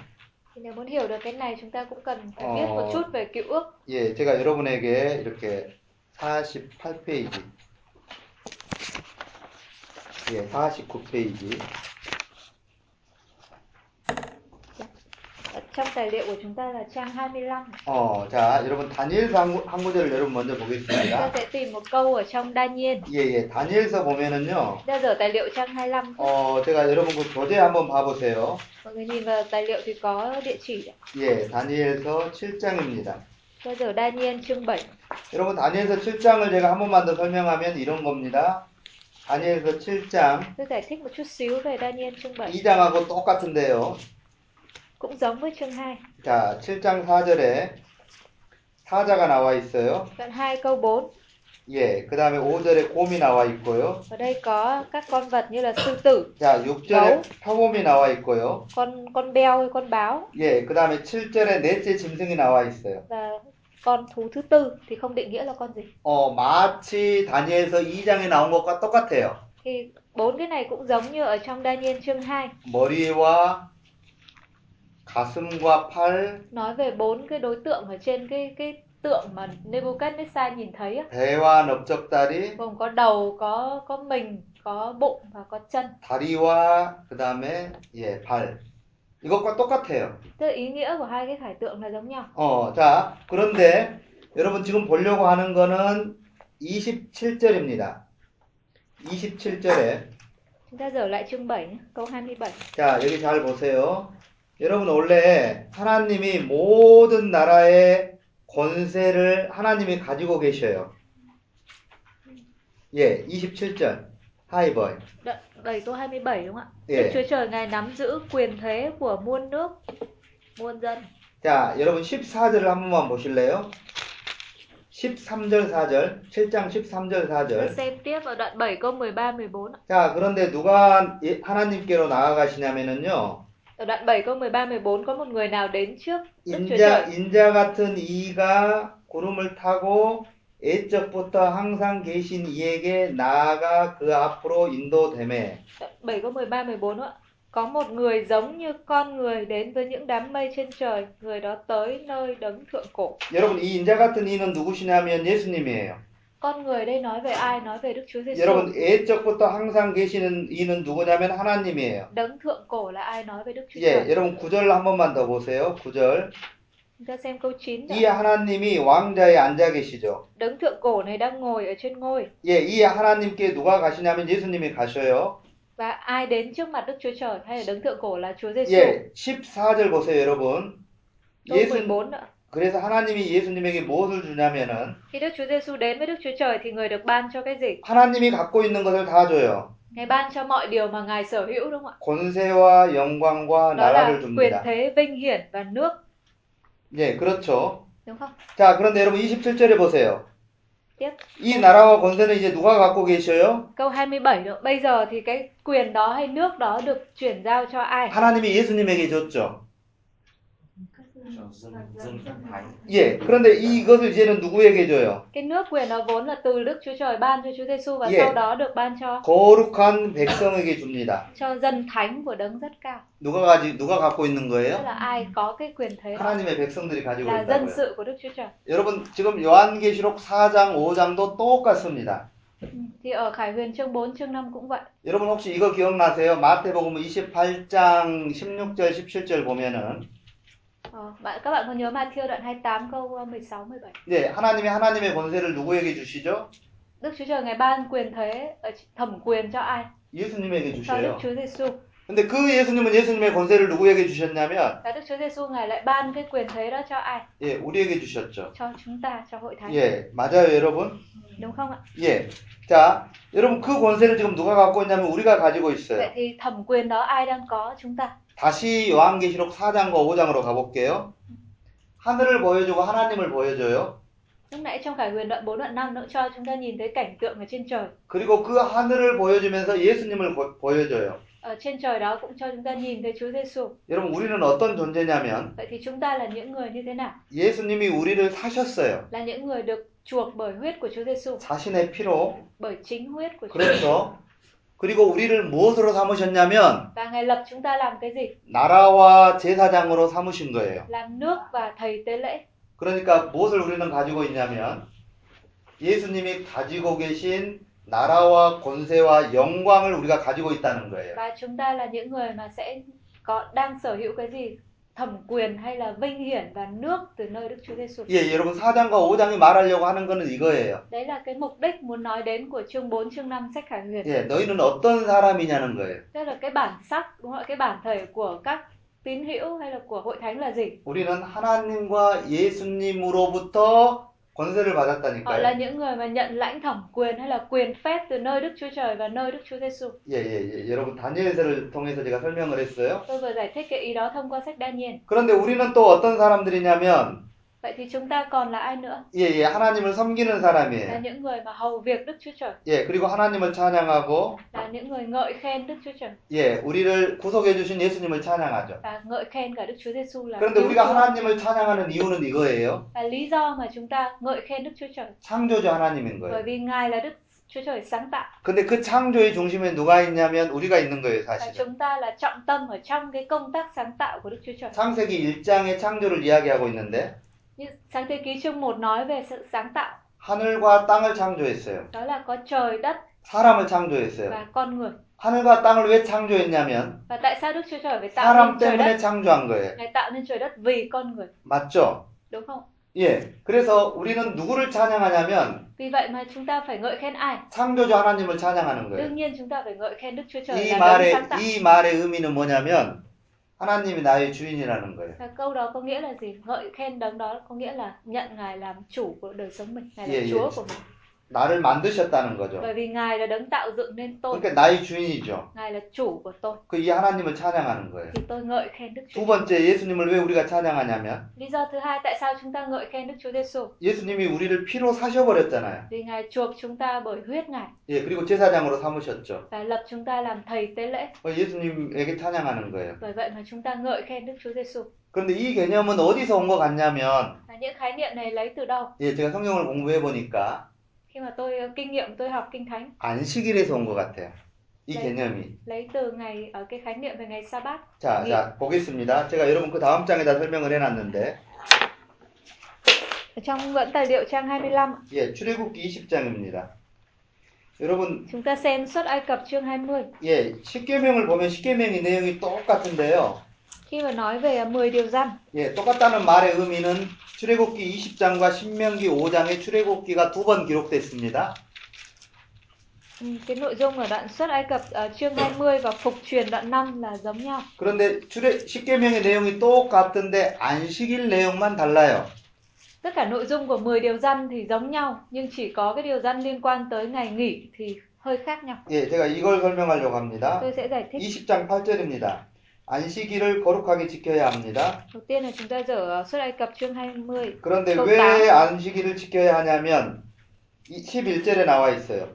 nếu muốn hiểu được cái này chúng ta cũng cần phải biết một chút về cựu ước. 예, 제가 여러분에게 이렇게 48페이지 예, 49페이지 Ở Trong tài liệu của chúng ta là trang 25. 어, 자, 여러분 다니엘서 한, 구- 한 구절을 여러분 먼저 보겠습니다. sẽ tìm một câu ở trong Daniel. 예, 예, 다니엘서 보면은요. Ra dở tài liệu trang 25. 어, 제가 여러분 그 교재 한번 봐 보세요. Mọi người nhìn vào tài liệu thì có địa chỉ. 예, 다니엘서 7장입니다. Ra dở Daniel chương 7. 여러분 다니엘서 7장을 제가 한 번만 더 설명하면 이런 겁니다. 다니엘서 7장 Tôi giải thích một chút xíu về Daniel chương 7. 2장하고 똑같은데요. Cũng giống với chương 2. 자, 7장 4절에 사자가 나와 있어요. Đoạn 2 câu 4. 예, 그 다음에 5절에 곰이 나와 있고요. Ở đây có các con vật như là sư tử, 자, 6절에 gấu, 표범이 나와 있고요. con con beo hay con báo 예, 그 다음에 7절에 넷째 짐승이 나와 있어요. và con thú thứ tư thì không định nghĩa là con gì. 어, 마치 다니엘서 2장에 나온 것과 똑같아요. Thì bốn cái này cũng giống như ở trong Daniel chương 2 머리와 가슴과 팔, nói về bốn cái đối tượng ở trên cái cái tượng mà Nebuchadnezzar nhìn thấy 배와 넓적다리, gồm có đầu, có có mình, có bụng và có chân. 다리와 그 다음에 예, 발. 이것과 똑같아요. Ý nghĩa của hai cái khải tượng là giống nhau. 어, 자, 그런데 여러분 지금 보려고 하는 거는 27절입니다. 27절에 Chúng ta dở lại chương 7 nhé, câu 27. 자, 여기 잘 보세요. 여러분 원래 하나님이 모든 나라의 권세를 하나님이 가지고 계셔요. 예, 27절. 하이버이. Đoạn 7 câu 27 đúng không ạ? 예. Đức Chúa Trời Ngài nắm giữ quyền thế của muôn nước, muôn dân. 자, 여러분 14절을 한 번만 보실래요? 13절 4절. 7장 13절 Tôi 4절. xem tiếp vào đoạn 7 câu 13 14 ạ. 자, 그런데 누가 예- 하나님께로 나아가시냐면은요. Ở đoạn 7 câu 13 14 có một người nào đến trước Đức Chúa 인자, Trời. 인자 같은 이가 구름을 타고 애적부터 항상 계신 이에게 나아가 그 앞으로 인도됨에. Đoạn 7 câu 13 14 ạ. Có một người giống như con người đến với những đám mây trên trời, người đó tới nơi đấng thượng cổ. 여러분, 이 인자 같은 이는 누구시냐면 예수님이에요. Con người đây nói về ai? Nói về Đức Chúa Giêsu. 여러분, 애적부터 항상 계시는 이는 누구냐면 하나님이에요. Đấng thượng cổ là ai nói về Đức Chúa 예? 여러분 9절 한 번만 더 보세요. 9절. Chúng ta xem câu 9 이 하나님이 왕자에 앉아 계시죠. Đấng thượng cổ này đang ngồi ở trên ngôi 예, 이 하나님께 누가 가시냐면 예수님이 가셔요. và ai đến trước mặt Đức Chúa Trời hay là đấng thượng cổ là Chúa Giêsu. 예, 14절 보세요, 여러분. Câu 예수 14 nữa. 그래서 하나님이 예수님에게 무엇을 주냐면은 Khi Đức Chúa Giêsu đến với Đức Chúa Trời thì người được ban cho cái gì? 하나님이 갖고 있는 것을 다 줘요. Ngài ban cho mọi điều mà Ngài sở hữu đúng không ạ? 권세와 영광과 Đó là 나라를 quyền 줍니다. thế, vinh hiển và nước, 예, 그렇죠. đúng không? 자, 그런데 여러분 27절에 보세요. Tiếp 이 나라와 권세는 이제 누가 갖고 계셔요? câu 27 nữa. Bây giờ thì cái quyền đó hay nước đó được chuyển giao cho ai? 하나님이 예수님에게 줬죠. cho dân dân thánh 예, 그런데 이것을 이제는 누구에게 줘요? Cái nước quyền đó vốn là từ Đức Chúa Trời ban cho Chúa Giêsu và Yeah. sau đó được ban cho 거룩한 백성에게 줍니다. cho dân thánh của đấng rất cao. 누가 가지 누가 갖고 있는 Tức 거예요? là ai có cái quyền thế đó 하나님의 백성들이 가지고 là dân 있다고요. sự của Đức Chúa Trời. 여러분 지금 요한계시록 4장 5장도 똑같습니다. Thì ở Khải Huyền chương 4 chương 5 cũng vậy. 여러분 혹시 이거 기억나세요? 마태복음 28장 16절 17절 보면은 Ờ, bạn các bạn có nhớ Matthew đoạn 28 câu 16 17. 네, 하나님이 하나님의 권세를 누구에게 주시죠? Đức Chúa Trời ngài ban quyền thế ở thẩm quyền cho ai? 예수님에게 Cho Đức 주셔요. Chúa Giêsu. 근데 그 예수님은 예수님의 권세를 누구에게 주셨냐면 Và Đức Chúa Giêsu ngài lại ban cái quyền thế đó cho ai? 예, 우리에게 주셨죠. Cho chúng ta, cho hội thánh. 예, 맞아요, 여러분. Đúng không ạ? 예. 자, 여러분 그 권세를 지금 누가 갖고 있냐면 우리가 가지고 있어요. Vậy thì thẩm quyền đó ai đang có? Chúng ta. 다시 요한계시록 4장과 5장으로 가볼게요. 하늘을 보여주고 하나님을 보여줘요. Lúc nãy trong Khải Huyền đoạn 4 đoạn 5 nữa cho chúng ta nhìn thấy cảnh tượng ở trên trời. 그리고 그 하늘을 보여주면서 예수님을 보, 보여줘요. Ở trên trời đó cũng cho chúng ta nhìn thấy Chúa Giêsu. 여러분 우리는 어떤 존재냐면 Vậy thì chúng ta là những người như thế nào? 예수님이 우리를 사셨어요. Là những người được chuộc bởi huyết của Chúa Giêsu, 자신의 피로. bởi chính huyết của Chúa. 그렇죠. 그리고 우리를 무엇으로 삼으셨냐면? 나라와 제사장으로 삼으신 거예요. 그러니까 무엇을 우리는 가지고 있냐면 예수님이 가지고 계신 나라와 권세와 영광을 우리가 가지고 있다는 거예요. Và chúng ta là những người mà sẽ có đang sở hữu cái gì? Thẩm quyền hay là vinh hiển và nước từ nơi Đức Chúa Giêsu. 예, 여러분 4장과 5장이 말하려고 하는 거는 이거예요. Đấy là cái mục đích muốn nói đến của chương 4 chương 5 sách Khải Huyền. 예, 너희는 어떤 사람이냐는 거예요. Tức là cái bản sắc, đúng không ạ? Cái bản thể của các tín hữu hay là của hội thánh là gì? 우리는 하나님과 예수님으로부터 권세를 Họ là 받았다니까요. những người mà nhận lãnh thẩm quyền hay là quyền phép từ nơi Đức Chúa Trời và nơi Đức Chúa Giêsu. 예, 예, 예. 여러분 다니엘서를 통해서 제가 설명을 했어요. Tôi vừa giải thích cái ý đó thông qua sách Daniel. 그런데 우리는 또 어떤 사람들이냐면 Vậy thì chúng ta còn là ai nữa? 예, 예, 하나님을 섬기는 Là 사람이에요. những người mà hầu việc Đức Chúa Trời, 예, 그리고 하나님을 찬양하고 là những người ngợi khen Đức Chúa Trời 예, 우리를 구속해 주신 예수님을 찬양하죠. và ngợi khen cả Đức Chúa Giêsu là 그런데 cứu 우리가 Chúa. 하나님을 찬양하는 이유는 이거예요. Và lý do mà chúng ta ngợi khen Đức Chúa Trời 창조주 하나님인 bởi 거예요. vì Ngài là Đức Chúa Trời sáng tạo 근데 그 창조의 중심에 누가 있냐면 우리가 있는 거예요, và 사실은. chúng ta là trọng tâm ở trong cái công tác sáng tạo của Đức Chúa Trời. 창세기 1장의 창조를 이야기하고 있는데 sáng thế ký chương 1 nói về sự sáng tạo, 하늘과 땅을 창조했어요. đó là có trời đất 사람을 창조했어요. và con người. 하늘과 땅을 왜 창조했냐면 Và tại sao Đức Chúa Trời phải tạo 사람 nên trời đất? 때문에 창조한 거예요. Ngài tạo nên trời đất vì con người, 맞죠? đúng không? 예. 그래서 우리는 누구를 찬양하냐면 Vì vậy mà chúng ta phải ngợi khen ai? 창조주 하나님을 찬양하는 거예요. Đương nhiên chúng ta phải ngợi khen Đức Chúa Trời 이 là đấng 말의 sáng tạo. 이 말의 의미는 뭐냐면 하나님이 나의 주인이라는 거예요. Và câu đó có nghĩa là gì? Ngợi khen đấng đó có nghĩa là nhận Ngài làm chủ của đời sống mình, Ngài là Yeah, Chúa yeah. của mình. 나를 만드셨다는 거죠. Bởi vì Ngài là đấng tạo dựng nên tôi, 그러니까 나의 주인이죠. Ngài là chủ của tôi. 그 이 하나님을 찬양하는 거예요. Thì tôi ngợi khen Đức Chúa. 두 번째 예수님을 왜 우리가 찬양하냐면 Lý do thứ hai tại sao chúng ta ngợi khen Đức Chúa Giêsu? 예수님이 우리를 피로 사셔 버렸잖아요. Vì Ngài chuộc chúng ta bởi huyết Ngài 예, 그리고 제사장으로 삼으셨죠. và lập chúng ta làm thầy tế lễ. 어, 예수님에게 찬양하는 거예요. Bởi vậy mà chúng ta ngợi khen Đức Chúa Giêsu. 그런데 이 개념은 어디서 온 것 같냐면? 예, 제가 성경을 공부해 보니까 Khi mà tôi kinh nghiệm tôi học kinh thánh 안식일에서 온 것 같아요. 이 네. 개념이. lấy từ ngày ở cái khái niệm về ngày sa bát 자, 예. 자, 보겠습니다. 제가 여러분 그 다음 장에다 설명을 해놨는데, ở trong vẫn tài liệu trang 25 예, 출애굽기 20장입니다. 여러분, chúng ta xem xuất Ai Cập chương 20 예, 십계명을 보면 십계명의 내용이 똑같은데요. Khi mà nói về 10 điều răn 예, 똑같다는 말의 의미는 출애굽기 20장과 신명기 5장에 출애굽기가 두 번 기록됐습니다. cái nội dung ở đoạn xuất Ai Cập ở chương 20 và phục truyền đoạn 5 là giống nhau 그런데 출애 십계명의 내용이 똑같은데 안식일 내용만 달라요. tất cả nội dung của 10 điều răn thì giống nhau nhưng chỉ có cái điều răn liên quan tới ngày nghỉ thì hơi khác nhau. 예, 제가 이걸 설명하려고 합니다. Tôi sẽ giải thích. 20장 8절입니다. 안식일을 거룩하게 지켜야 합니다. Đầu tiên là chúng ta dở xuất Ai Cập chương 20. 그런데 또 왜. 안식일을 지켜야 하냐면 이 11절에 나와 있어요.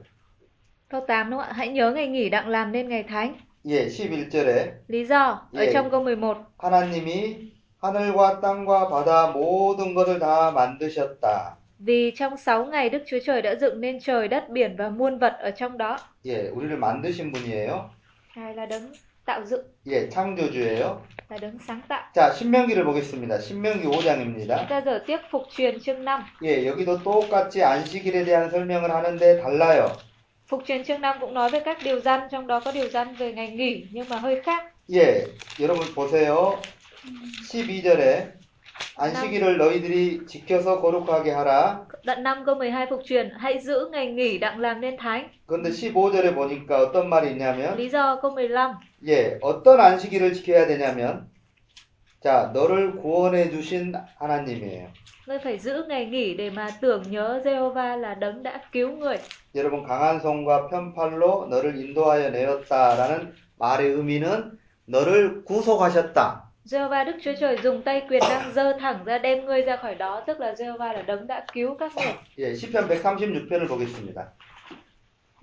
Câu 8 đúng không ạ? Hãy nhớ ngày nghỉ đặng làm nên ngày thánh. 예, 11절에 Lý do ở 예. trong câu 11. 하나님이 하늘과 땅과 바다 mo든 것을 다 만드셨다. Vì trong 6 ngày Đức Chúa Trời đã dựng nên trời, đất, biển và muôn vật ở trong đó. 예, 우리를 만드신 분이에요. Ngài là đấng tạo dựng, 예, 창조주예요. là đấng sáng tạo. 자, 신명기를 보겠습니다. 신명기 5장입니다. Chúng ta dở tiếp phục truyền chương 5. 예, 여기도 똑같이 안식일에 대한 설명을 하는데 달라요. Phục truyền chương 5 cũng nói về các điều răn, trong đó có điều răn về ngày nghỉ nhưng mà hơi khác. 예, 여러분 보세요. 12절에 안식일을 너희들이 지켜서 거룩하게 하라. Đoạn 5 câu 12 phục truyền, hãy giữ ngày nghỉ đặng làm nên thánh. 그런데 15절에 보니까 어떤 말이 있냐면 Lý do câu 15, 예, 어떤 안식일을 지켜야 되냐면 자, 너를 구원해 주신 하나님이에요. ngươi phải giữ ngày nghỉ để mà tưởng nhớ Jehovah là đấng đã cứu người. 여러분 강한 손과 편팔로 너를 인도하여 내었다라는 말의 의미는 너를 구속하셨다. Jehovah Đức Chúa Trời dùng tay quyền năng dơ thẳng ra đem ngươi ra khỏi đó, tức là Jehovah là đấng đã cứu các người. 예, 시편 136편을 보겠습니다.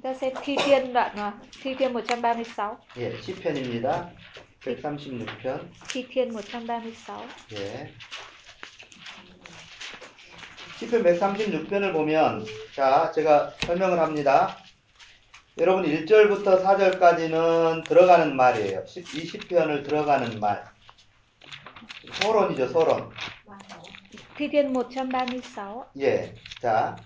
Ta xem Thi Thiên đoạn Thi Thiên 136, 예, 시편입니다. 136편. Thi Thiên 136. 예. 시편 136편을 보면 자, 제가 설명을 합니다. 여러분 1절부터 4절까지는 들어가는 말이에요. 시- 이 시편을 들어가는 말. 서론이죠, 서론. Thiên 136. 예. 자,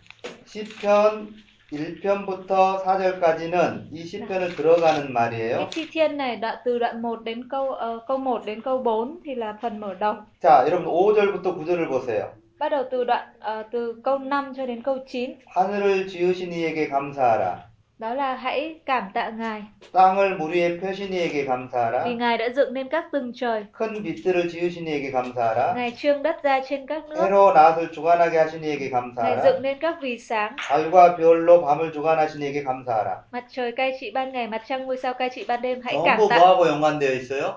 시편 1편부터 4절까지는 이 시편을 들어가는 Cái 말이에요. Thi Thiên này đoạn từ đoạn 1 đến câu ờ, câu 1 đến câu 4 thì là phần mở đầu. 자, 여러분 5절부터 9절을 보세요. Bắt đầu từ đoạn ờ, từ câu 5 cho đến câu 9. 하늘을 지으신 이에게 감사하라. Đó là hãy cảm tạ Ngài 땅을 물 위에 펴신 이에게 감사하라. vì Ngài đã dựng nên các tầng trời. 큰 빛들을 지으신 이에게 감사하라. Ngài trương đất ra trên các nước. 해로 낫을 주관하게 하신 이에게 Ngài 감사하라. dựng nên các vì sáng. 달과 별로 밤을 주관하신 이에게 감사하라. Mặt trời cai trị ban ngày, mặt trăng ngôi sao cai trị ban đêm. Hãy cảm 전부 tạ. 뭐하고 연관되어 있어요?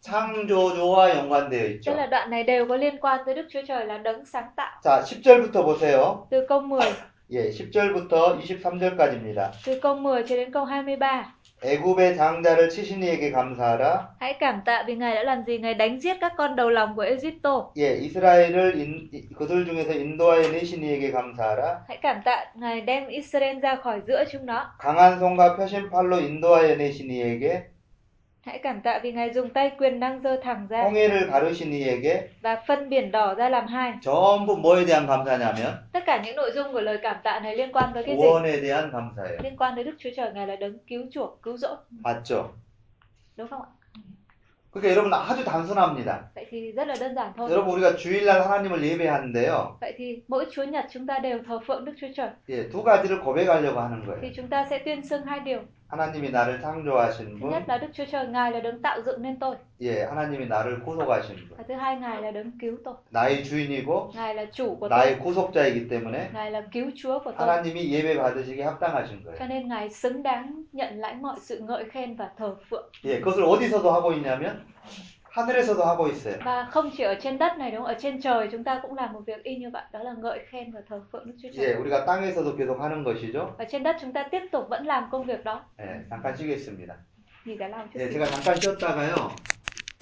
창조주와 연관되어 Tức 있죠. là đoạn này đều có liên quan tới Đức Chúa Trời là đấng sáng tạo. 자, 10절부터 보세요. Từ câu 10, 예, 10절부터 23절까지입니다. từ câu 10 cho đến câu 23. 애굽의 장자를 치신 이에게 감사하라. Hãy cảm tạ vì Ngài đã làm gì? Ngài đánh giết các con đầu lòng của Egypto. 예, 이스라엘을 인, 이- 그들 중에서 인도하여 내신 이에게 감사하라. Hãy cảm tạ Ngài đem Israel ra khỏi giữa chúng nó. 강한 손과 펴신 팔로 인도하여 내신 이에게 Hãy cảm tạ vì Ngài dùng tay quyền năng dơ thẳng ra 홍해를 가르신 이에게 và phân biển đỏ ra làm hai. 전부 뭐에 대한 감사냐면 Tất cả những nội dung của lời cảm tạ này liên quan tới cái gì? 구원에 대한 감사예요. Liên quan tới Đức Chúa Trời Ngài là đấng cứu chuộc, cứu rỗi, 맞죠? đúng không ạ? 그러니까 여러분 아주 단순합니다. Vậy thì rất là đơn giản thôi. 여러분 우리가 주일날 하나님을 예배하는데요. Vậy thì mỗi Chúa Nhật chúng ta đều thờ phượng Đức Chúa Trời. 예, 두 가지를 고백하려고 하는 Thì 거예요. chúng ta sẽ tuyên xưng hai điều. 하나님이 나를 창조하신 Thứ 분, nhất là Đức Chúa Trời Ngài là đấng tạo dựng nên tôi. 예, 하나님이 나를 구속하신 분. Và thứ hai Ngài là đấng cứu tôi. 나의 주인이고 Ngài là chủ của tôi. 나의 구속자이기 때문에 Ngài là cứu Chúa của tôi. 하나님이 예배 받으시기 합당하신 Cho 거예요. nên Ngài xứng đáng nhận lãnh mọi sự ngợi khen và thờ phượng. 예, 그것을 어디서도 하고 있냐면 하늘에서도 하고 있어요. Và không chỉ ở trên đất này đúng không? Ở trên trời chúng ta cũng làm một việc y như vậy. Đó là ngợi khen và thờ phượng Đức Chúa Trời. 예, 우리가 땅에서도 계속 하는 것이죠. Ở trên đất chúng ta tiếp tục vẫn làm công việc đó. 예, 잠깐 쉬겠습니다. Nghỉ cả lòng chút 예, xíu. 제가 잠깐 쉬었다가요.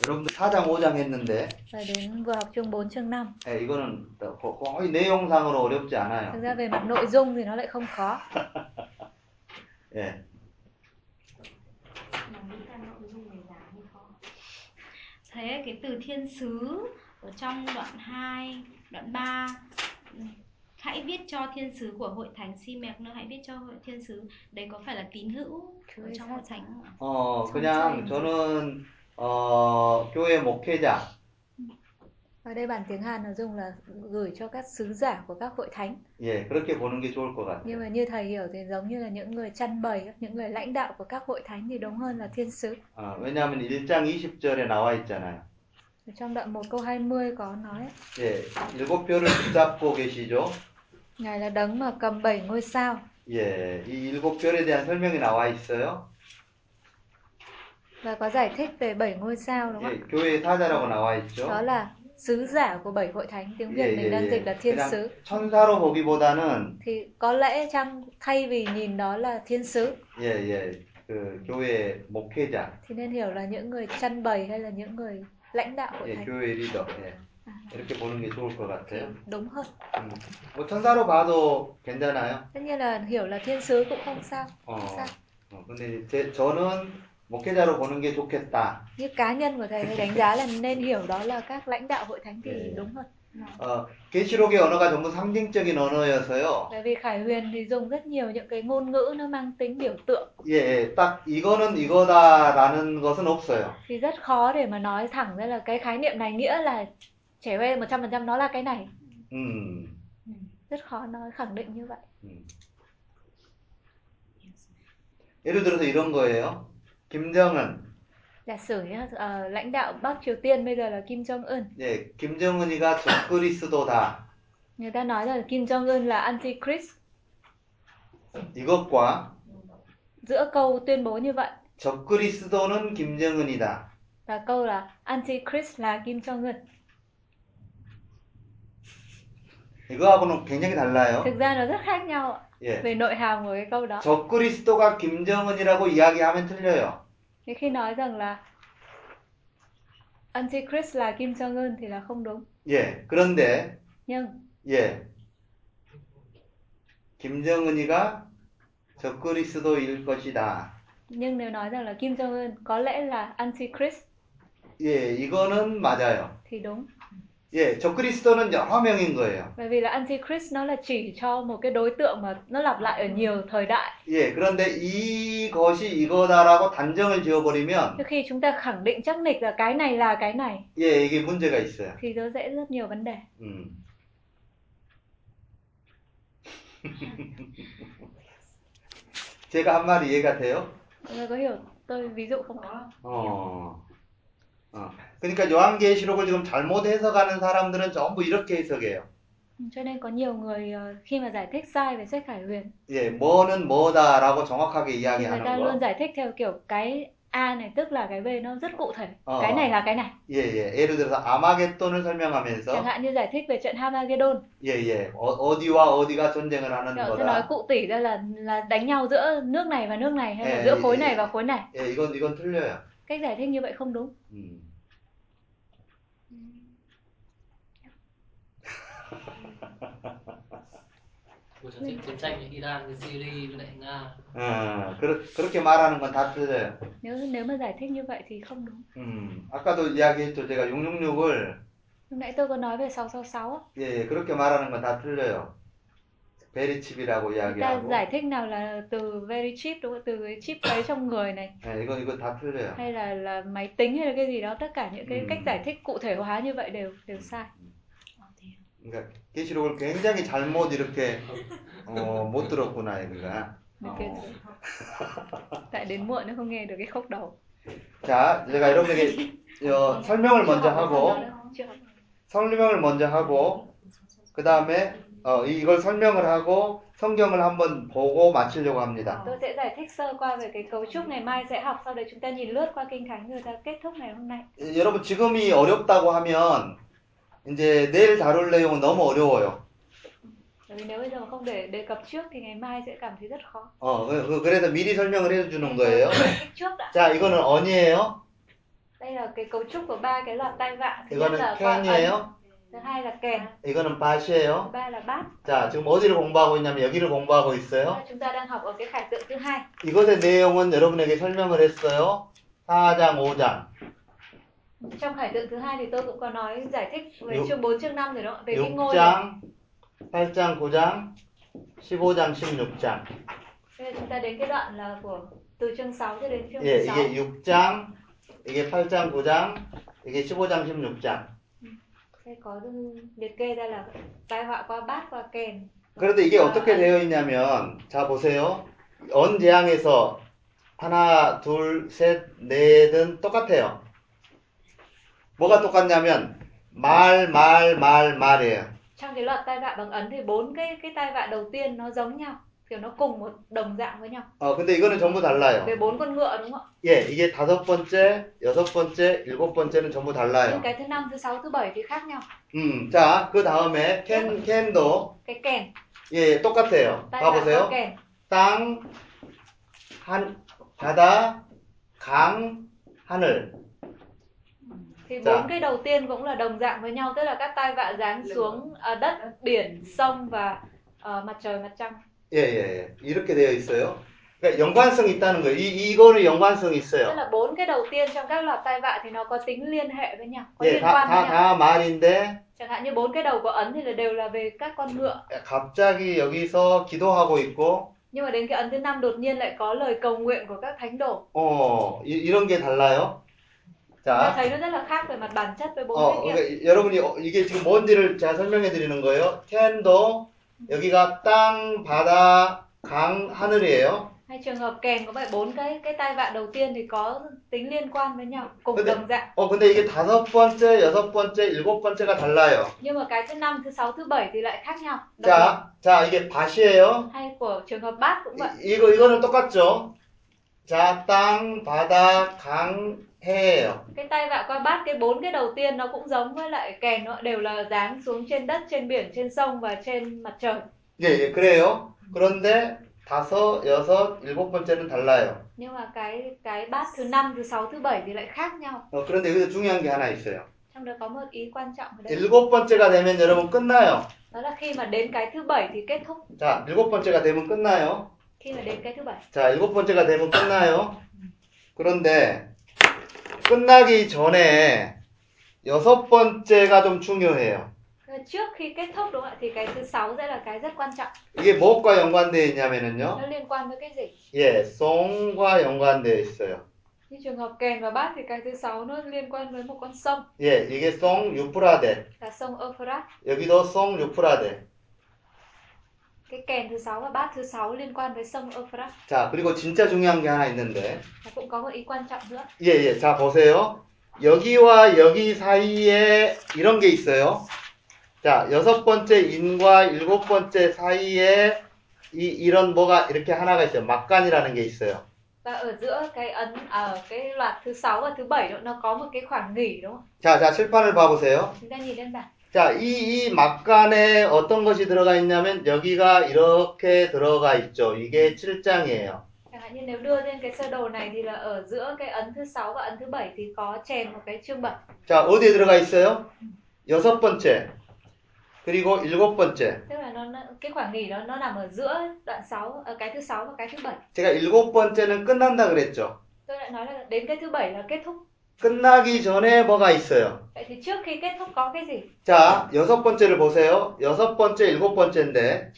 여러분들 4장 5장 했는데 Và đến vừa học chương 4 chương 5. 예, 이거는 또 거- 거의 내용상으로 어렵지 Thực 않아요. ra về mặt nội dung thì nó lại không khó. (laughs) 예. Thế cái từ thiên sứ ở trong đoạn 2, đoạn 3 Hãy viết cho thiên sứ của hội thánh si mẹc nữa Hãy viết cho hội thiên sứ Đấy có phải là tín hữu ở trong hội thánh không ạ? 어, 그냥 저는 어, 교회 목회자 Ở đây bản tiếng Hàn nó dùng là gửi cho các sứ giả của các hội thánh. 예, 그렇게 보는 게 좋을 것 Nhưng 같아요. mà như thầy hiểu thì giống như là những người chăn bày, những người lãnh đạo của các hội thánh thì đúng hơn là thiên sứ. 어, 왜냐하면 1장 20절에 나와 있잖아요. Ở trong đoạn 1 câu 20 có nói 예, 일곱 표를 붙잡고 계시죠. Ngài là đấng mà cầm bảy ngôi sao. 예, 이 일곱 별에 대한 설명이 나와 있어요. và có giải thích về bảy ngôi sao đúng không 예, 교회의 사자라고 나와 ạ? 있죠. Đó là sứ giả của bảy hội thánh. Tiếng Việt 예, mình 예, đang 예. dịch là thiên 그냥 sứ. 천사로 보기보다는 Thì có lẽ chăng thay vì nhìn đó là thiên sứ 예, 예, 그 교회 목회자, thì nên hiểu là những người chăn bày hay là những người lãnh đạo hội 예, thánh 교회 리더, 예. 이렇게 보는 게 좋을 것 thì 같아요. đúng hơn. 음, 뭐 천사로 봐도 괜찮아요. Tất nhiên là hiểu là thiên sứ cũng không sao. 어, Không sao. 어, 근데 이제 제, 저는 목회자로 보는 게 좋겠다. Như cá nhân của thầy thầy đánh giá là nên hiểu đó là các lãnh đạo hội thánh thì 예. đúng hơn. 어, 계시록의 언어가 전부 상징적인 언어여서요. Bởi vì Khải Huyền thì dùng rất nhiều những cái ngôn ngữ nó mang tính biểu tượng 예, 예, 딱 이거는 이거다라는 것은 없어요. thì rất khó để mà nói thẳng ra là cái khái niệm này nghĩa là trẻ em 100% nó là cái này. 음, Rất khó nói khẳng định như vậy. 음. 예를 들어서 이런 거예요. 김정은, Giả sử nhá, ờ, lãnh đạo Bắc Triều Tiên bây giờ là Kim Jong Un. 예, 김정은이가 적그리스도다. Người ta nói là Kim Jong Un là Antichrist. 이것과 Giữa câu tuyên bố như vậy 적그리스도는 김정은이다. và câu là Antichrist là Kim Jong Un. 이거하고는 굉장히 달라요. Thực ra nó rất khác nhau ạ, 예. về nội hàm của cái câu đó. 적그리스도가 김정은이라고 이야기하면 틀려요. Thế khi nói rằng là Antichrist là Kim Jong Un thì là không đúng. 예. 그런데 Nhưng 예. 김정은이가 적그리스도일 것이다. nhưng nếu nói rằng là Kim Jong Un có lẽ là Antichrist 예, 이거는 맞아요. thì đúng. 예, 적그리스도는 여러 명인 거예요. Bởi vì là Antichrist nó là chỉ cho một cái đối tượng mà nó lặp lại ở nhiều thời đại. 예, 그런데 이것이 이거다라고 단정을 지어버리면 Thế khi chúng ta khẳng định chắc nịch là cái này là cái này 예, 이게 문제가 있어요. thì nó dễ rất nhiều vấn đề. 음. (laughs) 제가 한 말이 이해가 돼요? Mọi người có hiểu tôi ví dụ không? 어. 어. 그러니까 요한계시록을 지금 잘못 해석하는 사람들은 전부 이렇게 해석해요. Cho nên có nhiều người ờ, khi mà giải thích sai về sách Khải Huyền 예, 뭐는 뭐다라고 정확하게 thì người ta 이야기하는 luôn 거. giải thích theo kiểu cái A này tức là cái B nó rất cụ thể. Ờ. Cái này là cái này. 예, 예. 예를 들어서 아마겟돈을 설명하면서 Chẳng hạn như giải thích về trận Hamagedon, 예, 예. 어, 어디와 어디가 전쟁을 하는 Kiểu sẽ nói 거다. cụ tỉ ra là là đánh nhau giữa nước này và nước này hay là Ê, giữa ê, khối ê. này và khối này. 예, 이건 이건 틀려요. Cách giải thích như vậy không đúng. 음. Của giải thích chiến tranh với Iran với Syria với lại Nga 어, 그렇, 그렇게 말하는 건 다 틀려요. Nếu nếu mà giải thích như vậy thì không đúng. 음, 아까도 이야기했죠. 제가 666을 Lúc nãy tôi có nói về 666 á. 예, 예, 그렇게 말하는 건 다 틀려요. 베리칩이라고 Người ta 이야기하고 giải thích nào là từ very chip đúng không? Từ cái chip ấy trong người này 예, 이거 이거 다 틀려요. hay là là máy tính hay là cái gì đó tất cả những cái Ừ. cách giải thích cụ thể hóa như vậy đều đều sai. 그러니까 계시록을 굉장히 잘못 이렇게 어, 못 들었구나 Tại đến muộn nó không nghe được cái khúc đầu. 자, 제가 여러분에게 어, 설명을 먼저 하고. 설명을 먼저 하고 그 다음에 어, 이걸 설명을 하고 성경을 한번 보고 마치려고 합니다. Tôi sẽ giải thích sơ qua về cái cấu trúc ngày mai sẽ học sau đấy chúng ta nhìn lướt qua kinh thánh rồi ta kết thúc ngày hôm nay. 예, 여러분 지금이 어렵다고 하면 이제 내일 다룰 내용은 너무 어려워요. Bởi vì nếu bây giờ mà không để đề cập trước thì ngày mai sẽ cảm thấy rất khó. 어, 그- 그- 그래서 미리 설명을 해주는 Nên 거예요. 자, 이거는 언이에요. Đây là cái cấu trúc của ba cái loạt tai vạ. Thứ nhất 이거는 là qua ấn, 캔이에요. thứ hai là kèn, 이거는 밭이에요. ba là bát. 자, 지금 어디를 공부하고 있냐면 여기를 공부하고 있어요. là Chúng ta đang học ở cái khải tượng thứ hai. 이것의 내용은 여러분에게 설명을 했어요. 4장, 5장. Trong khải tượng thứ hai thì tôi cũng có nói giải thích về Lục- chương 4 chương 5 rồi đó về cái ngôi này. 6장, 8장, 9장, 15장, 16장. Bây giờ chúng ta đến cái đoạn là của từ chương 6 cho đến chương 예, 16. 이게 6장, 이게 8장, 9장, 이게 15장, 16장. Sẽ có liệt kê ra là tai họa qua bát qua kèn. 그런데 이게 아, 어떻게 되어 있냐면, 자, 보세요. 언재앙에서 하나, 둘, 셋, 넷은 똑같아요. 뭐가 똑같냐면, 말, 말, 말, 말이에요. Trong cái loạt tai vạ bằng ấn thì bốn cái cái tai vạ đầu tiên nó giống nhau. kiểu nó cùng một đồng dạng với nhau 어, 근데 이거는 전부 달라요. về bốn con ngựa đúng không ạ 예, 이게 다섯 번째, 여섯 번째, 일곱 번째는 전부 nhưng 달라요. cái thứ năm thứ sáu thứ bảy thì khác nhau 음, 자, 그 다음에 캔, 캔도, cái kèn 예, 똑같아요. tai vạ có 봐보세요. kèn 땅, 한, 바다, 강, 하늘. thì Dạ. bốn cái đầu tiên cũng là đồng dạng với nhau tức là các tai vạ giáng xuống à, đất biển sông và ờ, mặt trời mặt trăng 예, 예, 예. 이렇게 되어 있어요. 그러니까 연관성이 있다는 거예요. 이, 이거는 연관성이 tức 있어요. là bốn cái đầu tiên trong các loạt tai vạ thì nó có tính liên hệ với nhau có 예, liên 다, quan với 다, nhau 다 말인데, chẳng hạn như bốn cái đầu của ấn thì là đều là về các con ngựa 갑자기 여기서 기도하고 있고, nhưng mà đến cái ấn thứ năm đột nhiên lại có lời cầu nguyện của các thánh đồ 어, 이, 이런 게 달라요. 자, 어, 그러니까 여러분이 어, 이게 지금 뭔지를 제가 설명해 드리는 거예요. 캔도, 여기가 땅, 바다, 강, 하늘이에요. hay trường hợp kèn có vậy bốn cái cái tai vạ đầu tiên thì có tính liên quan với nhau cùng 근데- đồng dạng 어, 근데 이게 다섯 번째, 여섯 번째, 일곱 번째가 달라요. nhưng mà cái thứ năm thứ sáu thứ bảy thì lại khác nhau Đặc biệt. 자, 자, 이게 밭이에요. hay của trường hợp bát cũng vậy 이, 이거, 이거는 똑같죠? 자, 땅, 바다, 강, 해예요. cái tay vạ qua bát cái bốn cái đầu tiên nó cũng giống với lại kèn nó đều là giáng xuống trên đất trên biển trên sông và trên mặt trời 예, 예, 그래요. 그런데 다섯, 여섯, 일곱 번째는 달라요. nhưng mà cái cái bát thứ năm thứ sáu thứ bảy thì lại khác nhau 어, 그런데 여기서 중요한 게 하나 있어요. trong đó có một ý quan trọng ở đây 일곱 번째가 되면 여러분 끝나요. đó là khi mà đến cái thứ bảy thì kết thúc 자, 일곱 번째가 되면 끝나요. khi mà đến cái thứ bảy 자, 일곱 번째가 되면 끝나요. 그런데 끝나기 전에 여섯 번째가 좀 중요해요. Trước khi kết thúc đúng không ạ thì cái thứ sáu sẽ là cái rất quan trọng 이게 무엇과 연관되어 있냐면은요. nó liên quan với cái gì 예, 송과 연관되어 있어요. như trường hợp kèn và bát thì cái thứ sáu nó liên quan với một con sông 예, 이게 송 유프라데. là sông Euphrates 여기도 송 유프라데. Cái kèn thứ sáu và bát thứ sáu liên quan với sông Euphrates 자, 그리고 진짜 중요한 게 하나 있는데. cũng có một ý quan trọng nữa 예, 예. 자, 보세요. 여기와 여기 사이에 이런 게 있어요. 자, 여섯 번째 인과 일곱 번째 사이에 이, 이런 뭐가 이렇게 하나가 있어요. 막간이라는 게 있어요. và ở giữa cái ấn ở cái loạt thứ sáu và thứ bảy đó, nó có một cái khoảng nghỉ đúng không 자, 자, 칠판을 봐 보세요. chúng ta nhìn lên bảng 자, 이, 이 막간에 어떤 것이 들어가 있냐면 여기가 이렇게 들어가 있죠. 이게 7장이에요. chẳng hạn như nếu đưa lên cái sơ đồ này thì là ở giữa cái ấn thứ sáu và ấn thứ bảy thì có chèn một cái chương bảy 자, 어디에 들어가 있어요? 여섯 번째. 그리고 일곱 번째. tức là nó nó- cái khoảng nghỉ đó nó nằm ở giữa đoạn 6 ở cái thứ sáu và cái thứ bảy 제가 일곱 번째는 끝난다 그랬죠. tôi lại nói là đến cái thứ bảy là kết thúc 끝나기 전에 뭐가 있어요? 자, 여섯 번째를 보세요. 여섯 번째, 일곱 번째인데,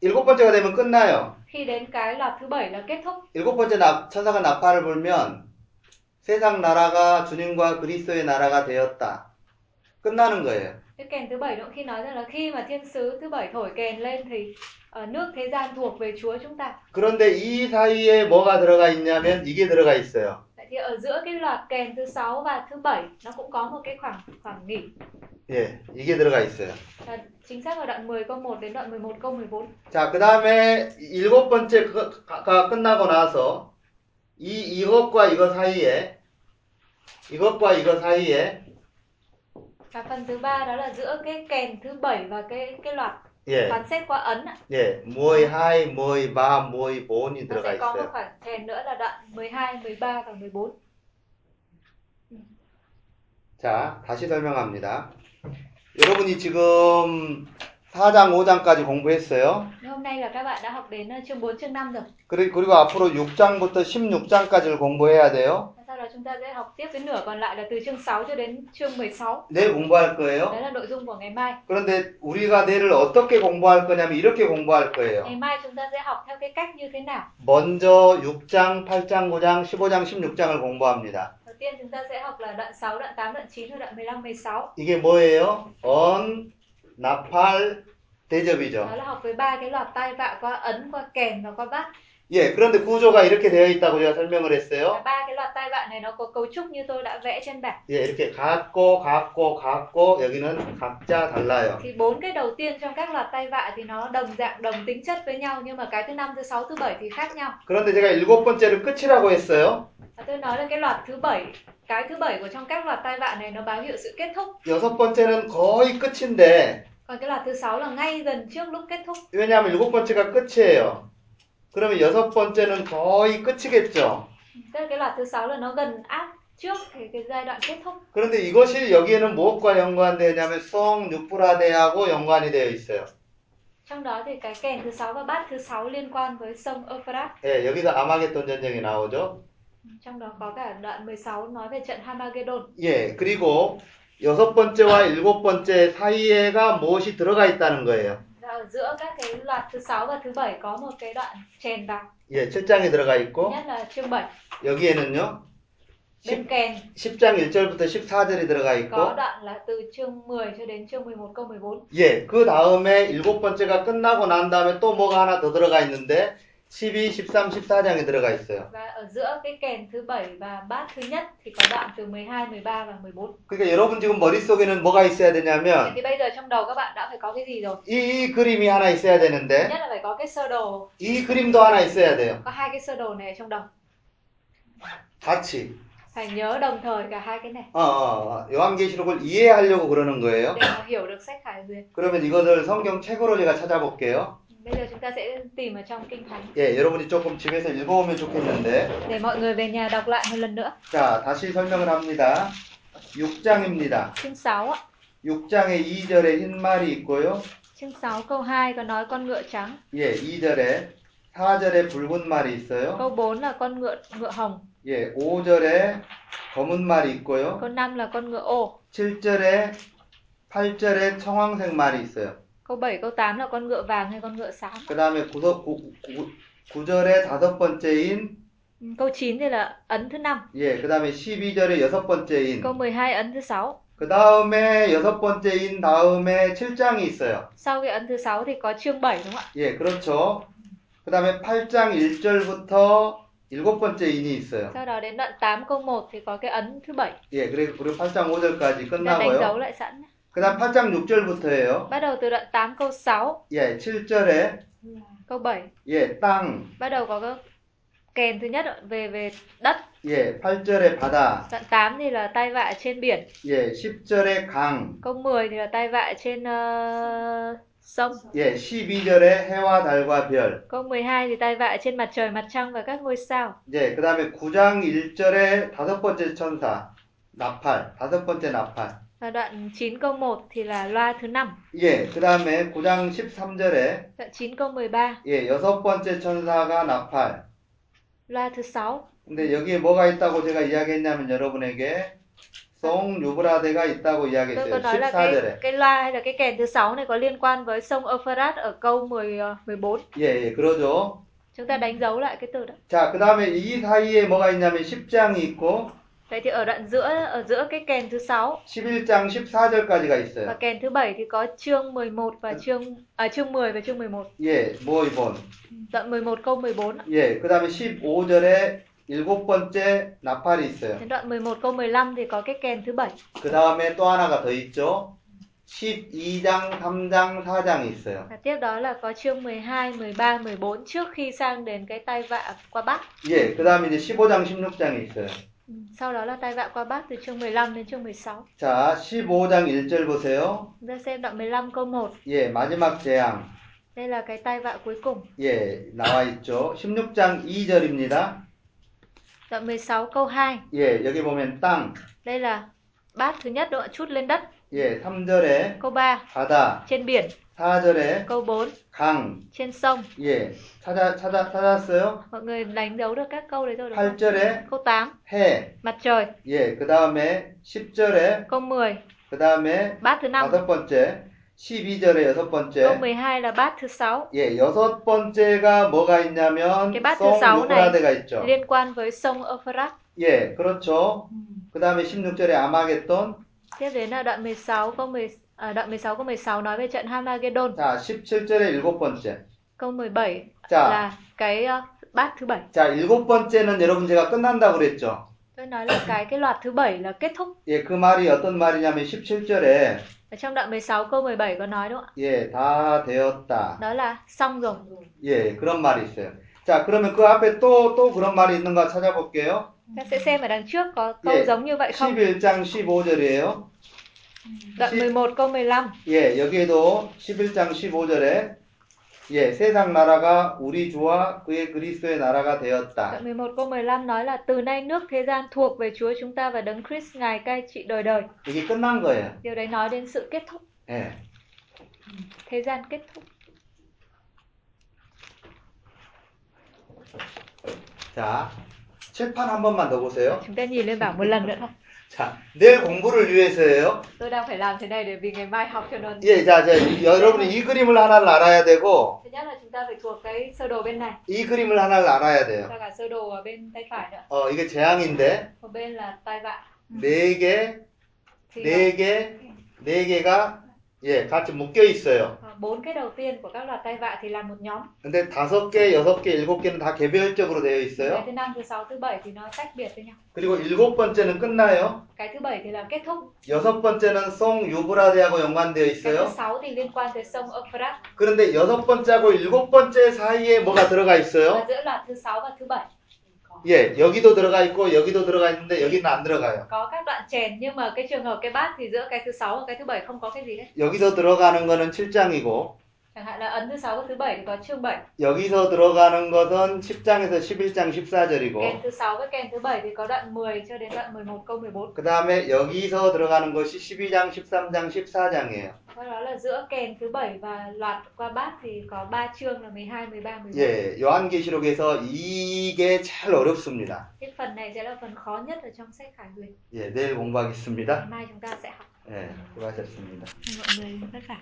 일곱 번째가 되면 끝나요. 일곱 번째 나, 천사가 나팔을 불면 세상 나라가 주님과 그리스도의 나라가 되었다. 끝나는 거예요. cái kèn thứ bảy cũng khi nói rằng là khi mà thiên sứ thứ bảy thổi kèn lên thì ở nước thế gian thuộc về Chúa chúng ta 그런데 이 사이에 뭐가 들어가 있냐면 이게 들어가 있어요. vậy thì ở giữa cái loạt kèn thứ sáu và thứ bảy nó cũng có một cái khoảng khoảng nghỉ 예, 이게 들어가 있어요. là chính xác ở đoạn 10 câu 1 đến đoạn 11 câu 14 자, 그 다음에 일곱 번째 그가 끝나고 나서 이, 이것과 이거 사이에, 이것과 이거 사이에, và phần thứ ba đó là giữa cái kèn thứ bảy và cái cái loạt 예, xét qua ấn ạ. 예, 모이 하이, 모이 바, 모이 본이 nó 들어가 sẽ có một 있어요. khoảng chèn nữa là đoạn 12, 13 và 14 자, 다시 설명합니다. 여러분이 지금 4장, 5장까지 공부했어요. nhưng hôm nay là các bạn đã học đến ờ, chương 4, chương 5 rồi 그리- 그리고 앞으로 6장부터 16장까지를 공부해야 돼요. Đó chúng ta sẽ học tiếp cái nửa còn lại là từ chương 6 cho đến chương 16 내일 공부할 거예요. đấy là nội dung của ngày mai 그런데 우리가 내일을 어떻게 공부할 거냐면 이렇게 공부할 거예요. ngày mai chúng ta sẽ học theo cái cách như thế nào 먼저 6장, 8장, 9장, 15장, 16장을 공부합니다. đầu tiên chúng ta sẽ học là đoạn 6, đoạn 8, đoạn 9 và đoạn 15, 16 이게 뭐예요? 언, 나팔, 대접이죠. đó là học với ba cái loạt tai vạ qua ấn qua kèn và qua bát 예, 그런데 구조가 이렇게 되어 있다고 제가 설명을 Và 했어요. ba cái loạt tai vạ này nó có cấu trúc như tôi đã vẽ trên bảng. 예, 이렇게 같고, 같고, 같고, 여기는 각자 달라요. Thì bốn cái đầu tiên trong các loạt tai vạ thì nó đồng dạng đồng tính chất với nhau nhưng mà cái thứ năm, thứ sáu, thứ bảy thì khác nhau. 그런데 제가 일곱 번째를 끝이라고 했어요. Và tôi nói là cái loạt thứ bảy, cái thứ bảy của trong các loạt tai vạ này nó báo hiệu sự kết thúc. 여섯 번째는 거의 끝인데, Còn cái loạt thứ sáu là ngay gần trước lúc kết thúc. 왜냐하면 일곱 번째가 끝이에요. 그러면 여섯 번째는 거의 끝이겠죠. Tức là cái loạt thứ sáu là nó gần áp trước cái, cái giai đoạn kết thúc. 그런데 이것이 여기에는 무엇과 연관되냐면 송 유프라데하고 연관이 되어 있어요. Trong đó thì cái kèn thứ sáu và bát thứ sáu liên quan với sông Euphrates. 예, 여기서 아마겟돈 전쟁이 나오죠. Trong đó có cả đoạn 16 nói về trận Hamagedon. 예, 그리고 여섯 번째와 일곱 번째 사이에가 무엇이 들어가 있다는 거예요. Và ở giữa các cái loạt thứ sáu và thứ bảy có một cái đoạn chèn vào. 예, 7장에 들어가 있고 nhất là chương 7. 여기에는요. Bên kèn 10장 1절부터 14절이 들어가 있고 đoạn là từ chương 10 cho đến chương 11 câu 14. 예, 그 다음에 일곱 번째가 끝나고 난 다음에 또 뭐가 하나 더 들어가 있는데 12, 13, 14장에 들어가 있어요. Và ở giữa cái kèn thứ bảy và bát thứ nhất thì có đoạn từ 12, 13 và 14. 그러니까 여러분 지금 머릿속에는 뭐가 있어야 되냐면 thì bây giờ trong đầu các bạn đã phải có cái gì rồi? 이, 이 그림이 하나 있어야 되는데 nhất là phải có cái sơ đồ, 이 그림도 하나 있어야 돼요. có hai cái sơ đồ này ở trong đầu. 같이. Phải nhớ đồng thời cả hai cái này 어, 어, 요한계시록을 이해하려고 그러는 거예요. để mà hiểu được sách Khải Huyền. 그러면 이것을 성경 책으로 제가 찾아볼게요. Bây giờ chúng ta sẽ tìm ở trong kinh thánh 예, 여러분이 조금 집에서 읽어오면 좋겠는데. để mọi người về nhà đọc lại một lần nữa. 자, 다시 설명을 합니다. 6장입니다. Chương 6 ạ. 6장에 2절에 흰 말이 있고요. Chương 6 câu 2 có nói con ngựa trắng, 예, 2절에 4절에 붉은 말이 있어요. câu 4 là con ngựa ngựa hồng, 예, 5절에 검은 말이 있고요. câu 5 là con ngựa ô, 7절에 8절에 청황색 말이 있어요. câu 7 câu 8 là con ngựa vàng hay con ngựa xám. 그 다음에 9, 절에 다섯 번째인 Ừ, Câu 9 thì là ấn thứ 5, 예, 그 다음에 12절에 여섯 번째인 câu 12 ấn thứ 6. 그 다음에 여섯 번째인 다음에 7장이 있어요. Sau cái ấn thứ 6 thì có chương 7 đúng không ạ? 예, 그렇죠. 그 다음에 8장 1절부터 일곱 번째 인이 있어요. Sau đó đến đoạn 8 câu 1 thì có cái ấn thứ 7. 예, 그리고 그리고 8장 5절까지 Chúng ta đánh dấu 끝나고요. lại sẵn. nhé. 그 다음 8장 6절부터예요. Bắt đầu từ đoạn 8 câu 6, 예, 7절에 câu 7. 예, 땅. Bắt đầu có cái kèn thứ nhất ạ, về về đất. 예, 8절에 바다. Đoạn 8 thì là tai vạ trên biển. 예, 10절에 강. Câu 10 thì là tai vạ trên ờ, sông. 예, 12절에 해와 달과 별. Câu 12 thì tai vạ trên mặt trời, mặt trăng và các ngôi sao. 예, 그 다음에 9장 1절에 다섯 번째 천사. 나팔. 다섯 번째 나팔. Và đoạn 9 câu 1 thì là loa thứ 5. 예, 그 다음에 9장 13절에 Đoạn 9 câu 13, 예, 여섯 번째 천사가 나팔. loa thứ 6. 근데 여기에 뭐가 있다고 제가 이야기했냐면 여러분에게 송 유브라데가 있다고 Tôi có 이야기했어요. nói là cái 14절에. cái loa hay là cái kèn thứ 6 này có liên quan với sông Euphrates ở câu 10 ờ, 14. 예, 예, 그러죠. Chúng ta đánh dấu lại cái từ đó. 자, 그 다음에 이 사이에 뭐가 있냐면 10장이 있고 Vậy thì ở đoạn giữa ở giữa cái kèn thứ 6 11장 14절까지가 và 있어요. kèn thứ 7 thì có chương 11 và chương à chương 10 và chương 11. 예, 모이본. Đoạn 11 câu 14. ạ. 예, 그 다음에 15절에 일곱 번째 나팔이 있어요. Đến đoạn 11 câu 15 thì có cái kèn thứ 7. 그 다음에 또 하나가 더 있죠. 12장, 3장, 4장이 있어요. Và tiếp đó là có chương 12, 13, 14 trước khi sang đến cái tai vạ qua Bắc. 예, 그 다음에 이제 15장, 16장이 있어요. Ừ, Sau đó là tai vạ qua Bắc từ chương 15 đến chương 16. 자, 15장 1절 보세요. Chúng ta xem đoạn 15 câu 1. 예, 마지막 재앙. Đây là cái tai vạ cuối cùng. 예, 나와 있죠. 16장 2절입니다. Đoạn 16 câu 2. 예, 여기 보면 땅. Đây là bát thứ nhất độ chút lên đất. 예, 3절에 Câu 3 바다. trên biển. 4절에 Câu 4 강. trên sông. 예, 찾아, 찾아, 찾았어요? Mọi người đánh dấu được các câu đấy rồi đúng không? 8절에 Câu 8 해. mặt trời. 예, 그 다음에 10절에, Câu 10 그 다음에 bát thứ 5. 다섯 번째, 12절에 여섯 Câu 번째. 12 là bát thứ 6 예, 여섯 번째가 뭐가 있냐면, bát thứ 송 sáu này 유브라데가 있죠. liên quan với sông Euphrates. 예, 그렇죠. 그 다음에 16절에 아마겟돈. Tiếp đến là đoạn 16 câu 10 à, đoạn 16 câu 16 nói về trận Hamagedon. 자, 17절에 일곱 번째. Câu 17 자, là cái ờ, bát thứ bảy. 자, 일곱 번째는 여러분 제가 끝난다고 그랬죠. Tôi nói là cái cái loạt thứ bảy là kết thúc. 예, 그 말이 어떤 말이냐면 17절에 Ở trong đoạn 16 câu 17 có nói đúng không 예, 다 되었다. ạ? Đó là xong rồi. 예, 그런 말이 있어요. 자, 그러면 그 앞에 또, 또 그런 말이 있는가 찾아볼게요. Ta sẽ xem ở đằng trước có câu 예, giống như vậy không? 11장 15절이에요. Đoạn 시- 11 câu 15. 예, 여기에도 11장 15절에 예, 세상 나라가 우리 주와 그의 그리스도의 나라가 되었다. Đoạn 11 câu 15 nói là từ nay nước thế gian thuộc về Chúa chúng ta và đấng Christ ngài cai trị đời đời. 이게 끝난 거예요. Điều đấy nói đến sự kết thúc, 예. thế gian kết thúc. 자, 칠판 한 번만 더 보세요. Chúng ta nhìn lên bảng một lần nữa thôi. 자, 내일 공부를 위해서예요. Tôi đang phải làm thế này để vì ngày mai học cho nó. 예, 자, 자, 이- 여러분이 이 그림을 하나를 알아야 되고, Thứ nhất là chúng ta phải thuộc cái sơ đồ bên này, 이 그림을 하나를 알아야 돼요. và cả sơ đồ ở bên tay phải nữa. 어, 이게 재앙인데, Một bên là tai vạ. 네 개, Thì 네 개, 네 개가, 예, 같이 묶여 있어요. ờ, bốn cái đầu tiên của các loạt tai vạ thì là một nhóm. 근데 다섯 개, 여섯 개, 일곱 개는 다 개별적으로 되어 있어요. thứ năm, thứ sáu, thứ bảy thì nó tách biệt với nhau. 그리고 일곱 번째는 끝나요. Cái thứ bảy thì là kết thúc. 여섯 번째는 송 유브라데하고 연관되어 있어요. sáu thì liên quan tới sông Euphrates. 그런데 여섯 번째하고 일곱 번째 사이에 뭐가 들어가 있어요? giữa loạt thứ sáu và thứ bảy 예, 여기도 들어가 있고 여기도 들어가 있는데 여기는 안 들어가요. có các đoạn chèn nhưng mà cái trường hợp cái bát thì giữa cái thứ sáu và cái thứ bảy không có cái gì hết. 여기서 들어가는 거는 7장이고 Chẳng hạn là ấn thứ sáu và thứ bảy thì có chương 7. 여기서 들어가는 것은 10장에서 11장 Kèn 14절이고 thứ sáu với kèn thứ bảy thì có đoạn 10 cho đến đoạn 11 câu 14. 그 다음에 여기서 들어가는 것이 12장, 13장, 14장이에요. Sau đó là giữa kèn thứ bảy và loạt qua bát thì có 3 chương là 12, 13, 14. 예, 요한계시록에서 이게 잘 어렵습니다. Cái phần này sẽ là phần khó nhất ở trong sách Khải Huyền. 예, 내일 공부하겠습니다. Ngày mai chúng ta sẽ học. 예, 수고하셨습니다. Mọi người vất vả.